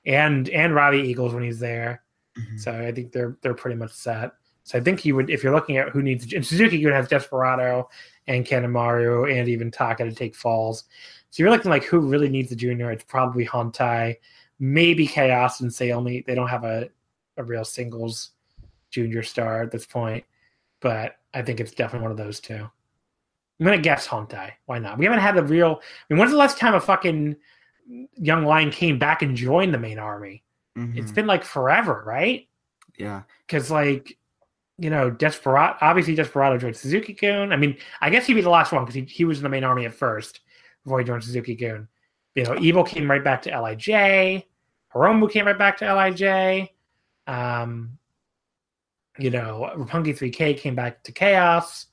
and and Robbie Eagles when he's there. mhm. So I think they're they're pretty much set. So I think you would, if you're looking at who needs, and Suzuki Gun have Desperado and Kanemaru and even Taka to take falls. So you're looking like who really needs a junior. It's probably Hontai, maybe Chaos and Salemi. They don't have a, a real singles junior star at this point, but I think it's definitely one of those two. I'm gonna guess Hontai. Why not? We haven't had a real. I mean, when's the last time a fucking young lion came back and joined the main army? It's Mhm. been like forever, right? yeah. because like you know desperado obviously desperado joined suzuki Gun. i mean i guess he'd be the last one because he, he was in the main army at first before he joined suzuki Gun. you know evil came right back to lij hiromu came right back to lij um you know roppongi 3k came back to chaos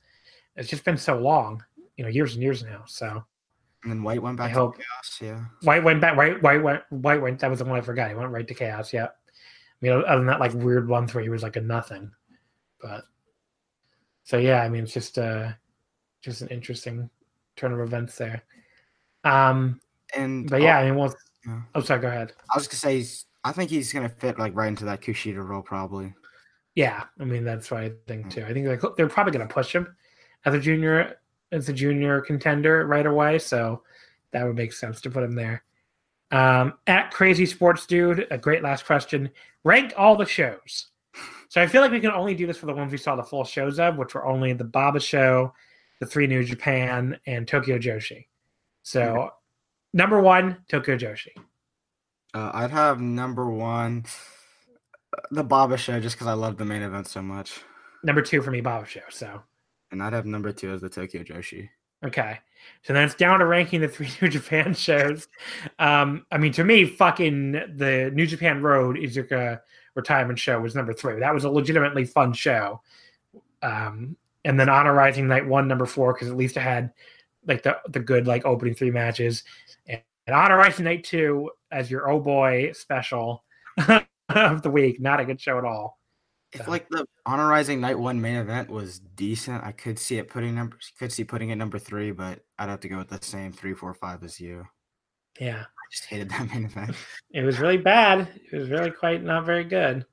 it's just been so long you know years and years now so And then White went back I hope- chaos. Yeah. White went back. White, White went. White went. That was the one I forgot. He went right to chaos. Yeah. I mean, other than that, like weird ones where he was like a nothing, but so yeah. I mean, it's just uh, just an interesting turn of events there. Um, And but yeah, I mean, well, Yeah. oh, sorry. Go ahead. I was gonna say, he's, I think he's gonna fit like right into that Kushida role probably. Yeah, I mean that's what I think too. I think like they're probably to push him as a junior as a junior contender right away, so that would make sense to put him there. Um, at Crazy Sports Dude, a great last question. Rank all the shows. So I feel like we can only do this for the ones we saw the full shows of, which were only the Baba Show, the Three New Japan, and Tokyo Joshi. So number one, Tokyo Joshi. Uh, I'd have number one, the Baba Show, just because I love the main event so much, Number two for me, Baba Show. So and I'd have number two as the Tokyo Joshi. Okay. So then it's down to ranking the three New Japan shows. Um, I mean, to me, fucking the New Japan Road Iizuka retirement show was number three. That was a legitimately fun show. Um, and then Honor Rising Night One, number four, because at least it had like the the good like opening three matches. And, and Honor Rising Night Two as your oh boy special of the week. Not a good show at all. If like the Honor Rising Night One main event was decent, I could see it putting number could see putting it number three, but I'd have to go with the same three, four, five as you. Yeah. I just hated that main event. It was really bad. It was really quite not very good.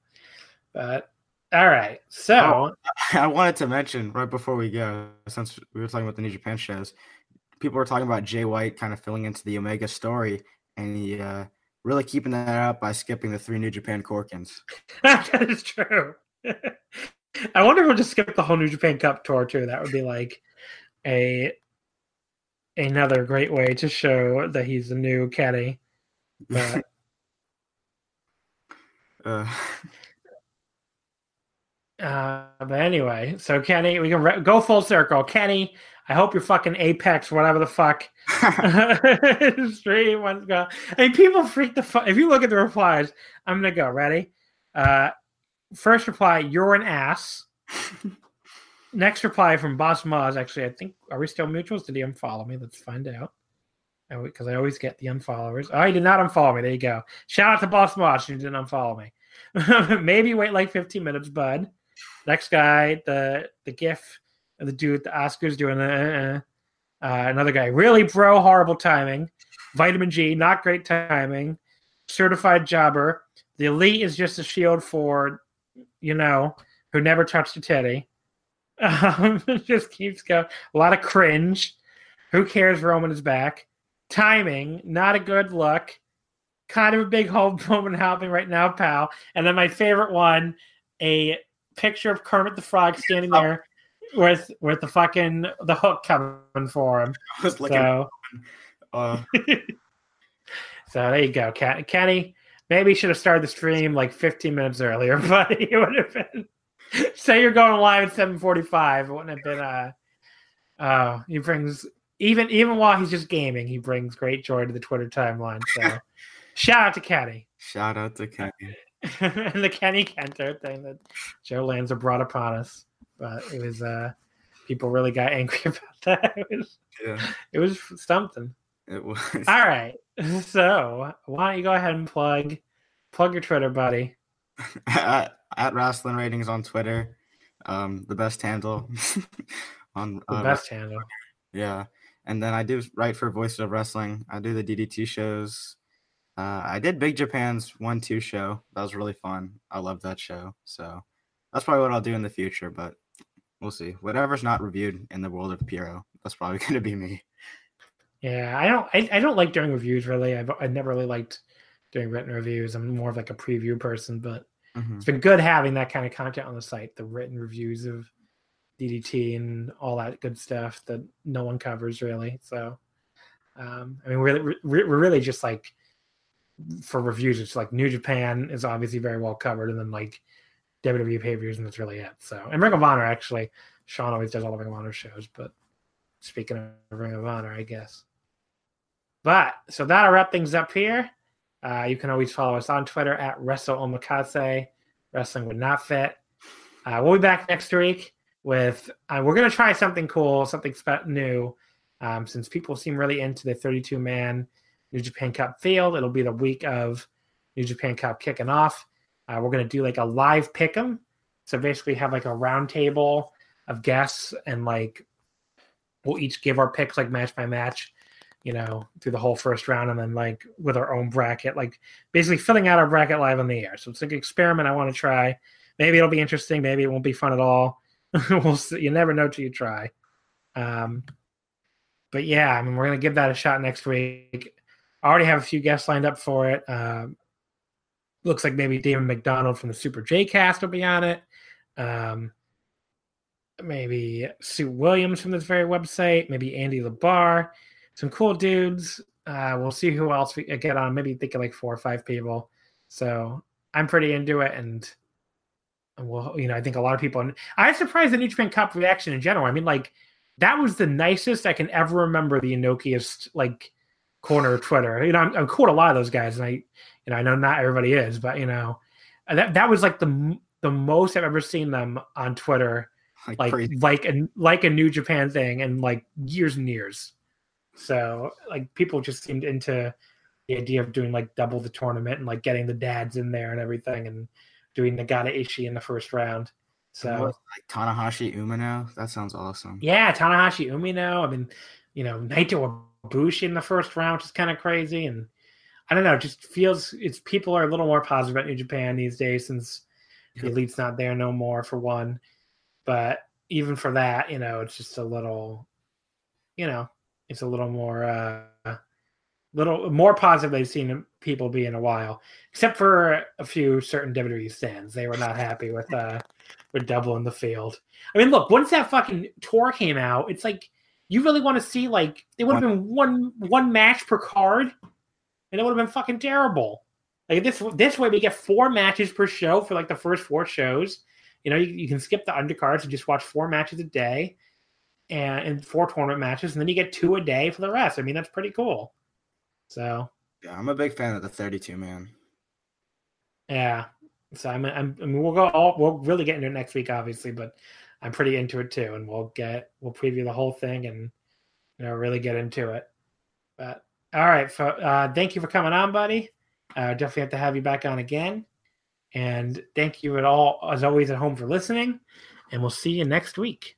But all right. So I wanted to mention right before we go, since we were talking about the New Japan shows, people were talking about Jay White kind of filling into the Omega story, and he uh, really keeping that up by skipping the three New Japan Korakuens. that is true. I wonder if we'll just skip the whole New Japan Cup tour too. That would be like a another great way to show that he's a new Kenny. But Uh, uh, but anyway, so Kenny, we can re- go full circle. Kenny, I hope you're fucking Apex, whatever the fuck. Stream one's go. I mean, people freak the fuck. If you look at the replies, I'm gonna go. Ready? Uh, first reply: You're an ass. Next reply from Boss Moz. Actually, I think are we still mutuals? Did he unfollow me? Let's find out. Because I always get the unfollowers. Oh, he did not unfollow me. There you go. Shout out to Boss Moz. He didn't unfollow me. Maybe wait like 15 minutes, bud. Next guy, the the GIF of the dude, the Oscars doing the. Uh, uh, another guy, really bro, horrible timing. Vitamin G, not great timing. Certified jobber. The elite is just a shield for, you know, who never touched a titty. Um, just keeps going. A lot of cringe. Who cares? Roman is back. Timing, not a good look. Kind of a big hole Roman happening right now, pal. And then my favorite one, a picture of Kermit the Frog standing there with with the fucking the hook coming for him. I was looking. So uh, so there you go, Ken- Kenny. Maybe he should have started the stream like 15 minutes earlier, but he would have been Say you're going live at 7:45. It wouldn't have been. Uh, uh, he brings even even while he's just gaming, he brings great joy to the Twitter timeline. So, shout out to Kenny. Shout out to Kenny. and the Kenny Kenter thing that Joe Lanza brought upon us, but it was uh, people really got angry about that. It was Yeah, it was something. it was. All right, so why don't you go ahead and plug plug your Twitter, buddy? at, at wrestling ratings on Twitter, um, the best handle on The uh, best handle. Yeah, and then I do write for Voices of Wrestling. I do the DDT shows. Uh, I did Big Japan's one two show. That was really fun. I love that show. So that's probably what I'll do in the future. But we'll see. Whatever's not reviewed in the world of puro, that's probably going to be me. Yeah, I don't I, I don't like doing reviews really. I've I never really liked doing written reviews. I'm more of like a preview person, but Mhm. it's been good having that kind of content on the site, the written reviews of DDT and all that good stuff that no one covers really. So, um, I mean, we're really, we're we're really just like for reviews, it's like New Japan is obviously very well covered, and then like WWE pay per views, and that's really it. So, and Ring of Honor actually, Sean always does all the Ring of Honor shows, but speaking of Ring of Honor, I guess. But so that'll wrap things up here. Uh, you can always follow us on Twitter at Wrestle Omakase. Wrestling would not fit. Uh, we'll be back next week with uh, we're going to try something cool, something new. Um, since people seem really into the 32 man New Japan Cup field, it'll be the week of New Japan Cup kicking off. Uh, we're going to do like a live pick 'em. So basically, have like a round table of guests, and like we'll each give our picks like match by match you know, through the whole first round and then like with our own bracket, like basically filling out our bracket live on the air. So it's like an experiment I want to try. Maybe it'll be interesting. Maybe it won't be fun at all. we'll see. You never know till you try. Um, but yeah, I mean, we're going to give that a shot next week. I already have a few guests lined up for it. Um, looks like maybe David McDonald from the Super J cast will be on it. Um, maybe Sue Williams from this very website. Maybe Andy LeBar some cool dudes. Uh, we'll see who else we get on. Maybe think of like four or five people. So I'm pretty into it, and well, you know, I think a lot of people. I'm surprised the New Japan Cup reaction in general. I mean, like that was the nicest I can ever remember the Inokiest like corner of Twitter. You know, I'm, I'm cool to a lot of those guys, and I, you know, I know not everybody is, but you know, that that was like the the most I've ever seen them on Twitter, Like, like like a like a New Japan thing, and like years and years. So like people just seemed into the idea of doing like double the tournament and like getting the dads in there and everything and doing Nagata Ishii in the first round. So like Tanahashi Umino. That sounds awesome. yeah, Tanahashi Umino. I mean, you know, Naito Ibushi in the first round, which is kind of crazy. And I don't know, it just feels it's people are a little more positive about New Japan these days since the Yeah. elite's not there no more for one. But even for that, you know, it's just a little, you know, it's a little more, uh, little more positive they've seen people be in a while, except for a few certain WWE stands. They were not happy with, uh, with double in the field. I mean, look, once that fucking tour came out, it's like you really want to see like it would have been one one match per card, and it would have been fucking terrible. Like this this way, we get four matches per show for like the first four shows. You know, you, you can skip the undercards and just watch four matches a day, and, and four tournament matches, and then you get two a day for the rest. I mean, that's pretty cool. So Yeah, I'm a big fan of the 32 man. yeah, so I'm, I'm I mean, we'll go all we'll really get into it next week, obviously, but I'm pretty into it too, and we'll get we'll preview the whole thing and you know really get into it. But all right, so, uh, thank you for coming on, buddy. Uh, definitely have to have you back on again, and thank you at all as always at home for listening, and we'll see you next week.